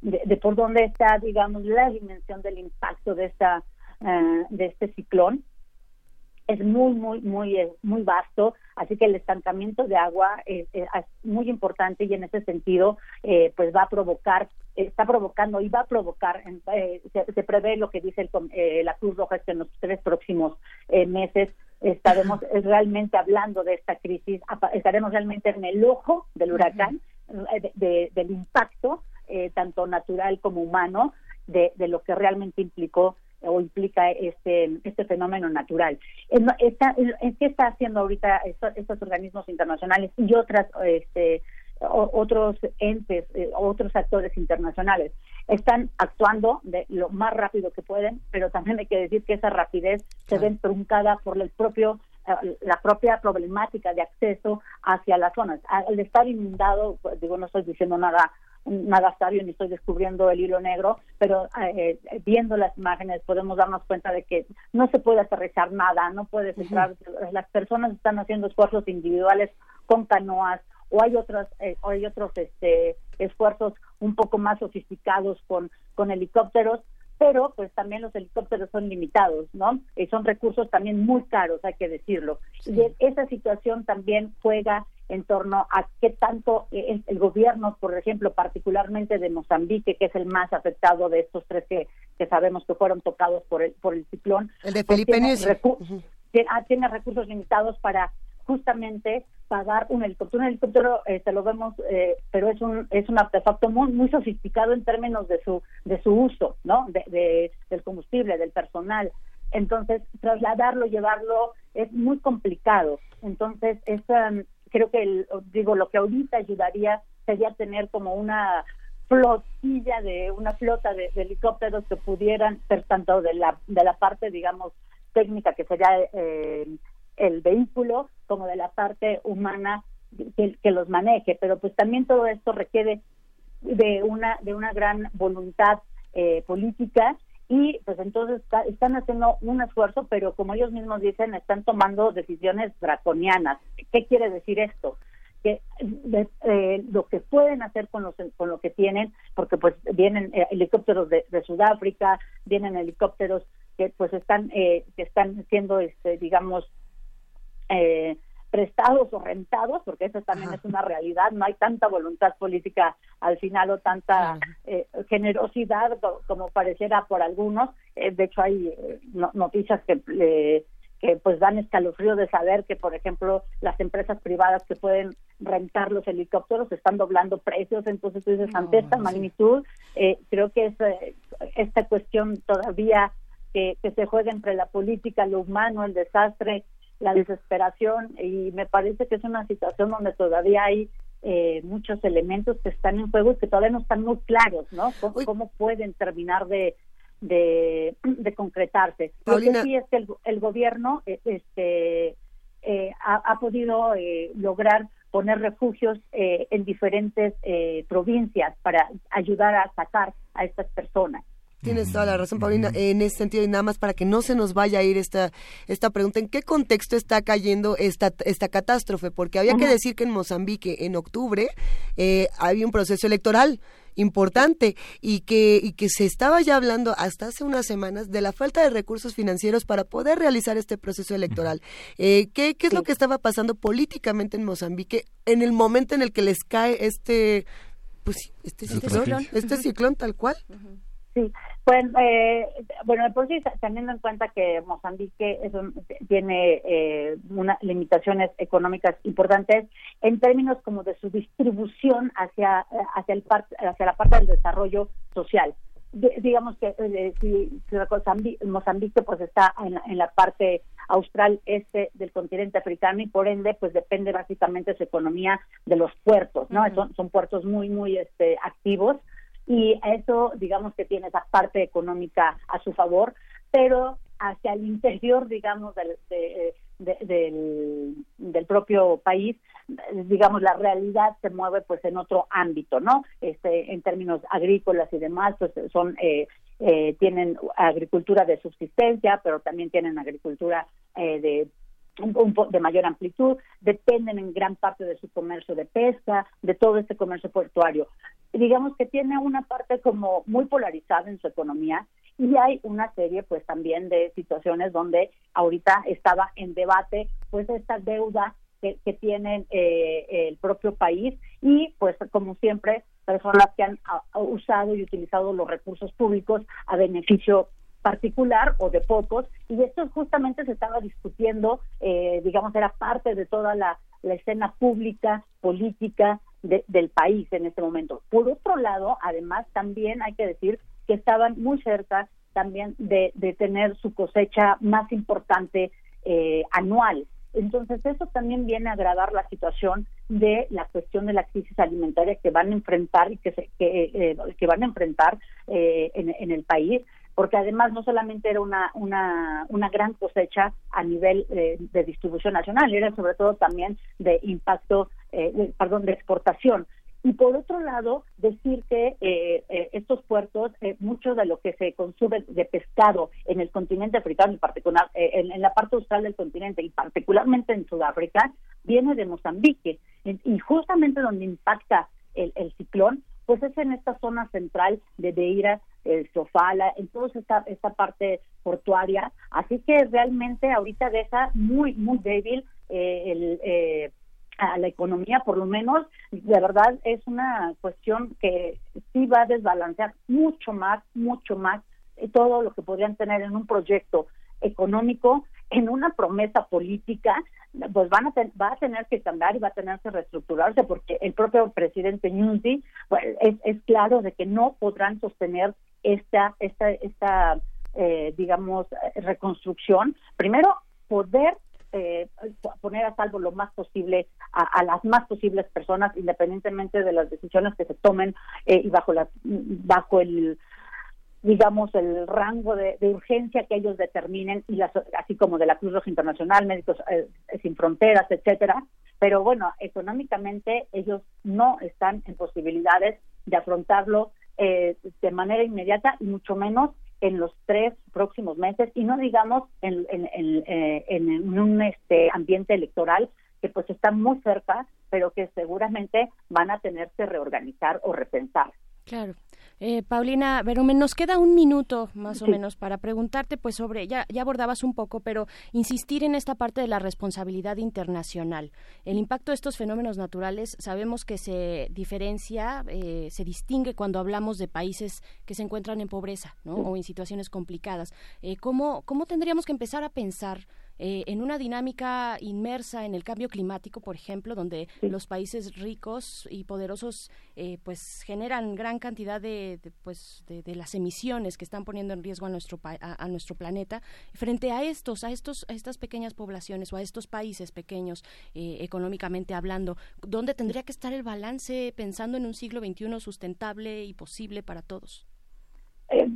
de- de por dónde está, digamos, la dimensión del impacto de esta eh, de este ciclón. Es muy muy muy eh, muy vasto así que el estancamiento de agua es, muy importante y en ese sentido eh, pues va a provocar está provocando y va a provocar eh, se, se prevé lo que dice el eh, la Cruz Roja es que en los tres próximos eh, meses. Estaremos realmente hablando de esta crisis estaremos realmente en el ojo del huracán de- de- del impacto eh, tanto natural como humano de, de lo que realmente implicó o implica este este fenómeno natural. En, esta- en- ¿en ¿Qué está haciendo ahorita estos, estos organismos internacionales y otras este, otros entes, eh, otros actores internacionales están actuando de lo más rápido que pueden, pero también hay que decir que esa rapidez se ve truncada por el propio eh, la propia problemática de acceso hacia las zonas. Al estar inundado, pues, digo, no estoy diciendo nada nada sabio ni estoy descubriendo el hilo negro, pero eh, viendo las imágenes podemos darnos cuenta de que no se puede aterrizar nada, no puedes entrar, las personas están haciendo esfuerzos individuales con canoas o hay otros eh, o hay otros este esfuerzos un poco más sofisticados con con helicópteros pero pues también los helicópteros son limitados, ¿no? Y son recursos también muy caros, hay que decirlo. Y esa situación también juega en torno a qué tanto eh, el, el gobierno, por ejemplo, particularmente de Mozambique, que es el más afectado de estos tres que, que sabemos que fueron tocados por el, por el ciclón. El de pues Felipe tiene recu- que- ah, tiene recursos limitados para justamente pagar un helicóptero. Un helicóptero, este, lo vemos, eh, pero es un es un artefacto muy muy sofisticado en términos de su de su uso, ¿no? De, de- del combustible, del personal. Entonces, trasladarlo, llevarlo es muy complicado. Entonces, es, um, creo que el- digo lo que ahorita ayudaría sería tener como una flotilla de una flota de, helicópteros que pudieran ser tanto de la de la parte digamos técnica que sería eh, el vehículo como de la parte humana que, los maneje pero pues también todo esto requiere de una de una gran voluntad eh, política y pues entonces está- están haciendo un esfuerzo pero como ellos mismos dicen están tomando decisiones draconianas. Qué quiere decir esto que eh, lo que pueden hacer con los con lo que tienen porque pues vienen eh, helicópteros de, de Sudáfrica vienen helicópteros que pues están eh, que están siendo este digamos eh, prestados o rentados porque eso también es una realidad no hay tanta voluntad política al final o tanta eh, generosidad co- como pareciera por algunos. Eh, de hecho hay eh, no- noticias que que pues dan escalofrío de saber que por ejemplo las empresas privadas que pueden rentar los helicópteros están doblando precios. Entonces tú dices ante esta magnitud eh, creo que es eh, esta cuestión todavía que, que se juega entre la política lo humano el desastre la desesperación y me parece que es una situación donde todavía hay eh, muchos elementos que están en juego y que todavía no están muy claros, ¿no? ¿Cómo, cómo pueden terminar de, de, de concretarse? Paulina. Lo que sí es que el, el gobierno eh, este, eh, ha, ha podido eh, lograr poner refugios eh, en diferentes eh, provincias para ayudar a sacar a estas personas. Tienes toda la razón, Paulina, en ese sentido, y nada más para que no se nos vaya a ir esta, esta pregunta, ¿en qué contexto está cayendo esta, esta catástrofe? Porque había que decir que en Mozambique, en octubre, eh, había un proceso electoral importante y que, y que se estaba ya hablando hasta hace unas semanas de la falta de recursos financieros para poder realizar este proceso electoral. Eh, ¿qué, ¿Qué es lo que estaba pasando políticamente en Mozambique en el momento en el que les cae este, pues, este ciclón, ciclón. este ciclón tal cual? Sí, pues, eh, bueno, por sí, teniendo en cuenta que Mozambique es un- tiene eh, unas limitaciones económicas importantes en términos como de su distribución hacia hacia el par- hacia la parte del desarrollo social. Di- digamos que eh, si, si Mozambi- Mozambique pues está en la, en la parte austral este del continente africano y por ende pues depende básicamente su economía de los puertos, ¿no? Son, son puertos muy muy este activos y eso digamos que tiene esa parte económica a su favor pero hacia el interior digamos del, de- de- del, propio país digamos la realidad se mueve pues en otro ámbito no este en términos agrícolas y demás pues son eh, eh, tienen agricultura de subsistencia pero también tienen agricultura eh, de de mayor amplitud, dependen en gran parte de su comercio de pesca, de todo este comercio portuario. Digamos que tiene una parte como muy polarizada en su economía y hay una serie pues también de situaciones donde ahorita estaba en debate pues esta deuda que, que tiene eh, el propio país y pues como siempre personas que han ah, usado y utilizado los recursos públicos a beneficio particular o de pocos. Y esto justamente se estaba discutiendo eh, digamos era parte de toda la escena pública política de- del país en este momento. Por otro lado además también hay que decir que estaban muy cerca también de, tener su cosecha más importante eh, anual. Entonces, eso también viene a agravar la situación de la cuestión de la crisis alimentaria que van a enfrentar y que, se, que, eh, que van a enfrentar eh, en el país porque además no solamente era una, una, una gran cosecha a nivel eh, de distribución nacional, era sobre todo también de impacto, eh, perdón, de exportación. Y por otro lado, decir que eh, eh, estos puertos, eh, mucho de lo que se consume de pescado en el continente africano, en particular eh, en, en la parte austral del continente y particularmente en Sudáfrica, viene de Mozambique. Y y justamente donde impacta el, el ciclón, pues es en esta zona central de Beira, eh, Sofala, en toda esta, esta parte portuaria. Así que realmente ahorita deja muy, muy débil eh, el, eh, a la economía, por lo menos, de verdad es una cuestión que sí va a desbalancear mucho más, mucho más eh, todo lo que podrían tener en un proyecto económico, en una promesa política, pues van a ten- va a tener que cambiar y va a tener que reestructurarse porque el propio presidente Nyusi pues, es, es claro de que no podrán sostener esta esta esta eh, digamos reconstrucción primero poder eh, poner a salvo lo más posible a, a las más posibles personas independientemente de las decisiones que se tomen eh, y bajo la bajo el digamos el rango de, de urgencia que ellos determinen y las, así como de la Cruz Roja Internacional, Médicos eh, Sin Fronteras, etcétera. Pero bueno, económicamente ellos no están en posibilidades de afrontarlo eh, de manera inmediata y mucho menos en los tres próximos meses y no digamos en, en, en, eh, en un este ambiente electoral que pues está muy cerca, pero que seguramente van a tener que reorganizar o repensar. Claro. Eh, Paulina Verumen, nos queda un minuto más o menos para preguntarte, pues sobre, ya, ya abordabas un poco, pero insistir en esta parte de la responsabilidad internacional. El impacto de estos fenómenos naturales sabemos que se diferencia, eh, se distingue cuando hablamos de países que se encuentran en pobreza ¿no? o en situaciones complicadas. Eh, ¿cómo, ¿Cómo tendríamos que empezar a pensar eh, en una dinámica inmersa en el cambio climático, por ejemplo, donde los países ricos y poderosos eh, pues generan gran cantidad de, de, pues de, de las emisiones que están poniendo en riesgo a nuestro pa- a, a nuestro planeta frente a estos a estos a estas pequeñas poblaciones o a estos países pequeños eh, económicamente hablando dónde tendría que estar el balance pensando en un siglo XXI sustentable y posible para todos eh,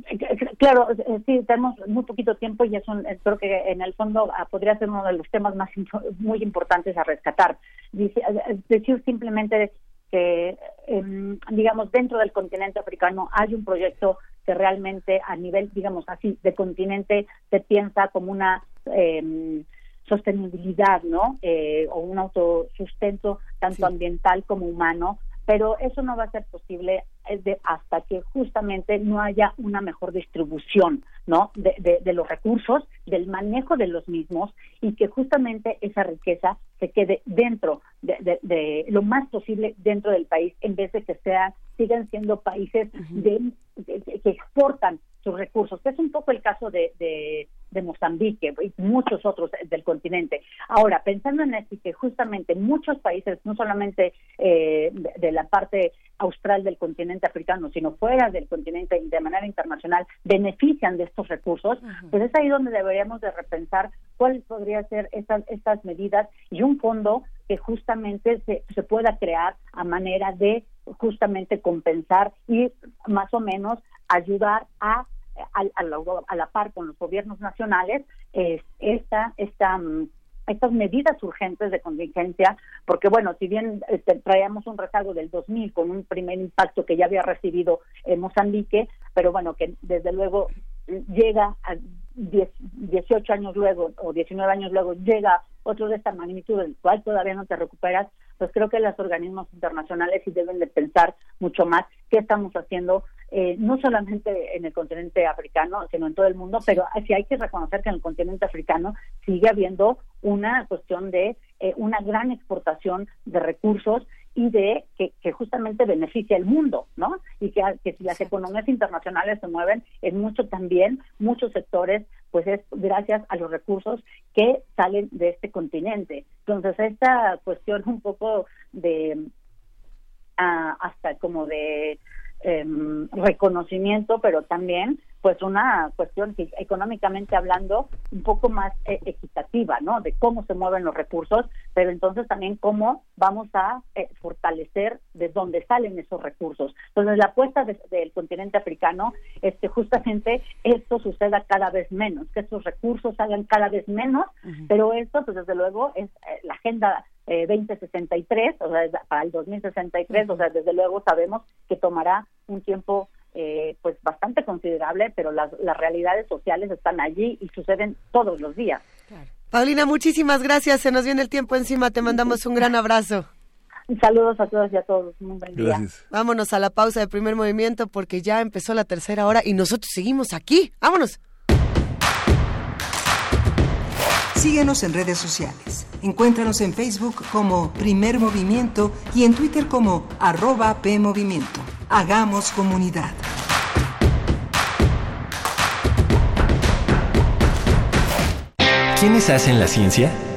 claro, eh, sí, tenemos muy poquito tiempo y es un, eh, creo que en el fondo ah, podría ser uno de los temas más muy importantes a rescatar. Eh, decir simplemente que, em, digamos, dentro del continente africano hay un proyecto que realmente a nivel, digamos así, de continente se piensa como una em, sostenibilidad, ¿no? Eh, o un autosustento tanto ambiental como humano, pero eso no va a ser posible eh, hasta que justamente no haya una mejor distribución, ¿no? De, de- de los recursos, del manejo de los mismos y que justamente esa riqueza se quede dentro de, de- de lo más posible dentro del país en vez de que sea sigan siendo países de- que exportan sus recursos, que es un poco el caso de, de, Mozambique y muchos otros del continente. Ahora, pensando en esto que justamente muchos países, no solamente eh, de, de la parte austral del continente africano, sino fuera del continente y de manera internacional, benefician de estos recursos, pues es ahí donde deberíamos de repensar cuáles podrían ser estas, estas medidas y un fondo que justamente se, se pueda crear a manera de justamente compensar y más o menos ayudar a a, a la, a la par con los gobiernos nacionales es esta esta mm, estas medidas urgentes de contingencia, porque bueno, si bien eh, traíamos un rezago del 2000 con un primer impacto que ya había recibido en Mozambique, pero bueno, que desde luego eh, llega a 10 18 años luego o 19 años luego llega otro de esta magnitud del cual todavía no te recuperas, pues creo que los organismos internacionales sí deben de pensar mucho más qué estamos haciendo, eh, no solamente en el continente africano, sino en todo el mundo, pero sí hay que reconocer que en el continente africano sigue habiendo una cuestión de eh, una gran exportación de recursos y de que, que justamente beneficia al mundo, ¿no? Y que, que si las economías internacionales se mueven, en mucho también, muchos sectores, pues es gracias a los recursos que salen de este continente. Entonces, esta cuestión un poco de ah, hasta como de em, reconocimiento, pero también pues una cuestión que, económicamente hablando un poco más eh, equitativa, ¿no? De cómo se mueven los recursos, pero entonces también cómo vamos a eh, fortalecer de dónde salen esos recursos. Entonces la apuesta de- del continente africano es que justamente esto suceda cada vez menos, que esos recursos salgan cada vez menos, pero esto pues desde luego es eh, la agenda eh, 2063, o sea, para el 2063, o sea, desde luego sabemos que tomará un tiempo eh, pues bastante considerable, pero las, las realidades sociales están allí y suceden todos los días. Paulina, muchísimas gracias. Se nos viene el tiempo encima. Te mandamos un gran abrazo. Saludos a todos y a todos. Un buen día. Vámonos a la pausa de primer movimiento porque ya empezó la tercera hora y nosotros seguimos aquí. Vámonos. Síguenos en redes sociales. Encuéntranos en Facebook como Primer Movimiento y en Twitter como arroba PMovimiento. Hagamos comunidad. ¿Quiénes hacen la ciencia?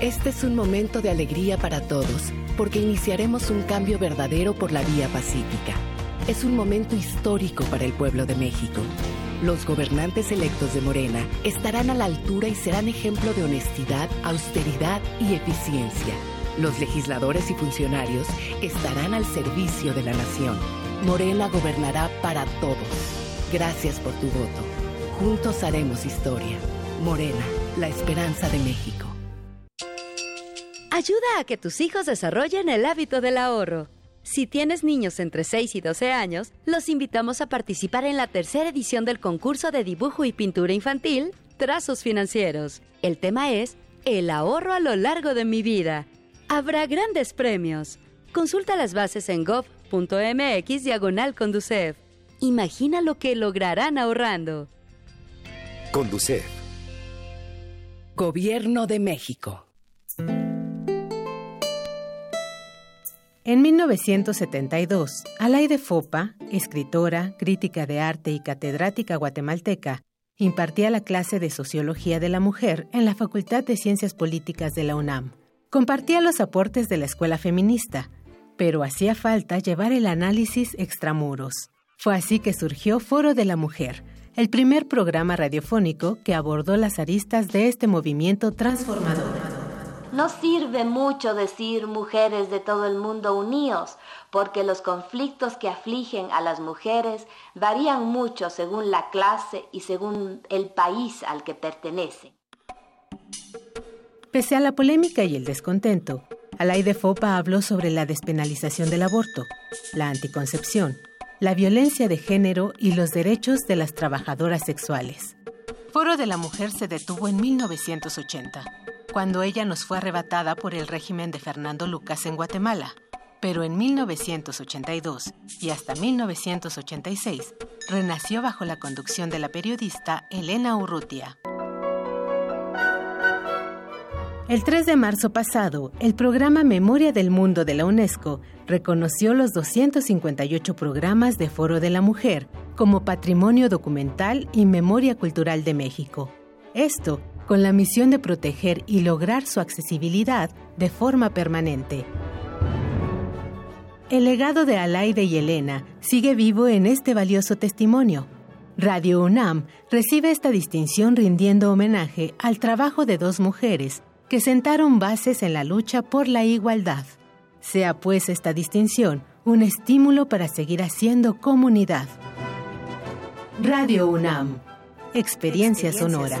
Este es un momento de alegría para todos, porque iniciaremos un cambio verdadero por la vía pacífica. Es un momento histórico para el pueblo de México. Los gobernantes electos de Morena estarán a la altura y serán ejemplo de honestidad, austeridad y eficiencia. Los legisladores y funcionarios estarán al servicio de la nación. Morena gobernará para todos. Gracias por tu voto. Juntos haremos historia. Morena, la esperanza de México. Ayuda a que tus hijos desarrollen el hábito del ahorro. Si tienes niños entre 6 y 12 años, los invitamos a participar en la tercera edición del concurso de dibujo y pintura infantil, Trazos Financieros. El tema es El ahorro a lo largo de mi vida. Habrá grandes premios. Consulta las bases en gov.mx diagonal Conducef. Imagina lo que lograrán ahorrando. Conducef. Gobierno de México. En 1972, Alaide Fopa, escritora, crítica de arte y catedrática guatemalteca, impartía la clase de Sociología de la Mujer en la Facultad de Ciencias Políticas de la UNAM. Compartía los aportes de la escuela feminista, pero hacía falta llevar el análisis extramuros. Fue así que surgió Foro de la Mujer, el primer programa radiofónico que abordó las aristas de este movimiento transformador. No sirve mucho decir mujeres de todo el mundo unidos, porque los conflictos que afligen a las mujeres varían mucho según la clase y según el país al que pertenecen. Pese a la polémica y el descontento, Alaide Fopa habló sobre la despenalización del aborto, la anticoncepción, la violencia de género y los derechos de las trabajadoras sexuales. Foro de la Mujer se detuvo en 1980, cuando ella nos fue arrebatada por el régimen de Fernando Lucas en Guatemala. Pero en 1982 y hasta 1986 renació bajo la conducción de la periodista Elena Urrutia. El 3 de marzo pasado, el programa Memoria del Mundo de la UNESCO reconoció los 258 programas de Foro de la Mujer como Patrimonio Documental y Memoria Cultural de México. Esto con la misión de proteger y lograr su accesibilidad de forma permanente. El legado de Alaide y Elena sigue vivo en este valioso testimonio. Radio UNAM recibe esta distinción rindiendo homenaje al trabajo de dos mujeres que sentaron bases en la lucha por la igualdad. Sea pues esta distinción un estímulo para seguir haciendo comunidad. Radio UNAM, experiencia, sonora.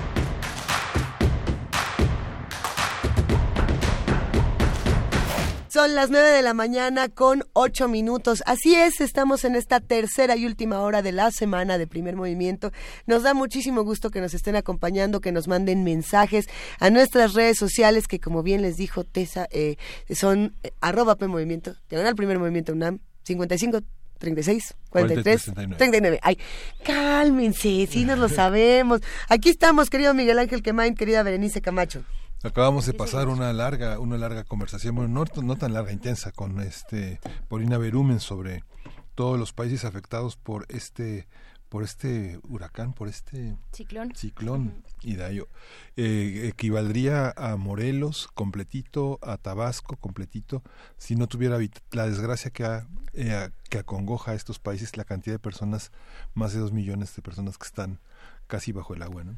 Son las 9 de la mañana con 8 minutos. Así es, estamos en esta tercera y última hora de la semana de primer movimiento. Nos da muchísimo gusto que nos estén acompañando, que nos manden mensajes a nuestras redes sociales, que como bien les dijo Tessa, eh, son eh, arroba P Movimiento, al primer movimiento UNAM, 55 36, 43, 39. Ay, cálmense, sí nos lo sabemos. Aquí estamos, querido Miguel Ángel Quemain, querida Berenice Camacho. Acabamos de pasar una larga, una larga conversación, bueno, no, no tan larga, intensa, con este Paulina Berumen sobre todos los países afectados por este por este huracán, por este ciclón, ciclón Idayo, eh, equivaldría a Morelos completito, a Tabasco completito, si no tuviera la desgracia que, eh, que acongoja a estos países, la cantidad de personas, más de dos millones de personas que están casi bajo el agua, ¿no?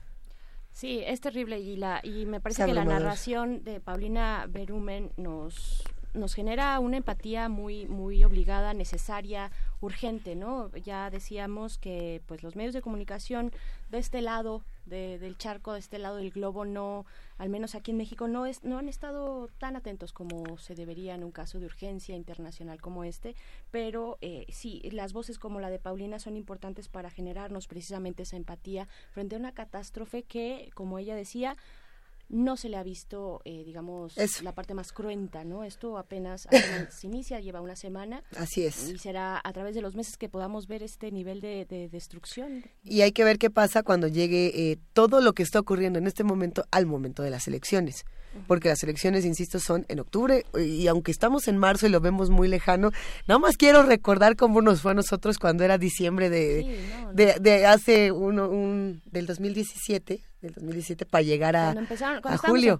Sí, es terrible y la y me parece que la narración de Paulina Berumen nos nos genera una empatía muy muy obligada, necesaria, urgente, ¿no? Ya decíamos que pues los medios de comunicación de este lado del charco, de este lado del globo, no, al menos aquí en México, no, es, no han estado tan atentos como se debería en un caso de urgencia internacional como este, pero eh, sí, las voces como la de Paulina son importantes para generarnos precisamente esa empatía frente a una catástrofe que, como ella decía, no se le ha visto, eh, digamos, la parte más cruenta, ¿no? Esto apenas, se inicia, lleva una semana. Así es. Y será a través de los meses que podamos ver este nivel de, destrucción. Y hay que ver qué pasa cuando llegue eh, todo lo que está ocurriendo en este momento al momento de las elecciones porque las elecciones, insisto, son en octubre y aunque estamos en marzo y lo vemos muy lejano, nada más quiero recordar cómo nos fue a nosotros cuando era diciembre de, de, hace uno, un, del 2017 del 2017 para llegar a, a julio.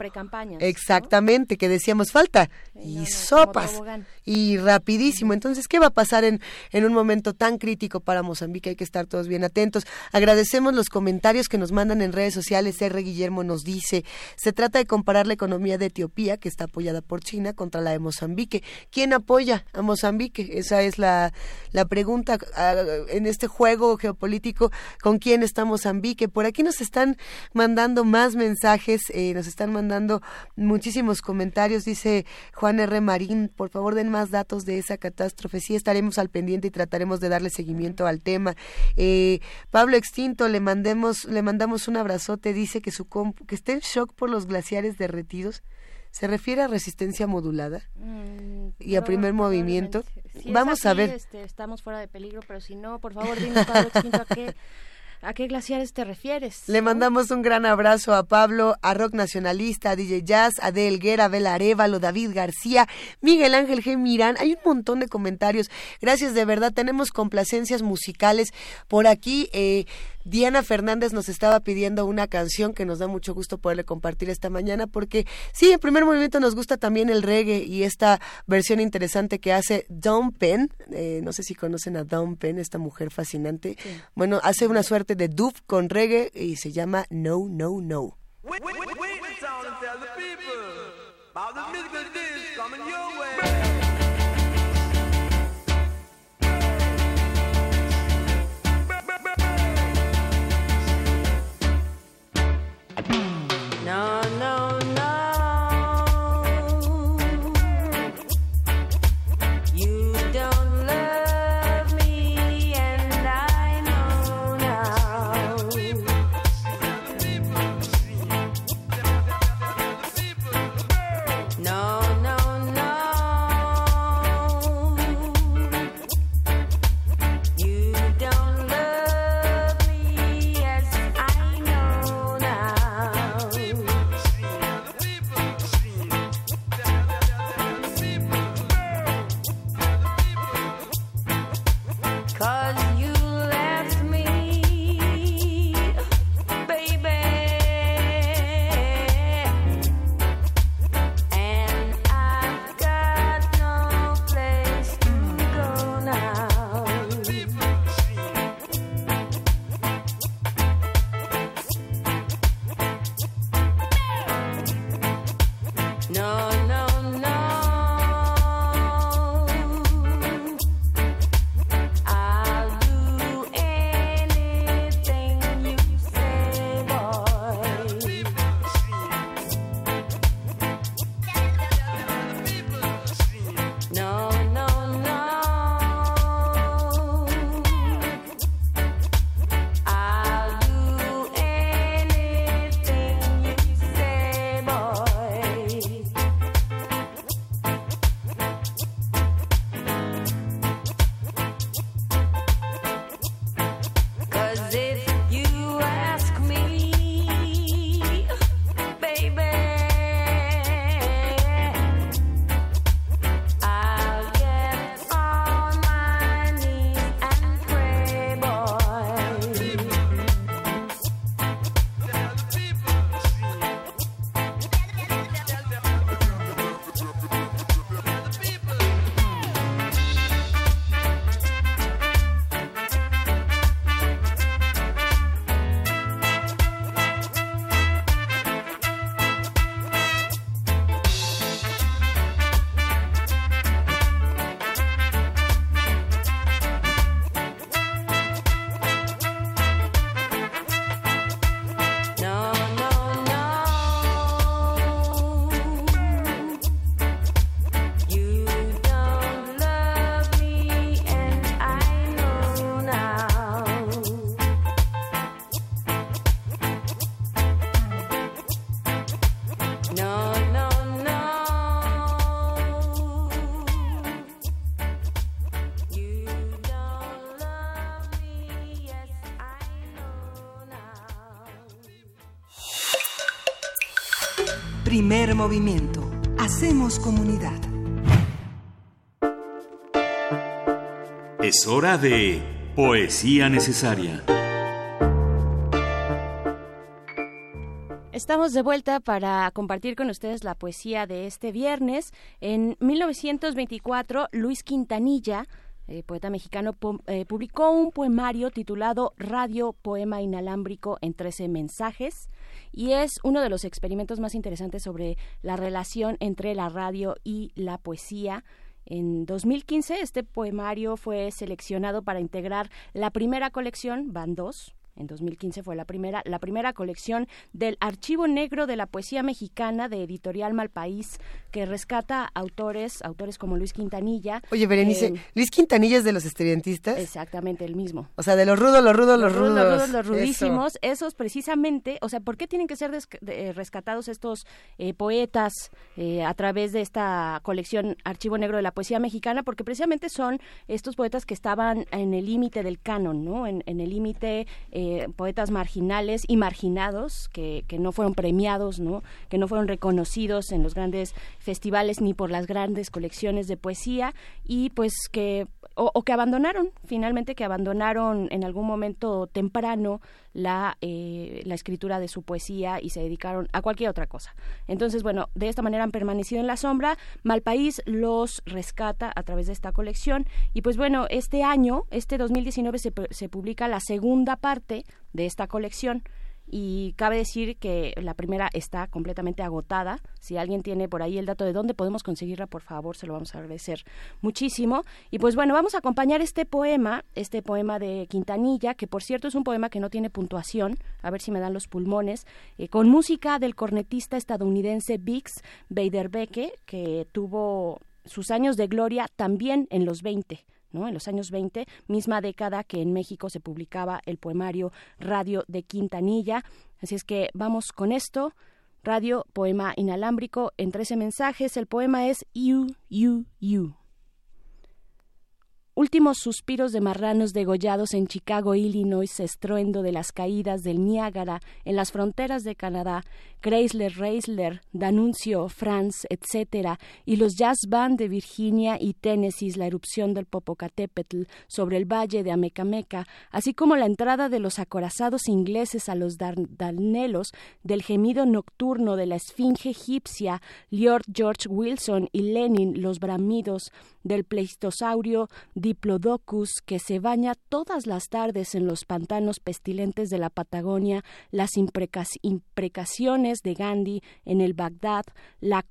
Exactamente, que decíamos falta y sopas y rapidísimo. Entonces, ¿qué va a pasar en, en un momento tan crítico para Mozambique? Hay que estar todos bien atentos. Agradecemos los comentarios que nos mandan en redes sociales. R. Guillermo nos dice, se trata de comparar la economía de Etiopía, que está apoyada por China, contra la de Mozambique. ¿Quién apoya a Mozambique? Esa es la, la pregunta ah, en este juego geopolítico. ¿Con quién está Mozambique? Por aquí nos están mandando más mensajes, eh, nos están mandando muchísimos comentarios. Dice Juan R. Marín, por favor den más datos de esa catástrofe. Sí, estaremos al pendiente y trataremos de darle seguimiento al tema. Eh, Pablo Extinto, le mandemos, le mandamos un abrazote. Dice que su que está en shock por los glaciares derretidos. ¿Se refiere a resistencia modulada mm, y a primer movimiento? Vamos a ver. Este, estamos fuera de peligro, pero si no, por favor, dime, Pablo Extinto, a qué, ¿A qué glaciares te refieres? Le mandamos un gran abrazo a Pablo, a Rock Nacionalista, a DJ Jazz, a De Elguera, Bela Arevalo, David García, Miguel Ángel G. Mirán. Hay un montón de comentarios. Gracias, de verdad. Tenemos complacencias musicales por aquí. Eh, Diana Fernández nos estaba pidiendo una canción que nos da mucho gusto poderle compartir esta mañana porque sí, en primer movimiento nos gusta también el reggae y esta versión interesante que hace Dawn Penn, eh, no sé si conocen a Dawn Penn, esta mujer fascinante, bueno, hace una suerte de dub con reggae y se llama No, No, No. No, Primer movimiento. Hacemos comunidad. Es hora de Poesía Necesaria. Estamos de vuelta para compartir con ustedes la poesía de este viernes. En 1924, Luis Quintanilla, eh, poeta mexicano, eh, publicó un poemario titulado Radio Poema Inalámbrico en 13 mensajes y es uno de los experimentos más interesantes sobre la relación entre la radio y la poesía. En 2015 este poemario fue seleccionado para integrar la primera colección, van dos, en 2015 fue la primera, la primera colección del Archivo Negro de la Poesía Mexicana de Editorial Malpaís, que rescata autores, autores como Luis Quintanilla. Oye, Berenice, eh, Luis Quintanilla es de los estudiantistas. Exactamente, el mismo. O sea, de los rudos, los rudos, los, rudos. Los rudos, los Eso. rudísimos, esos precisamente, o sea, ¿por qué tienen que ser de- eh, rescatados estos eh, poetas eh, a través de esta colección Archivo Negro de la Poesía Mexicana? Porque precisamente son estos poetas que estaban en el límite del canon, ¿no? En, en el límite, eh, poetas marginales y marginados que, que no fueron premiados, ¿no? Que no fueron reconocidos en los grandes festivales ni por las grandes colecciones de poesía y pues que o, que abandonaron, finalmente que abandonaron en algún momento temprano la, eh, la escritura de su poesía y se dedicaron a cualquier otra cosa. Entonces, bueno, de esta manera han permanecido en la sombra. Malpaís los rescata a través de esta colección y pues bueno, este año, este 2019, se, se publica la segunda parte de esta colección y cabe decir que la primera está completamente agotada. Si alguien tiene por ahí el dato de dónde podemos conseguirla, por favor, se lo vamos a agradecer muchísimo. Y pues bueno, vamos a acompañar este poema, este poema de Quintanilla, que por cierto es un poema que no tiene puntuación, a ver si me dan los pulmones, eh, con música del cornetista estadounidense Bix Beiderbecke, que tuvo sus años de gloria también en los 20. ¿No? En los años 20, misma década que en México se publicaba el poemario Radio de Quintanilla. Así es que vamos con esto. Radio, poema inalámbrico en 13 mensajes. El poema es You, You, You. Últimos suspiros de marranos degollados en Chicago, Illinois, estruendo de las caídas del Niágara en las fronteras de Canadá, Chrysler, Reisler, Danuncio, Franz, etc., y los jazz band de Virginia y Tennessee, la erupción del Popocatépetl sobre el valle de Amecameca, así como la entrada de los acorazados ingleses a los Dardanelos, del gemido nocturno de la esfinge egipcia, Lord George Wilson y Lenin, los bramidos del pleistosaurio Diplodocus, que se baña todas las tardes en los pantanos pestilentes de la Patagonia, las imprecaciones de Gandhi en el Bagdad, la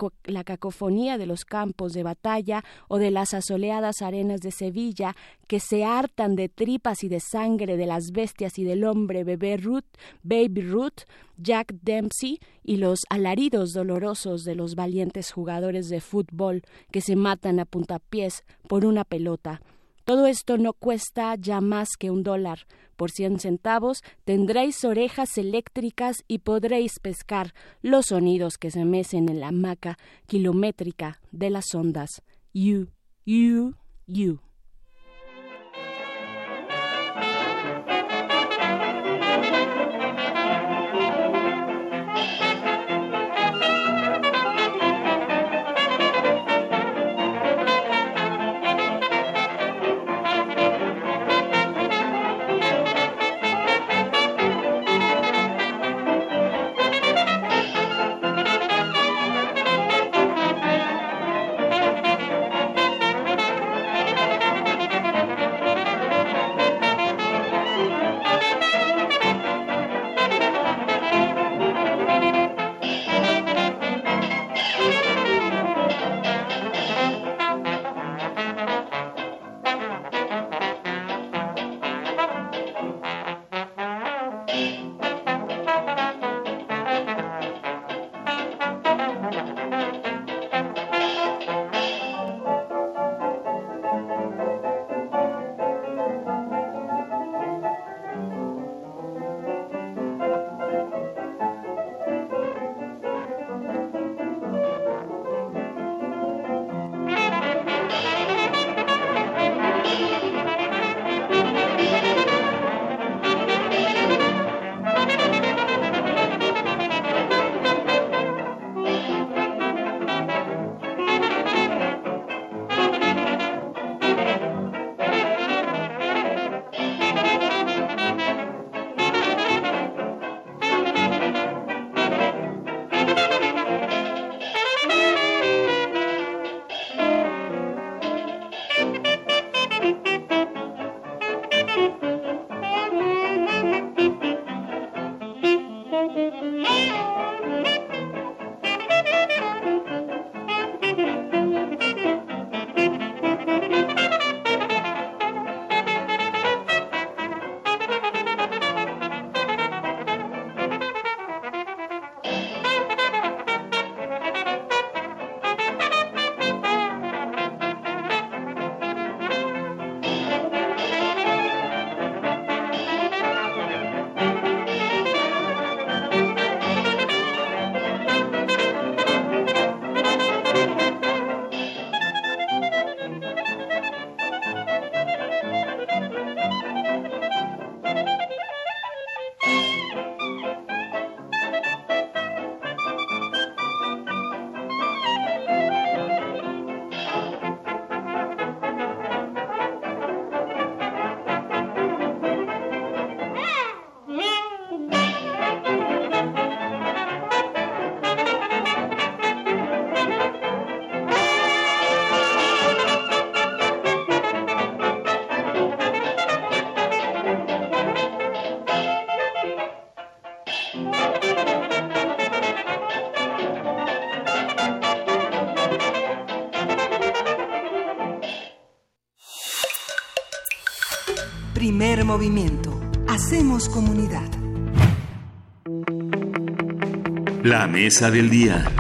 cacofonía de los campos de batalla o de las asoleadas arenas de Sevilla, que se hartan de tripas y de sangre de las bestias y del hombre, bebé Ruth, Baby Ruth, Jack Dempsey y los alaridos dolorosos de los valientes jugadores de fútbol que se matan a puntapiés por una pelota. Todo esto no cuesta ya más que un dólar. Por cien centavos tendréis orejas eléctricas y podréis pescar los sonidos que se mecen en la hamaca kilométrica de las ondas. You, you, you. Mesa del día.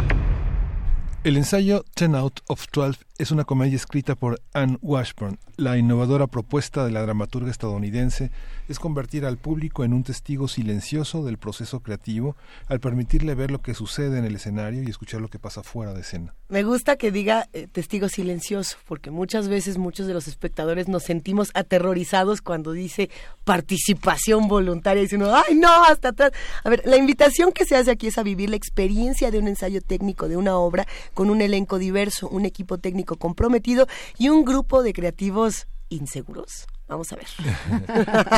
El ensayo Ten Out of Twelve es una comedia escrita por Anne Washburn. La innovadora propuesta de la dramaturga estadounidense es convertir al público en un testigo silencioso del proceso creativo al permitirle ver lo que sucede en el escenario y escuchar lo que pasa fuera de escena. Me gusta que diga eh, testigo silencioso, porque muchas veces muchos de los espectadores nos sentimos aterrorizados cuando dice participación voluntaria y dice uno, ¡ay no! Hasta atrás. A ver, la invitación que se hace aquí es a vivir la experiencia de un ensayo técnico de una obra con un elenco diverso, un equipo técnico comprometido y un grupo de creativos inseguros. Vamos a ver.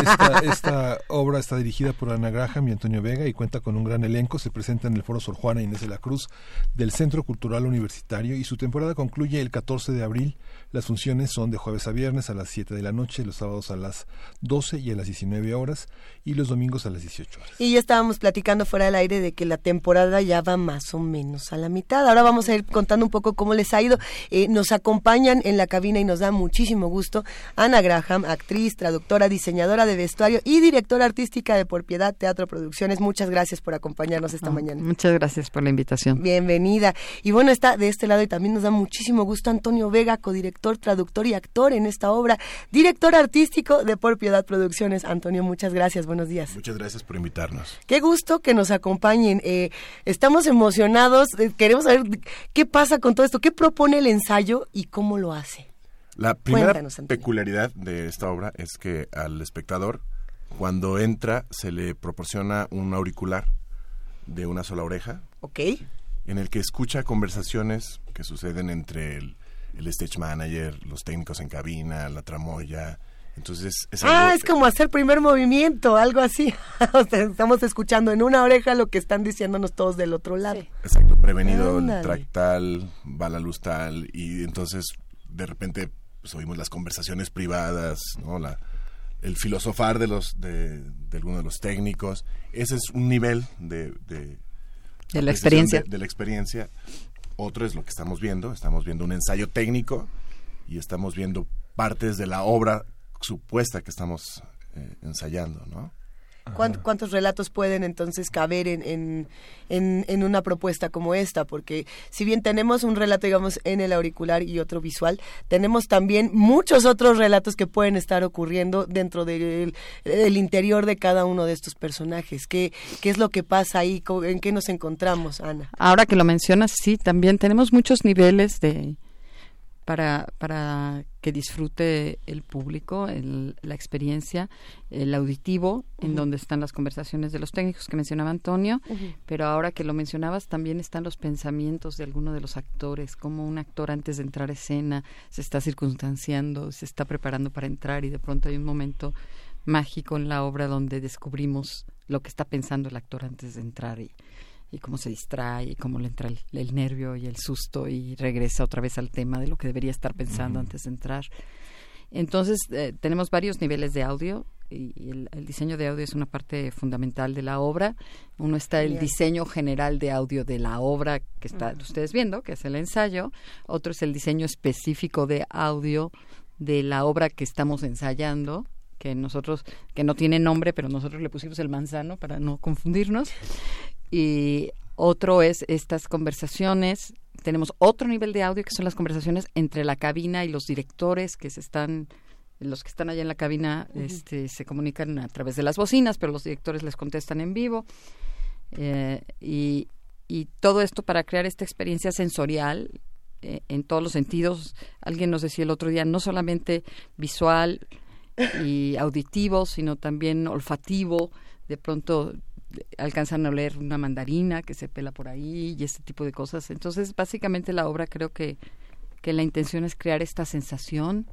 Esta, esta obra está dirigida por Ana Graham y Antonio Vega y cuenta con un gran elenco. Se presenta en el Foro Sor Juana Inés de la Cruz del Centro Cultural Universitario y su temporada concluye el 14 de abril. Las funciones son de jueves a viernes a las 7 de la noche, los sábados a las 12 y a las 19 horas y los domingos a las 18 horas. Y ya estábamos platicando fuera del aire de que la temporada ya va más o menos a la mitad. Ahora vamos a ir contando un poco cómo les ha ido. Eh, nos acompañan en la cabina y nos da muchísimo gusto Ana Graham, actriz, traductora, diseñadora de vestuario y directora artística de Por Piedad Teatro Producciones. Muchas gracias por acompañarnos esta Ah, mañana. Muchas gracias por la invitación. Bienvenida. Y bueno, está de este lado y también nos da muchísimo gusto Antonio Vega, codirector, traductor y actor en esta obra, director artístico de Por Piedad Producciones. Antonio, muchas gracias. Buenos días. Muchas gracias por invitarnos. Qué gusto que nos acompañen. Eh, estamos emocionados. eh, queremos saber qué pasa con todo esto. ¿Qué propone el ensayo y cómo lo hace? La primera peculiaridad de esta obra es que al espectador, cuando entra, se le proporciona un auricular de una sola oreja. Ok. En el que escucha conversaciones que suceden entre el, el stage manager, los técnicos en cabina, la tramoya. Entonces, es algo- Ah, es como hacer primer movimiento, algo así. O sea, estamos escuchando en una oreja lo que están diciéndonos todos del otro lado. Exacto, prevenido Ándale. el track tal, va la luz tal, y entonces de repente pues, oímos las conversaciones privadas, ¿no? La, el filosofar de los de, de algunos de los técnicos. Ese es un nivel de, de, De la experiencia. De, de la experiencia. Otro es lo que estamos viendo. Estamos viendo un ensayo técnico y estamos viendo partes de la obra supuesta que estamos eh, ensayando, ¿no? ¿Cuán- ¿Cuántos relatos pueden entonces caber en, en, en, en una propuesta como esta? Porque si bien tenemos un relato, digamos, en el auricular y otro visual, tenemos también muchos otros relatos que pueden estar ocurriendo dentro del el interior de cada uno de estos personajes. ¿Qué, qué es lo que pasa ahí? ¿En qué nos encontramos, Ana? Ahora que lo mencionas, sí, también tenemos muchos niveles de para, para que disfrute el público, el- la experiencia, el auditivo, en donde están las conversaciones de los técnicos que mencionaba Antonio, pero ahora que lo mencionabas, también están los pensamientos de alguno de los actores, como un actor antes de entrar a escena se está circunstanciando, se está preparando para entrar y de pronto hay un momento mágico en la obra donde descubrimos lo que está pensando el actor antes de entrar y, y cómo se distrae y cómo le entra el, el nervio y el susto y regresa otra vez al tema de lo que debería estar pensando antes de entrar. Entonces, eh, tenemos varios niveles de audio y, y el, el diseño de audio es una parte fundamental de la obra. Uno está el diseño general de audio de la obra que están Ujú. ustedes viendo, que es el ensayo. Otro es el diseño específico de audio de la obra que estamos ensayando que nosotros que no tiene nombre pero nosotros le pusimos el manzano para no confundirnos. Y otro es estas conversaciones. Tenemos otro nivel de audio que son las conversaciones entre la cabina y los directores que se están los que están allá en la cabina este, se comunican a través de las bocinas pero los directores les contestan en vivo. Eh, y, y todo esto para crear esta experiencia sensorial eh, en todos los sentidos. Alguien nos decía el otro día no solamente visual y auditivo, sino también olfativo. De pronto alcanzan a oler una mandarina que se pela por ahí y este tipo de cosas. Entonces, básicamente la obra creo que, que la intención es crear esta sensación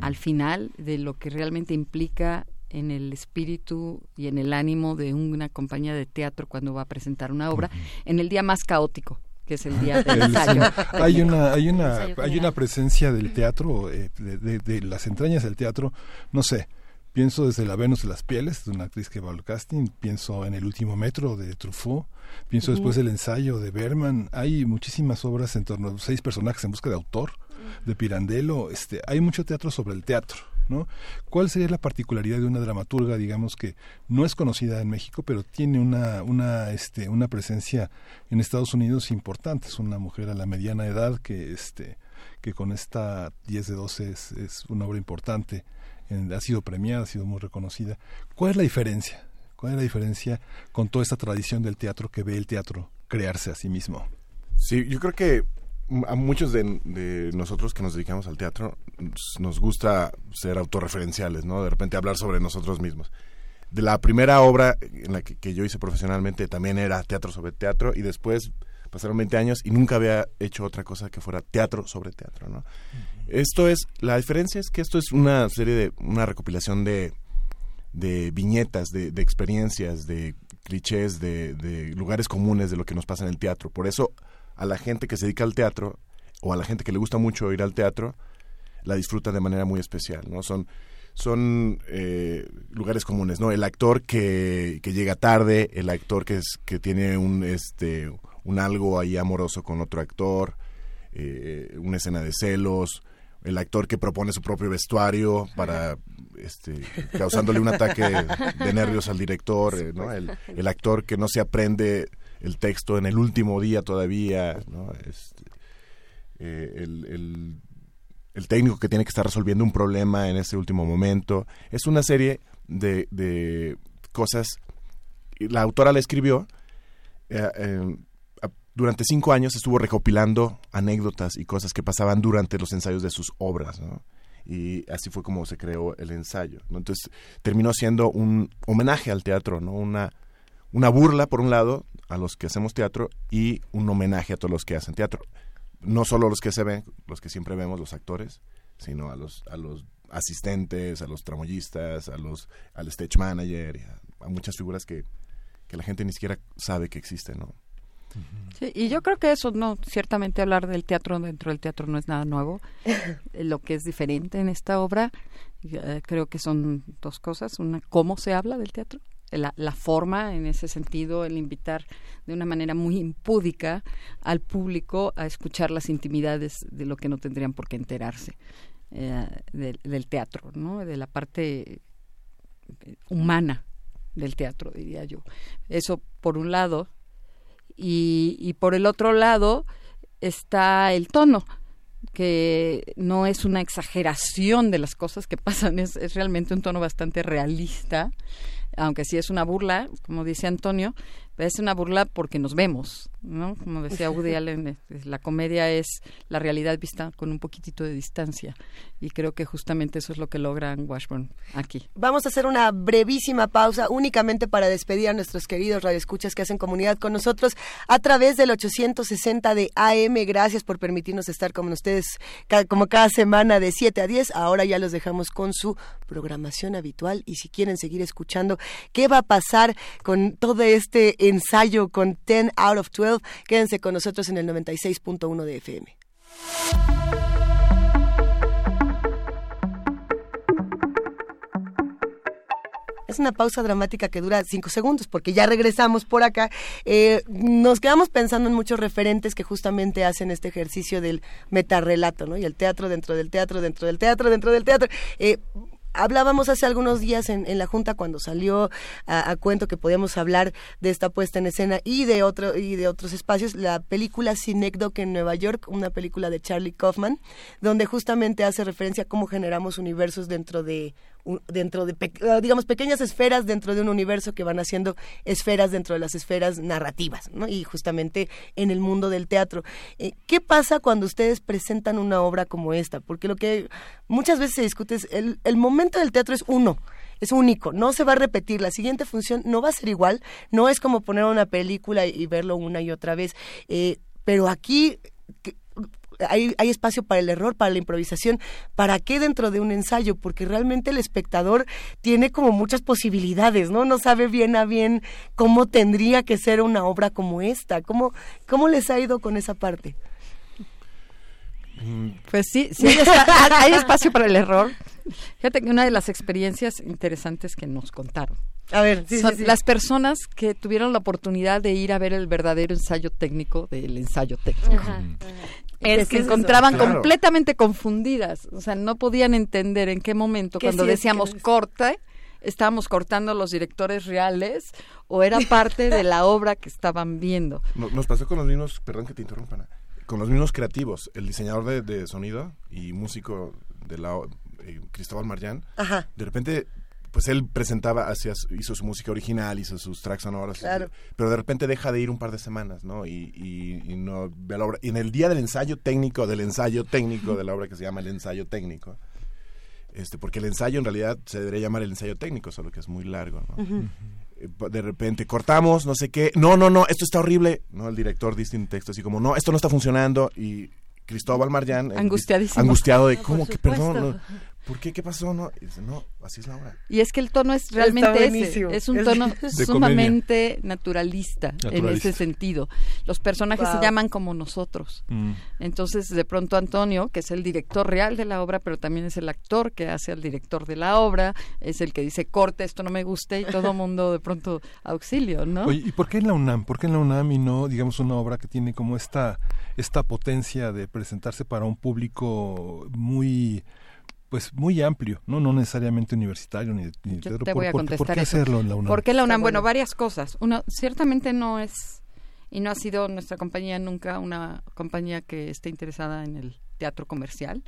al final de lo que realmente implica en el espíritu y en el ánimo de una compañía de teatro cuando va a presentar una obra en el día más caótico que es el día del El- ensayo. hay una hay una hay una presencia del teatro eh, de, de- de las entrañas del teatro. No sé pienso desde la Venus de las pieles de una actriz que va al casting pienso en el último metro de Truffaut pienso después del ensayo de Berman. Hay muchísimas obras en torno a seis personajes en busca de autor de Pirandello. Este hay mucho teatro sobre el teatro ¿Cuál sería la particularidad de una dramaturga, digamos, que no es conocida en México, pero tiene una, una, este, presencia en Estados Unidos importante? Es una mujer a la mediana edad que, este, que con esta 10 de 12 es, una obra importante, ha sido premiada, ha sido muy reconocida. ¿Cuál es la diferencia? ¿Cuál es la diferencia con toda esta tradición del teatro que ve el teatro crearse a sí mismo? Sí, yo creo que a muchos de, de nosotros que nos dedicamos al teatro nos- gusta ser autorreferenciales, ¿no? De repente hablar sobre nosotros mismos. De la primera obra en la que, que yo hice profesionalmente también era teatro sobre teatro y después pasaron 20 años y nunca había hecho otra cosa que fuera teatro sobre teatro, ¿no? Esto es, la diferencia es que esto es una serie de, una recopilación de, de viñetas, de, de experiencias, de clichés, de, de lugares comunes de lo que nos pasa en el teatro. Por eso a la gente que se dedica al teatro o a la gente que le gusta mucho ir al teatro, la disfruta de manera muy especial, ¿no? Son, son eh, lugares comunes, ¿no? El actor que, que llega tarde, el actor que, es, que tiene un, este, un algo ahí amoroso con otro actor, eh, una escena de celos, el actor que propone su propio vestuario para este, causándole un ataque de nervios al director, eh, ¿no? el, el actor que no se aprende el texto en el último día todavía. Este, eh, el, el- técnico que tiene que estar resolviendo un problema en ese último momento. Es una serie de, de cosas. La autora la escribió. eh, eh, durante cinco años estuvo recopilando anécdotas y cosas que pasaban durante los ensayos de sus obras. ¿no? Y así fue como se creó el ensayo. Entonces terminó siendo un homenaje al teatro, ¿no? una, una burla, por un lado, a los que hacemos teatro y un homenaje a todos los que hacen teatro. No solo los que se ven, los que siempre vemos, los actores, sino a los, a los asistentes, a los tramoyistas, a los, al stage manager, y a, a muchas figuras que, que la gente ni siquiera sabe que existen, ¿no? Sí, y yo creo que eso, no, ciertamente hablar del teatro dentro del teatro no es nada nuevo. Eh, Lo que es diferente en esta obra, eh, creo que son dos cosas. Una, cómo se habla del teatro, la, forma, en ese sentido, el invitar de una manera muy impúdica al público a escuchar las intimidades de lo que no tendrían por qué enterarse eh, del, del teatro, ¿no? De la parte eh, humana del teatro, diría yo. Eso por un lado. Y, y por el otro lado está el tono, que no es una exageración de las cosas que pasan, es, es realmente un tono bastante realista, aunque sí es una burla, como dice Antonio, es una burla porque nos vemos, ¿no? Como decía Woody Allen, la comedia es la realidad vista con un poquitito de distancia, y creo que justamente eso es lo que logran Washburn aquí. Vamos a hacer una brevísima pausa únicamente para despedir a nuestros queridos radioescuchas que hacen comunidad con nosotros a través del 860 de AM. Gracias por permitirnos estar con ustedes como cada semana de 7 a 10. Ahora ya los dejamos con su programación habitual y si quieren seguir escuchando qué va a pasar con todo este ensayo con 10 out of 12, quédense con nosotros en el 96.1 de FM. Es una pausa dramática que dura cinco segundos porque ya regresamos por acá. Eh, nos quedamos pensando en muchos referentes que justamente hacen este ejercicio del metarrelato, ¿no? Y el teatro dentro del teatro, dentro del teatro, dentro del teatro. Eh, Hablábamos hace algunos días en, la Junta cuando salió a, cuento que podíamos hablar de esta puesta en escena y de otro y de otros espacios, la película Synecdoche en Nueva York, una película de Charlie Kaufman, donde justamente hace referencia a cómo generamos universos dentro de dentro de eh, digamos pequeñas esferas dentro de un universo que van haciendo esferas dentro de las esferas narrativas, ¿no? Y justamente en el mundo del teatro. Eh, ¿Qué pasa cuando ustedes presentan una obra como esta? Porque lo que muchas veces se discute es el, el momento del teatro es uno. Es único, no se va a repetir. La siguiente función no va a ser igual. No es como poner una película y, verlo una y otra vez. Eh, pero aquí hay, hay espacio para el error, para la improvisación. ¿Para qué dentro de un ensayo? Porque realmente el espectador tiene como muchas posibilidades, ¿no? No sabe bien a bien cómo tendría que ser una obra como esta. ¿Cómo, cómo les ha ido con esa parte? Pues sí, sí hay, espa- hay espacio para el error. Fíjate que una de las experiencias interesantes que nos contaron. A ver, sí, son sí, sí. las personas que tuvieron la oportunidad de ir a ver el verdadero ensayo técnico del ensayo técnico. es Es que que se es eso. encontraban Claro. completamente confundidas, o sea, no podían entender en qué momento cuando sí decíamos es. corte estábamos cortando los directores reales o era parte de la obra que estaban viendo. No- Nos pasó con los mismos, perdón que te interrumpa, Ana, con los mismos creativos, el diseñador de, de sonido y músico de la eh, Cristóbal Marján, Ajá. de repente pues él presentaba, hacía, su- hizo su música original, hizo sus tracks sonoros, Claro. pero de repente deja de ir un par de semanas, ¿no? Y, y- y no ve la obra. Y en el día del ensayo técnico, del ensayo técnico de la obra que se llama el ensayo técnico, este, porque el ensayo en realidad se debería llamar el ensayo técnico, solo que es muy largo, ¿no? Eh, de repente cortamos, no sé qué, no, no, no, esto está horrible, ¿no? El director dice un texto así como, no, esto no está funcionando y Cristóbal Marján, Angustiadísimo. angustiado de, ¿cómo que, perdón, no, ¿por qué, qué pasó? No, y dice, no, así es la obra. Y es que el tono es realmente ese, es un tono sumamente naturalista, en ese sentido. Los personajes Wow. se llaman como nosotros. Mm. Entonces, de pronto Antonio, que es el director real de la obra, pero también es el actor que hace al director de la obra, es el que dice, corte, esto no me gusta, y todo mundo de pronto auxilio, ¿no? Oye, ¿y por qué en la UNAM? ¿Por qué en la UNAM y no, digamos, una obra que tiene como esta, esta potencia de presentarse para un público muy pues muy amplio, no no necesariamente universitario ni, ni Yo te por- voy a contestar ¿Por qué eso. hacerlo en la UNAM? ¿Por qué la UNAM? Bueno. varias cosas. Uno, ciertamente no es, y no ha sido nuestra compañía nunca una compañía que esté interesada en el teatro comercial.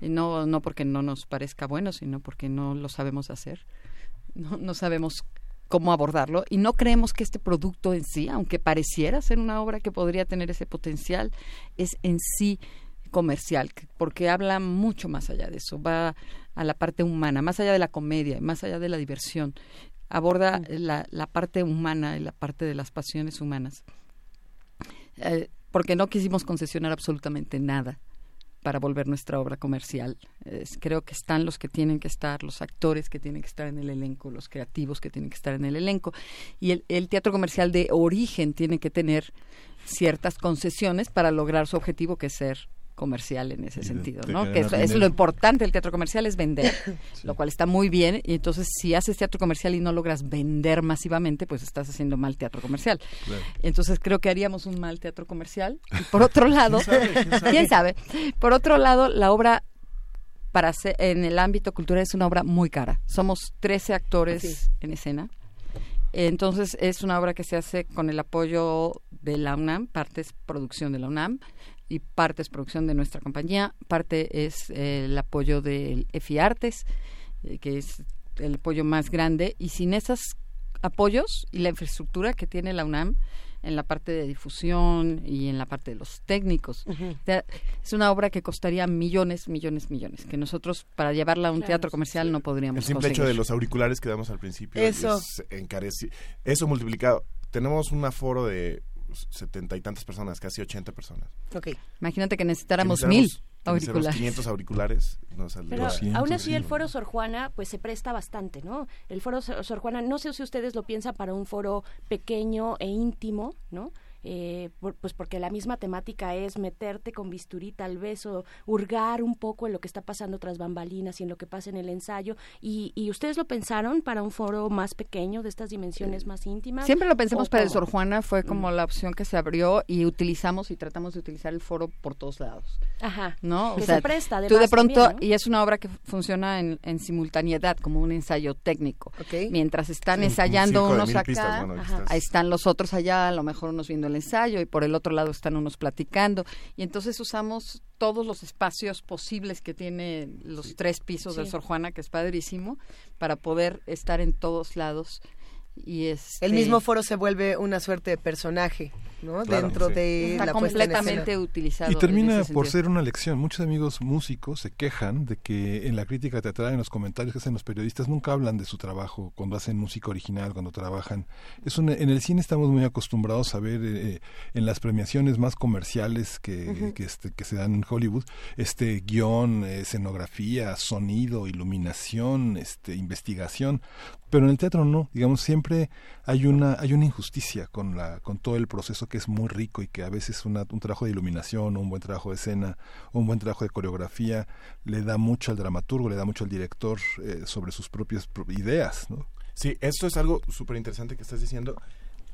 Y no, no porque no nos parezca bueno, sino porque no lo sabemos hacer. No, no sabemos cómo abordarlo y no creemos que este producto en sí, aunque pareciera ser una obra que podría tener ese potencial, es en sí comercial, que- porque habla mucho más allá de eso, va a la parte humana, más allá de la comedia, más allá de la diversión, aborda la, la parte humana y la parte de las pasiones humanas. Eh, porque no quisimos concesionar absolutamente nada para volver nuestra obra comercial. Es- creo que están los que tienen que estar, los actores que tienen que estar en el elenco, los creativos que tienen que estar en el elenco. Y el, el teatro comercial de origen tiene que tener ciertas concesiones para lograr su objetivo, que es ser comercial en ese de- sentido, de ¿no? Que es, es lo importante del teatro comercial es vender, lo cual está muy bien. Y entonces, si haces teatro comercial y no logras vender masivamente, pues estás haciendo mal teatro comercial. Claro. Entonces creo que haríamos un mal teatro comercial. Y por otro lado, sabe? ¿Quién sabe? ¿quién sabe? Por otro lado, la obra para hacer, en el ámbito cultural es una obra muy cara. Somos 13 actores Sí. en escena. Entonces es una obra que se hace con el apoyo de la UNAM, parte es producción de la UNAM y parte es producción de nuestra compañía, parte es eh, el apoyo del EFI Artes, eh, que es el apoyo más grande, y sin esos apoyos y la infraestructura que tiene la UNAM en la parte de difusión y en la parte de los técnicos. O sea, es una obra que costaría millones, millones, millones, que nosotros para llevarla a un Claro. teatro comercial no podríamos El simple hecho de los auriculares que damos al principio Eso. es encareci- Eso multiplicado. Tenemos un aforo de setenta y tantas personas, casi 80 personas. Ok. Imagínate que necesitáramos Si mil necesitáramos- auriculares. 500 auriculares. saldría- Pero 200, aún así sí, el ¿no? foro Sor Juana pues se presta bastante, ¿no? El foro Sor Sor Juana, no sé si ustedes lo piensan para un foro pequeño e íntimo, ¿no? Eh, por- pues porque la misma temática es meterte con bisturí tal vez o hurgar un poco en lo que está pasando tras bambalinas y en lo que pasa en el ensayo. ¿Y, y ustedes lo pensaron para un foro más pequeño, de estas dimensiones más íntimas? Siempre lo pensamos ¿O para el? Sor Juana, fue Mm. como la opción que se abrió y utilizamos y tratamos de utilizar el foro por todos lados. Ajá. ¿no? O Que sea, se presta, tú de pronto, también, ¿no? y es una obra que funciona en, en simultaneidad, como un ensayo técnico. Mientras están ensayando unos acá, pistas, bueno, ajá, estás- ahí están los otros allá, a lo mejor unos viendo el ensayo, y por el otro lado están unos platicando. Y entonces usamos todos los espacios posibles que tiene los tres pisos del Sí. Sor Juana, que es padrísimo, para poder estar en todos lados. Y es El mismo foro se vuelve una suerte de personaje, ¿no? Claro, Dentro sí. de está la puesta en completamente utilizado. Y termina por ser una lección. Muchos amigos músicos se quejan de que en la crítica teatral, en los comentarios que hacen los periodistas, nunca hablan de su trabajo cuando hacen música original, cuando trabajan. Es un- en el cine estamos muy acostumbrados a ver eh, en las premiaciones más comerciales que, que, este, que se dan en Hollywood, este guion, eh, escenografía, sonido, iluminación, este, investigación. Pero en el teatro no, digamos, siempre hay una, hay una injusticia con la, con todo el proceso que es muy rico y que a veces una- un trabajo de iluminación o un buen trabajo de escena o un buen trabajo de coreografía le da mucho al dramaturgo, le da mucho al director eh, sobre sus propias pro- ideas, ¿no? Sí, esto es algo súper interesante que estás diciendo.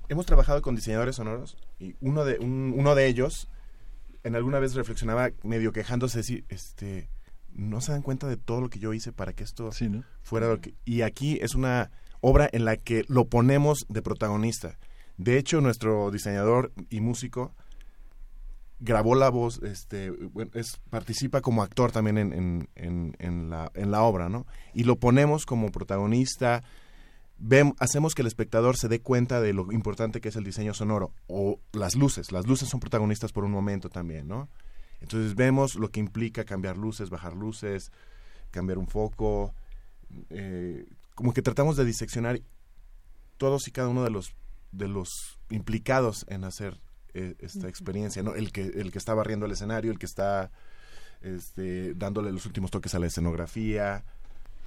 Hemos trabajado con diseñadores sonoros y uno de, un- uno de ellos en alguna vez reflexionaba medio quejándose, decir, este, no se dan cuenta de todo lo que yo hice para que esto fuera lo que... Y aquí es una obra en la que lo ponemos de protagonista. De hecho, nuestro diseñador y músico grabó la voz, este, participa como actor también en, en, en, en la, en la obra, ¿no? Y lo ponemos como protagonista, hacemos que el espectador se dé cuenta de lo importante que es el diseño sonoro o las luces. Las luces son protagonistas por un momento también, ¿no? Entonces vemos lo que implica cambiar luces, bajar luces, cambiar un foco. eh, como que tratamos de diseccionar todos y cada uno de los de los implicados en hacer eh, esta experiencia, ¿no? El que el que está barriendo el escenario, el que está este, dándole los últimos toques a la escenografía,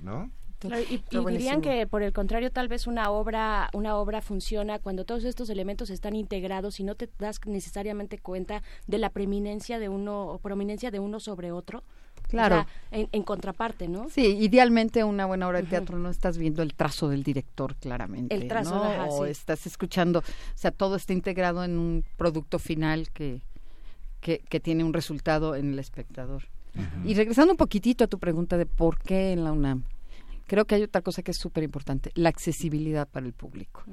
¿no? Claro, y, y dirían que por el contrario tal vez una obra una obra funciona cuando todos estos elementos están integrados y no te das necesariamente cuenta de la preeminencia de uno o prominencia de uno sobre otro Claro. O sea, en, en contraparte no Sí, idealmente una buena obra de teatro no estás viendo el trazo del director claramente. El trazo, ¿no? ajá, o sí. estás escuchando, o sea, todo está integrado en un producto final que, que, que tiene un resultado en el espectador. Y regresando un poquitito a tu pregunta de por qué en la UNAM, creo que hay otra cosa que es súper importante, la accesibilidad para el público.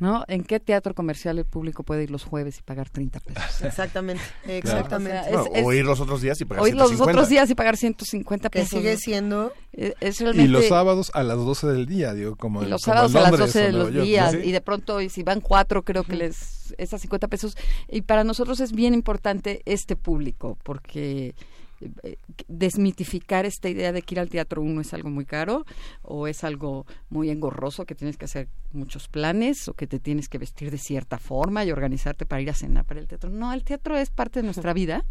¿No? ¿En qué teatro comercial el público puede ir los jueves y pagar 30 pesos? Exactamente, exactamente. O sea, No, es- es- o ir los otros días y pagar o ir los 150. otros días y pagar 150 Que pesos. sigue siendo... Es, es Y los sábados a las 12 del día, digo, como Y los como sábados a las Londres 12 o de los días Sí. y de pronto y si van cuatro creo que les esas 50 pesos y para nosotros es bien importante este público porque desmitificar esta idea de que ir al teatro uno es algo muy caro o es algo muy engorroso que tienes que hacer muchos planes o que te tienes que vestir de cierta forma y organizarte para ir a cenar para el teatro no el teatro es parte de nuestra vida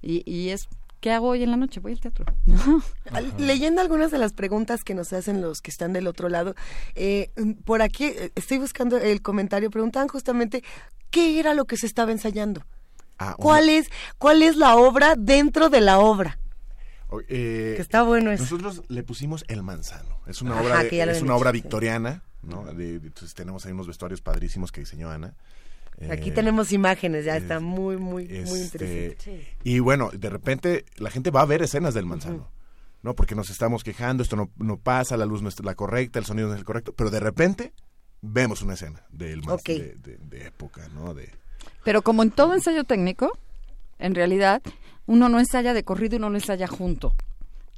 y, y es ¿qué hago hoy en la noche? voy al teatro Leyendo algunas de las preguntas que nos hacen los que están del otro lado, eh, por aquí eh, estoy buscando el comentario, preguntaban justamente qué era lo que se estaba ensayando. Ah, ¿Cuál es, ¿Cuál es la obra dentro de la obra? Eh, Que está bueno eso. Nosotros le pusimos El Manzano. Es una Ajá, obra, de- es una obra sí. victoriana, ¿no? De- entonces tenemos ahí unos vestuarios padrísimos que diseñó Ana. Aquí Eh, tenemos imágenes, ya está muy, muy, muy este, interesante. Y bueno, de repente la gente va a ver escenas del manzano, ¿no? Porque nos estamos quejando, esto no, no pasa, la luz no es la correcta, el sonido no es el correcto, pero de repente vemos una escena del manz- Ok. de, de- de época, ¿no? De, Pero como en todo ensayo técnico, en realidad, uno no ensaya de corrido, uno no ensaya junto.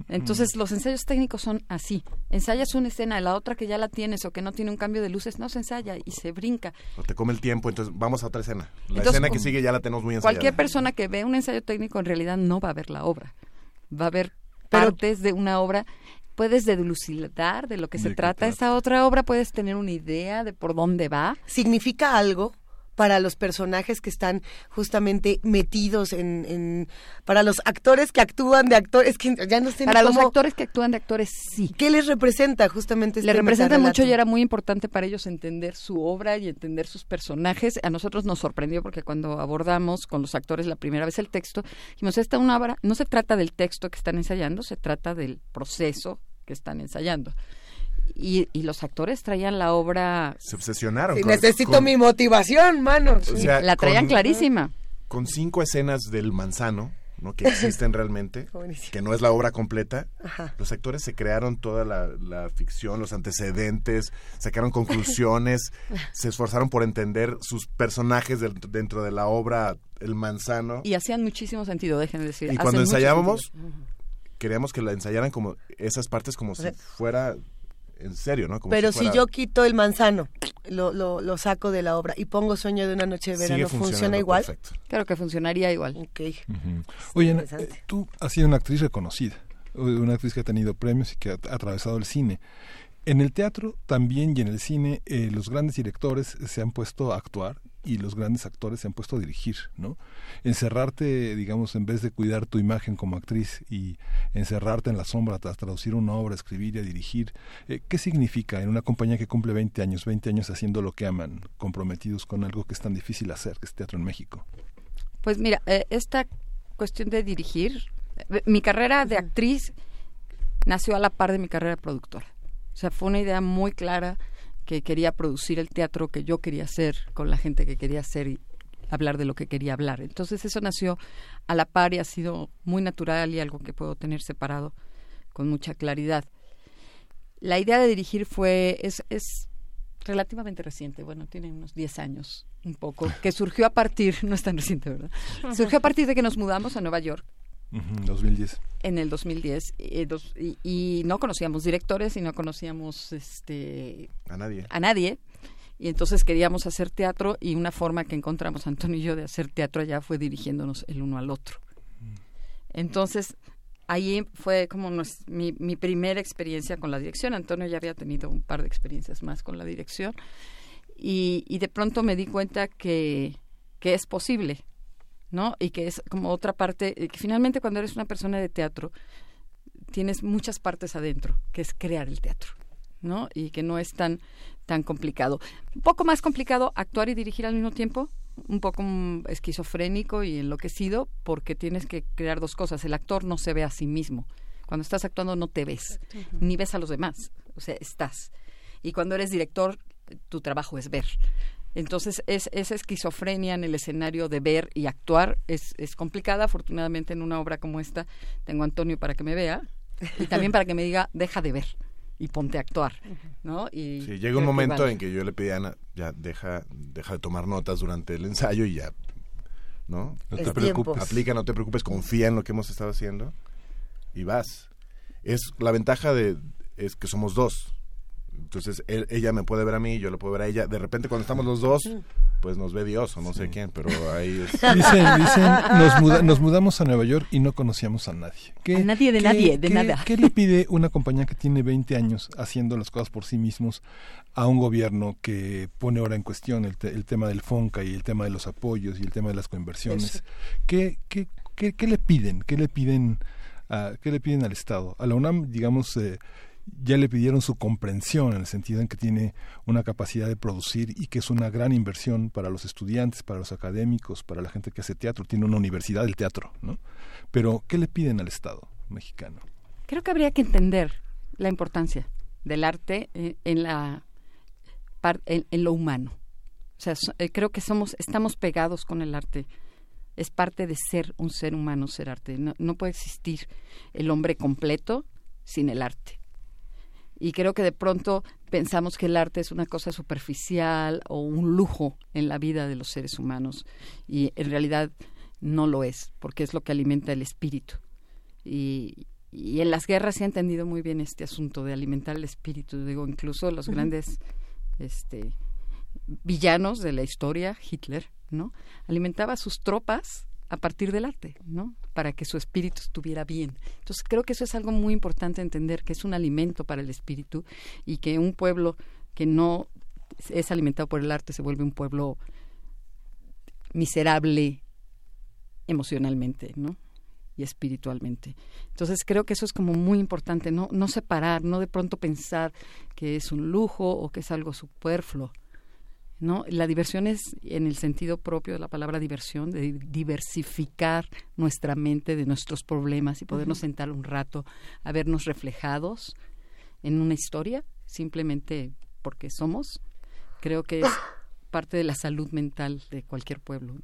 Entonces, los ensayos técnicos son así. Ensayas una escena, la otra que ya la tienes o que no tiene un cambio de luces, no se ensaya y se brinca. o te come el tiempo, entonces vamos a otra escena. La Entonces, escena que sigue ya la tenemos muy ensayada. Cualquier persona que ve un ensayo técnico en realidad no va a ver la obra. Va a ver partes de una obra. Puedes delucidar de lo que se trata esa otra obra, puedes tener una idea de por dónde va. ¿Significa algo para los personajes que están justamente metidos en, en- para los actores que actúan de actores, que ya no sé ni Para los actores que actúan de actores, sí. ¿Qué les representa justamente este Le representa mucho y era muy importante para ellos entender su obra y entender sus personajes. A nosotros nos sorprendió porque cuando abordamos con los actores la primera vez el texto, dijimos, esta una obra, no se trata del texto que están ensayando, se trata del proceso que están ensayando. Y, y los actores traían la obra... Se obsesionaron. Sí, con- necesito con- mi motivación, manos. o sea, la traían con- clarísima. Con cinco escenas del manzano, ¿no? Que existen realmente, que no es la obra completa. Ajá. Los actores se crearon toda la, la ficción, los antecedentes, sacaron conclusiones, se esforzaron por entender sus personajes del- dentro de la obra El Manzano. Y hacían muchísimo sentido, déjenme decir. Y cuando ensayábamos, queríamos que la ensayaran como esas partes como si sea, fuera en serio, ¿no? Como Pero si, fuera- yo quito el manzano, lo, lo, lo saco de la obra y pongo sueño de una noche de verano, ¿funciona igual? perfecto. Claro que funcionaría igual. Ok. Oye, eh, tú has sido una actriz reconocida, una actriz que ha tenido premios y que ha ha atravesado el cine. En el teatro también y en el cine eh, los grandes directores se han puesto a actuar y los grandes actores se han puesto a dirigir, ¿no? Encerrarte, digamos, en vez de cuidar tu imagen como actriz y encerrarte en la sombra tras traducir una obra, escribir y a dirigir, eh, ¿qué significa en una compañía que cumple 20 años, 20 años haciendo lo que aman, comprometidos con algo que es tan difícil hacer, que es teatro en México? Pues mira, eh, esta cuestión de dirigir, eh, mi carrera de actriz nació a la par de mi carrera de productora. O sea, fue una idea muy clara que quería producir el teatro que yo quería hacer con la gente que quería hacer y, hablar de lo que quería hablar. Entonces eso nació a la par y ha sido muy natural y algo que puedo tener separado con mucha claridad. La idea de dirigir fue, es, es relativamente reciente, bueno, tiene unos 10 años, un poco, que surgió a partir, no es tan reciente, ¿verdad? Surgió a partir de que nos mudamos a Nueva York Ujú, 2010. en el 2010 eh, dos- y, y no conocíamos directores y no conocíamos este A nadie. a nadie y entonces queríamos hacer teatro y una forma que encontramos Antonio y yo de hacer teatro allá fue dirigiéndonos el uno al otro. Entonces ahí fue como mi, mi primera experiencia con la dirección. Antonio ya había tenido un par de experiencias más con la dirección y, y de pronto me di cuenta que, que es posible, ¿no? Y que es como otra parte, eh, que finalmente cuando eres una persona de teatro tienes muchas partes adentro, que es crear el teatro. ¿no? Y que no es tan, tan complicado. Un poco más complicado actuar y dirigir al mismo tiempo, un poco mm, esquizofrénico y enloquecido, porque tienes que crear dos cosas. El actor no se ve a sí mismo. Cuando estás actuando no te ves, ni ves a los demás. O sea, estás. Y cuando eres director, tu trabajo es ver. Entonces, es, esa esquizofrenia en el escenario de ver y actuar es, es complicada. Afortunadamente, en una obra como esta, tengo a Antonio para que me vea y también para que me diga, deja de ver y ponte a actuar, ¿no? Y Sí, llega un que momento vale. en que yo le pedí a Ana, ya deja, deja de tomar notas durante el ensayo y ya, ¿no? No te Es preocupes. tiempo. Aplica, no te preocupes, confía en lo que hemos estado haciendo y vas. Es la ventaja de es que somos dos. Entonces él- ella me puede ver a mí, yo lo puedo ver a ella. De repente cuando estamos los dos, pues nos ve Dios o no sé quién, pero ahí es. Dicen, dicen, nos, muda- nos mudamos a Nueva York y no conocíamos a nadie. ¿Qué- A nadie de qué- nadie, de qué- nada. ¿Qué le pide una compañía que tiene 20 años haciendo las cosas por sí mismos a un gobierno que pone ahora en cuestión el, te- el tema del FONCA y el tema de los apoyos y el tema de las coinversiones? ¿Qué, qué, qué, qué le piden? ¿Qué le piden, a, ¿Qué le piden al Estado? A la UNAM, digamos, eh, ya le pidieron su comprensión en el sentido en que tiene una capacidad de producir y que es una gran inversión para los estudiantes, para los académicos, para la gente que hace teatro. Tiene una universidad del teatro, ¿no? Pero, ¿qué le piden al Estado mexicano? Creo que habría que entender la importancia del arte eh, en la en, lo humano. O sea, eh, creo que somos estamos pegados con el arte. Es parte de ser un ser humano ser arte. No puede existir el hombre completo sin el arte. Y creo que de pronto pensamos que el arte es una cosa superficial o un lujo en la vida de los seres humanos. Y en realidad no lo es, porque es lo que alimenta el espíritu. Y, y en las guerras se ha entendido muy bien este asunto de alimentar el espíritu. Digo, incluso los grandes este, villanos de la historia, Hitler, ¿no? Alimentaba a sus tropas a partir del arte, ¿no? Para que su espíritu estuviera bien. Entonces creo que eso es algo muy importante entender, que es un alimento para el espíritu y que un pueblo que no es alimentado por el arte se vuelve un pueblo miserable emocionalmente, ¿no? y espiritualmente. Entonces creo que eso es como muy importante, no, no separar, no de pronto pensar que es un lujo o que es algo superfluo. ¿No? La diversión es en el sentido propio de la palabra diversión, de diversificar nuestra mente de nuestros problemas y podernos sentar un rato a vernos reflejados en una historia, simplemente porque somos. Creo que es parte de la salud mental de cualquier pueblo.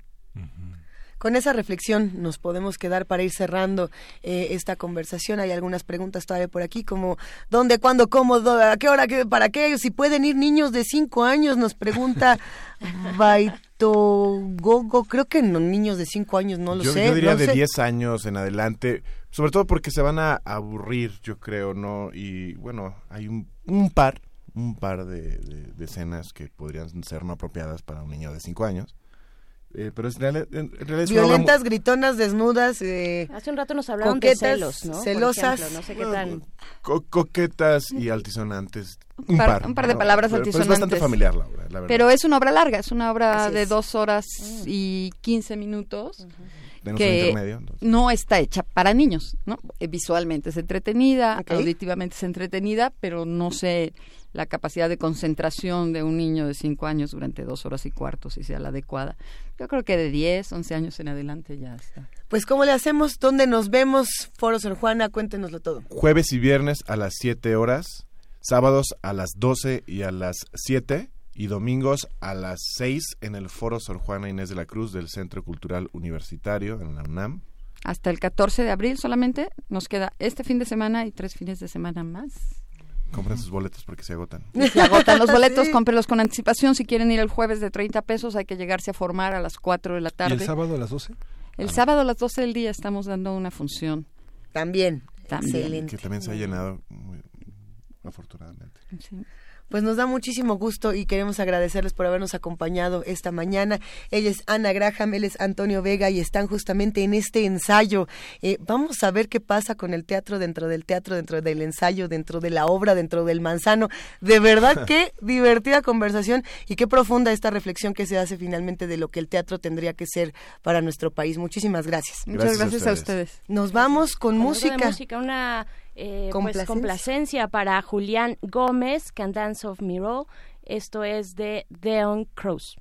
Con esa reflexión nos podemos quedar para ir cerrando eh, esta conversación. Hay algunas preguntas todavía por aquí, como ¿dónde, cuándo, cómo, dó- a qué hora, qué, para qué? Si pueden ir niños de cinco años, nos pregunta Baito Gogo. Creo que no, niños de cinco años, no lo yo, sé. yo diría no de sé. 10 años en adelante, sobre todo porque se van a aburrir, yo creo, ¿no? Y bueno, hay un, un par, un par de, de- de escenas que podrían ser no apropiadas para un niño de 5 años. Eh, pero es real- en realidad es una obra mu- Violentas, gritonas, desnudas. eh, Hace un rato nos hablaron coquetas, de celos, celosas. ejemplo, no sé qué tan... co- coquetas y altisonantes. Un par- un par de ¿no? palabras Pero- pero altisonantes. es bastante familiar la obra, la verdad. Pero es una obra larga, es una obra Así de es. dos horas y 15 minutos. Denos un que no está hecha para niños, ¿no? Eh, Visualmente es entretenida, auditivamente es entretenida, pero no sé la capacidad de concentración de un niño de 5 años durante dos horas y cuarto, si sea la adecuada. Yo creo que de 10, 11 años en adelante ya está. Pues, ¿cómo le hacemos? ¿Dónde nos vemos? Foro Sor Juana, cuéntenoslo todo. Jueves y viernes a las 7 horas, sábados a las 12 y a las 7 y domingos a las 6 en el Foro Sor Juana Inés de la Cruz del Centro Cultural Universitario en la UNAM. Hasta el 14 de abril solamente nos queda este fin de semana y tres fines de semana más. Compren sus boletos porque se agotan. Se agotan los boletos, Sí. cómprelos con anticipación. Si quieren ir el jueves de 30 pesos, hay que llegarse a formar a las 4 de la ¿Y tarde. el sábado a las 12? El sábado a las 12 del día estamos dando una función. También. También. Excelente. Que también se ha llenado muy afortunadamente. Pues nos da muchísimo gusto y queremos agradecerles por habernos acompañado esta mañana. Ella es Ana Graham, él es Antonio Vega y están justamente en este ensayo. Eh, vamos a ver qué pasa con el teatro dentro del teatro, dentro del ensayo, dentro de la obra, dentro del manzano. De verdad qué divertida conversación y qué profunda esta reflexión que se hace finalmente de lo que el teatro tendría que ser para nuestro país. Muchísimas gracias. Muchas Gracias a gracias a ustedes. ustedes. Nos vamos con Con algo de música. música, una eh, pues, ¿Complacencia? Pues complacencia para Julián Gómez, Can Dance of Miro. Esto es de Deon Cruz.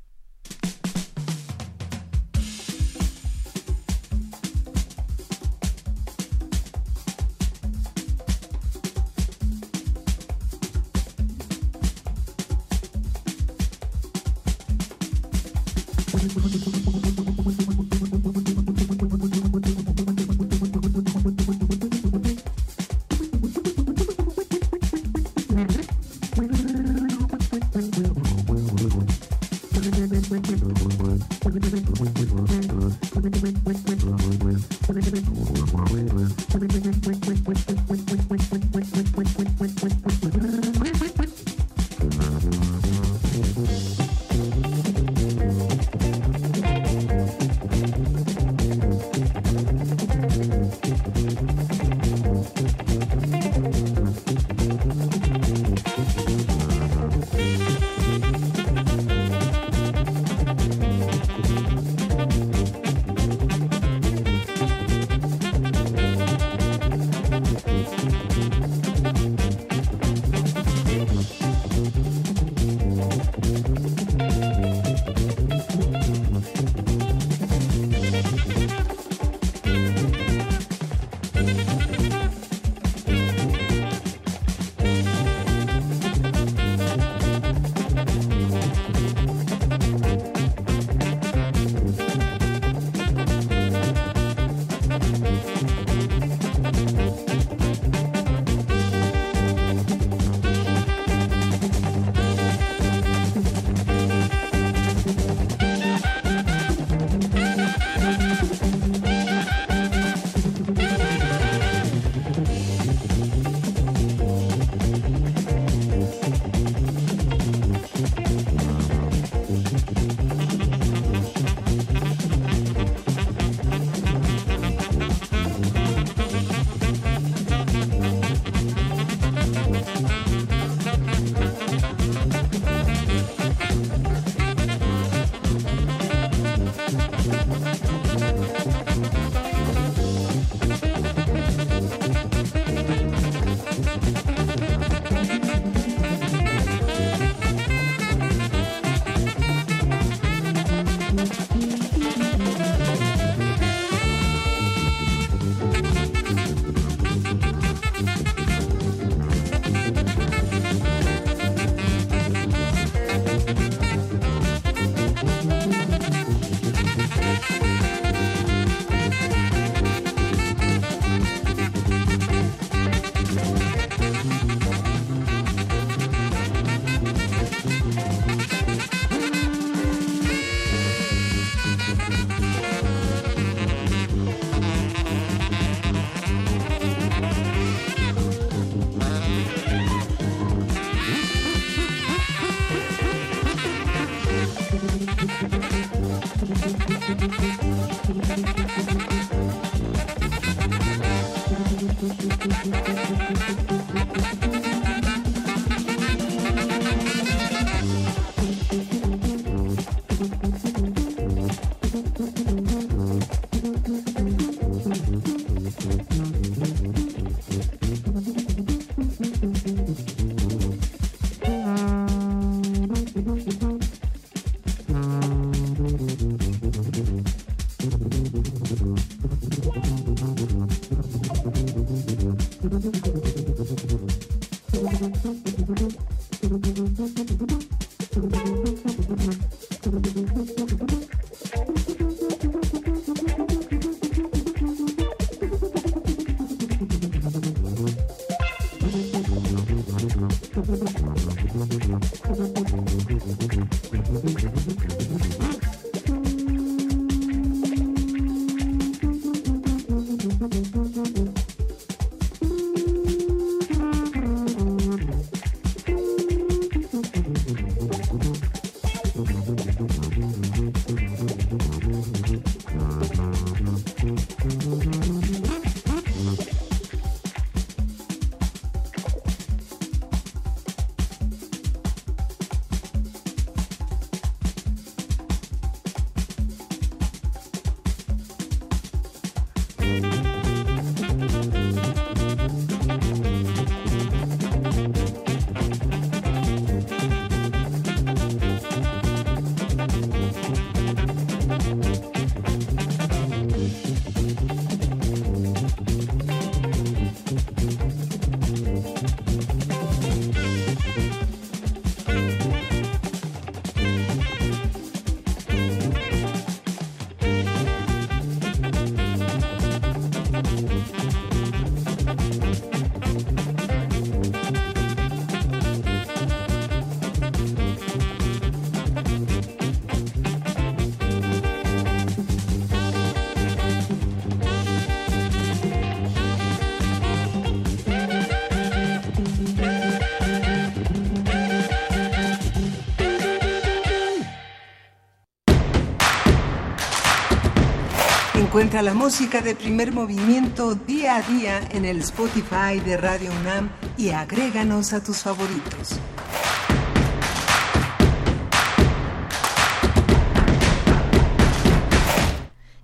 Encuentra la música de primer movimiento día a día en el Spotify de Radio UNAM y agréganos a tus favoritos.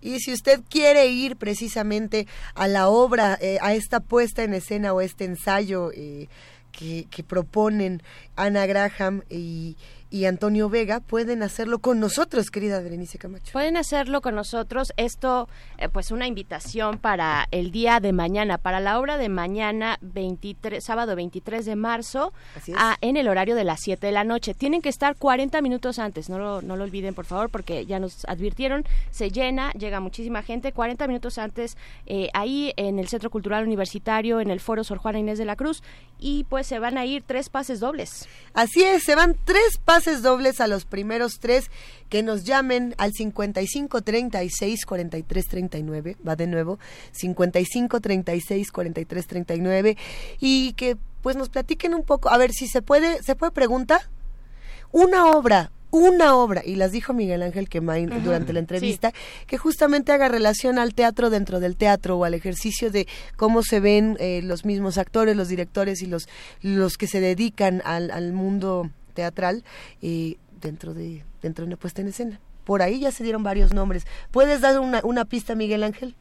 Y si usted quiere ir precisamente a la obra, eh, a esta puesta en escena o este ensayo eh, que, que proponen Ana Graham y, y Antonio Vega, pueden hacerlo con nosotros, querida Berenice Camacho. Pueden hacerlo con nosotros. Esto, eh, pues una invitación para el día de mañana, para la obra de mañana, 23, sábado 23 de marzo, a- en el horario de las 7 de la noche. Tienen que estar 40 minutos antes, no lo, no lo olviden, por favor, porque ya nos advirtieron, se llena, llega muchísima gente, 40 minutos antes, eh, ahí en el Centro Cultural Universitario, en el Foro Sor Juana Inés de la Cruz, y pues se van a ir tres pases dobles. Así es, se van tres pases dobles a los primeros tres que nos llamen al 55 36 43 39, va de nuevo, 55 36 43 39 y que pues nos platiquen un poco, a ver si se puede, ¿se puede pregunta? Una obra, una obra, y las dijo Miguel Ángel Quemain durante la entrevista, que justamente haga relación al teatro dentro del teatro o al ejercicio de cómo se ven eh, los mismos actores, los directores y los, los que se dedican al, al mundo teatral eh, dentro, de, dentro de una puesta en escena. Por ahí ya se dieron varios nombres. ¿Puedes dar una, una pista, Miguel Ángel?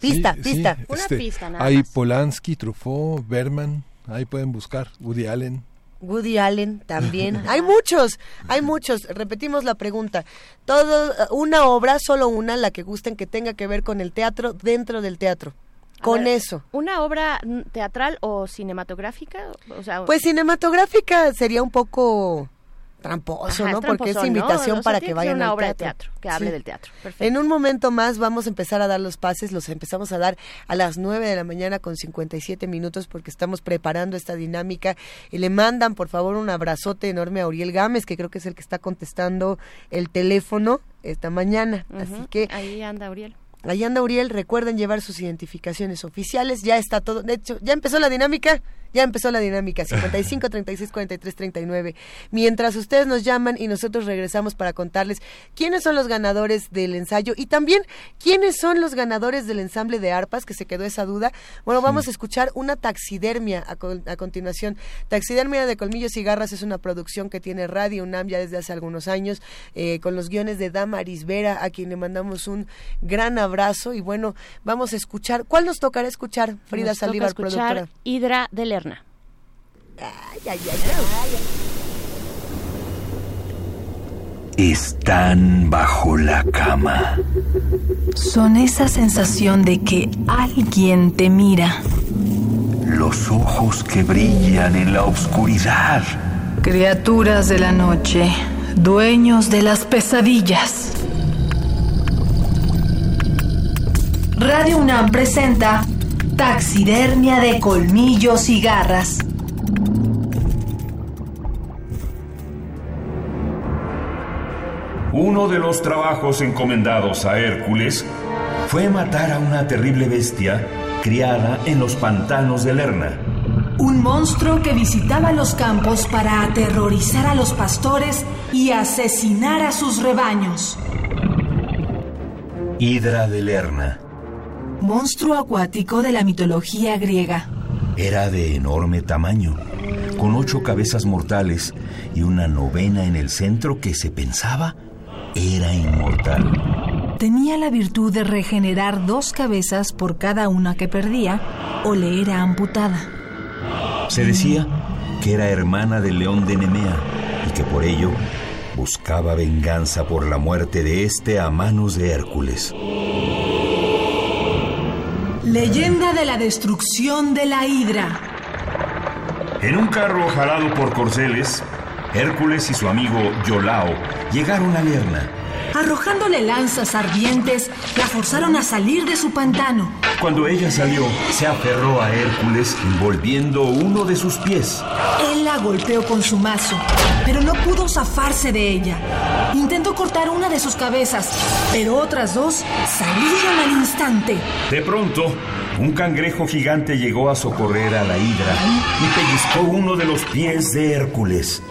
Pista, Sí, sí, pista. este, Hay Polanski, Truffaut, Berman, ahí pueden buscar, Woody Allen. Woody Allen también. hay muchos, hay muchos. Repetimos la pregunta. Todo, una obra, solo una, la que gusten que tenga que ver con el teatro dentro del teatro. Con ver, eso. ¿Una obra teatral o cinematográfica? O sea, Pues cinematográfica sería un poco tramposo, Ajá, ¿no? es Porque es invitación O sea, para que vayan una al obra de teatro. teatro, que hable del teatro. Perfecto. En un momento más vamos a empezar a dar los pases, los empezamos a dar a las 9 de la mañana con 57 minutos porque estamos preparando esta dinámica y le mandan por favor un abrazote enorme a Uriel Gámez, que creo que es el que está contestando el teléfono esta mañana. Así que Ahí anda Uriel. Ahí anda Uriel, recuerden llevar sus identificaciones oficiales, ya está todo, de hecho, ya empezó la dinámica, ya empezó la dinámica, 55 36 43 39. Mientras ustedes nos llaman y nosotros regresamos para contarles quiénes son los ganadores del ensayo y también quiénes son los ganadores del ensamble de arpas, que se quedó esa duda. Bueno, vamos a escuchar una taxidermia a, con- a continuación. Taxidermia de Colmillos y Garras es una producción que tiene Radio UNAM ya desde hace algunos años, eh, con los guiones de Damaris Vera, a quien le mandamos un gran abrazo. Y bueno, vamos a escuchar. ¿Cuál nos tocará escuchar, Frida Nos toca Saldívar, escuchar productora? Hidra de. Ay, ay, ay, ay. Están bajo la cama. Son esa sensación de que alguien te mira. Los ojos que brillan en la oscuridad. Criaturas de la noche, dueños de las pesadillas. Radio UNAM presenta Taxidermia de colmillos y garras. Uno de los trabajos encomendados a Hércules fue matar a una terrible bestia criada en los pantanos de Lerna. Un monstruo que visitaba los campos para aterrorizar a los pastores y asesinar a sus rebaños. Hidra de Lerna. Monstruo acuático de la mitología griega. Era de enorme tamaño, con ocho cabezas mortales y una novena en el centro que se pensaba era inmortal. Tenía la virtud de regenerar dos cabezas por cada una que perdía o le era amputada. Se decía que era hermana del león de Nemea y que por ello buscaba venganza por la muerte de este a manos de Hércules. Leyenda de la destrucción de la hidra. En un carro jalado por corceles, Hércules y su amigo Yolao llegaron a Lerna. Arrojándole lanzas ardientes, la forzaron a salir de su pantano. Cuando ella salió, se aferró a Hércules envolviendo uno de sus pies. Él la golpeó con su mazo, pero no pudo zafarse de ella. Intentó cortar una de sus cabezas, pero otras dos salieron al instante. De pronto, un cangrejo gigante llegó a socorrer a la hidra y pellizcó uno de los pies de Hércules.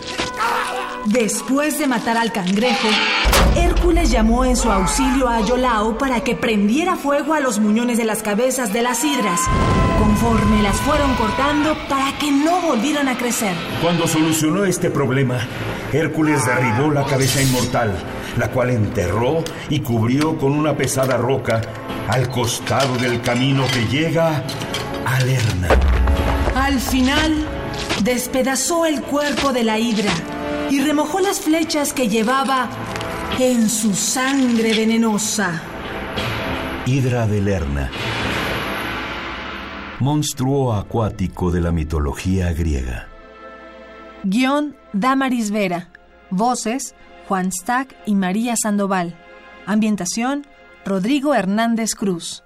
Después de matar al cangrejo, Hércules llamó en su auxilio a Yolao para que prendiera fuego a los muñones de las cabezas de las hidras, conforme las fueron cortando para que no volvieran a crecer. Cuando solucionó este problema, Hércules derribó la cabeza inmortal, la cual enterró y cubrió con una pesada roca al costado del camino que llega a Lerna. Al final, despedazó el cuerpo de la hidra y remojó las flechas que llevaba en su sangre venenosa. Hidra de Lerna. Monstruo acuático de la mitología griega. Guión Damaris Vera. Voces Juan Stack y María Sandoval. Ambientación Rodrigo Hernández Cruz.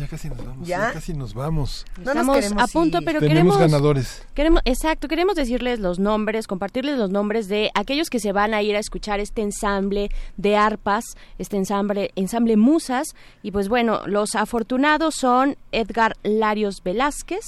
Ya casi nos vamos. ¿Ya? Ya, casi nos vamos. No nos Estamos queremos a punto, ir. pero Tenemos queremos ganadores. Queremos, exacto, queremos decirles los nombres, compartirles los nombres de aquellos que se van a ir a escuchar este ensamble de arpas, este ensamble, ensamble musas. Y pues bueno, los afortunados son Edgar Larios Velázquez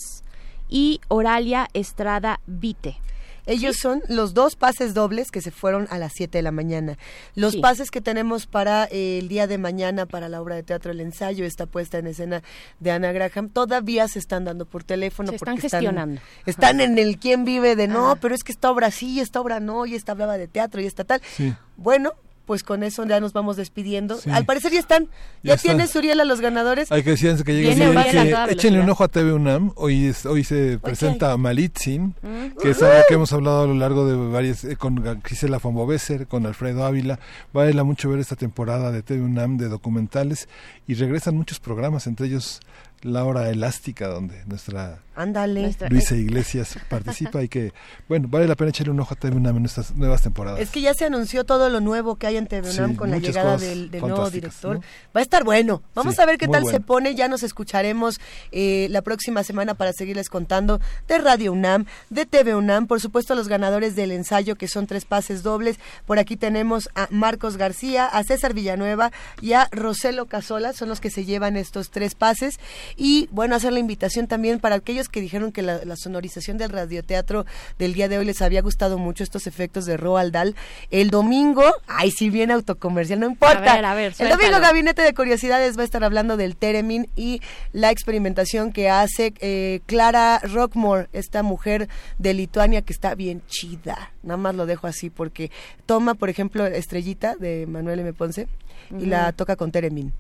y Oralia Estrada Vite. Ellos son los dos pases dobles que se fueron a las 7 de la mañana. Los Sí. pases que tenemos para eh, el día de mañana para la obra de teatro El Ensayo, esta puesta en escena de Ana Graham, todavía se están dando por teléfono. Se están porque gestionando. Están, en el quién vive de no, pero es que esta obra sí, esta obra no, y esta hablaba de teatro y esta tal. Sí. Bueno, pues con eso ya nos vamos despidiendo. Sí. Al parecer ya están. Ya ¿Ya, tienes, Uriel, a los ganadores? Hay que decir que lleguen que, échenle un ojo a TV UNAM. Hoy, es, hoy se presenta Malitzin, Mm. que es algo que hemos hablado a lo largo de varias, eh, con Gisela Fambobeser, con Alfredo Ávila. Vale la mucho ver esta temporada de TV UNAM de documentales y regresan muchos programas, entre ellos La Hora Elástica, donde nuestra Ándale. Luisa Iglesias participa y que, bueno, vale la pena echarle un ojo a TV UNAM en estas nuevas temporadas. Es que ya se anunció todo lo nuevo que hay en TV UNAM Sí, con la llegada del, del nuevo director. ¿no? Va a estar bueno. Vamos Sí, a ver qué tal se pone. Ya nos escucharemos eh, la próxima semana para seguirles contando de Radio UNAM, de TV UNAM, por supuesto los ganadores del ensayo que son tres pases dobles. Por aquí tenemos a Marcos García, a César Villanueva y a Roselo Casola, son los que se llevan estos tres pases. Y bueno, hacer la invitación también para aquellos que dijeron que la, la sonorización del radioteatro del día de hoy les había gustado mucho estos efectos de Roald Dahl. El domingo, ay, si bien autocomercial, no importa. A ver, a ver, El domingo Gabinete de Curiosidades va a estar hablando del Teremin y la experimentación que hace eh, Clara Rockmore, esta mujer de Lituania que está bien chida. Nada más lo dejo así porque toma, por ejemplo, Estrellita de Manuel M. Ponce y la toca con Teremin.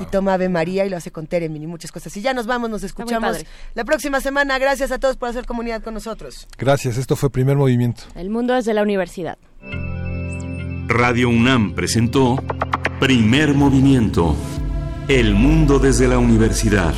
Y toma Ave María y lo hace con Teremin y muchas cosas. Y ya nos vamos, nos escuchamos la próxima semana. Gracias a todos por hacer comunidad con nosotros. Gracias, esto fue Primer Movimiento. El mundo desde la universidad. Radio UNAM presentó Primer Movimiento. El mundo desde la universidad.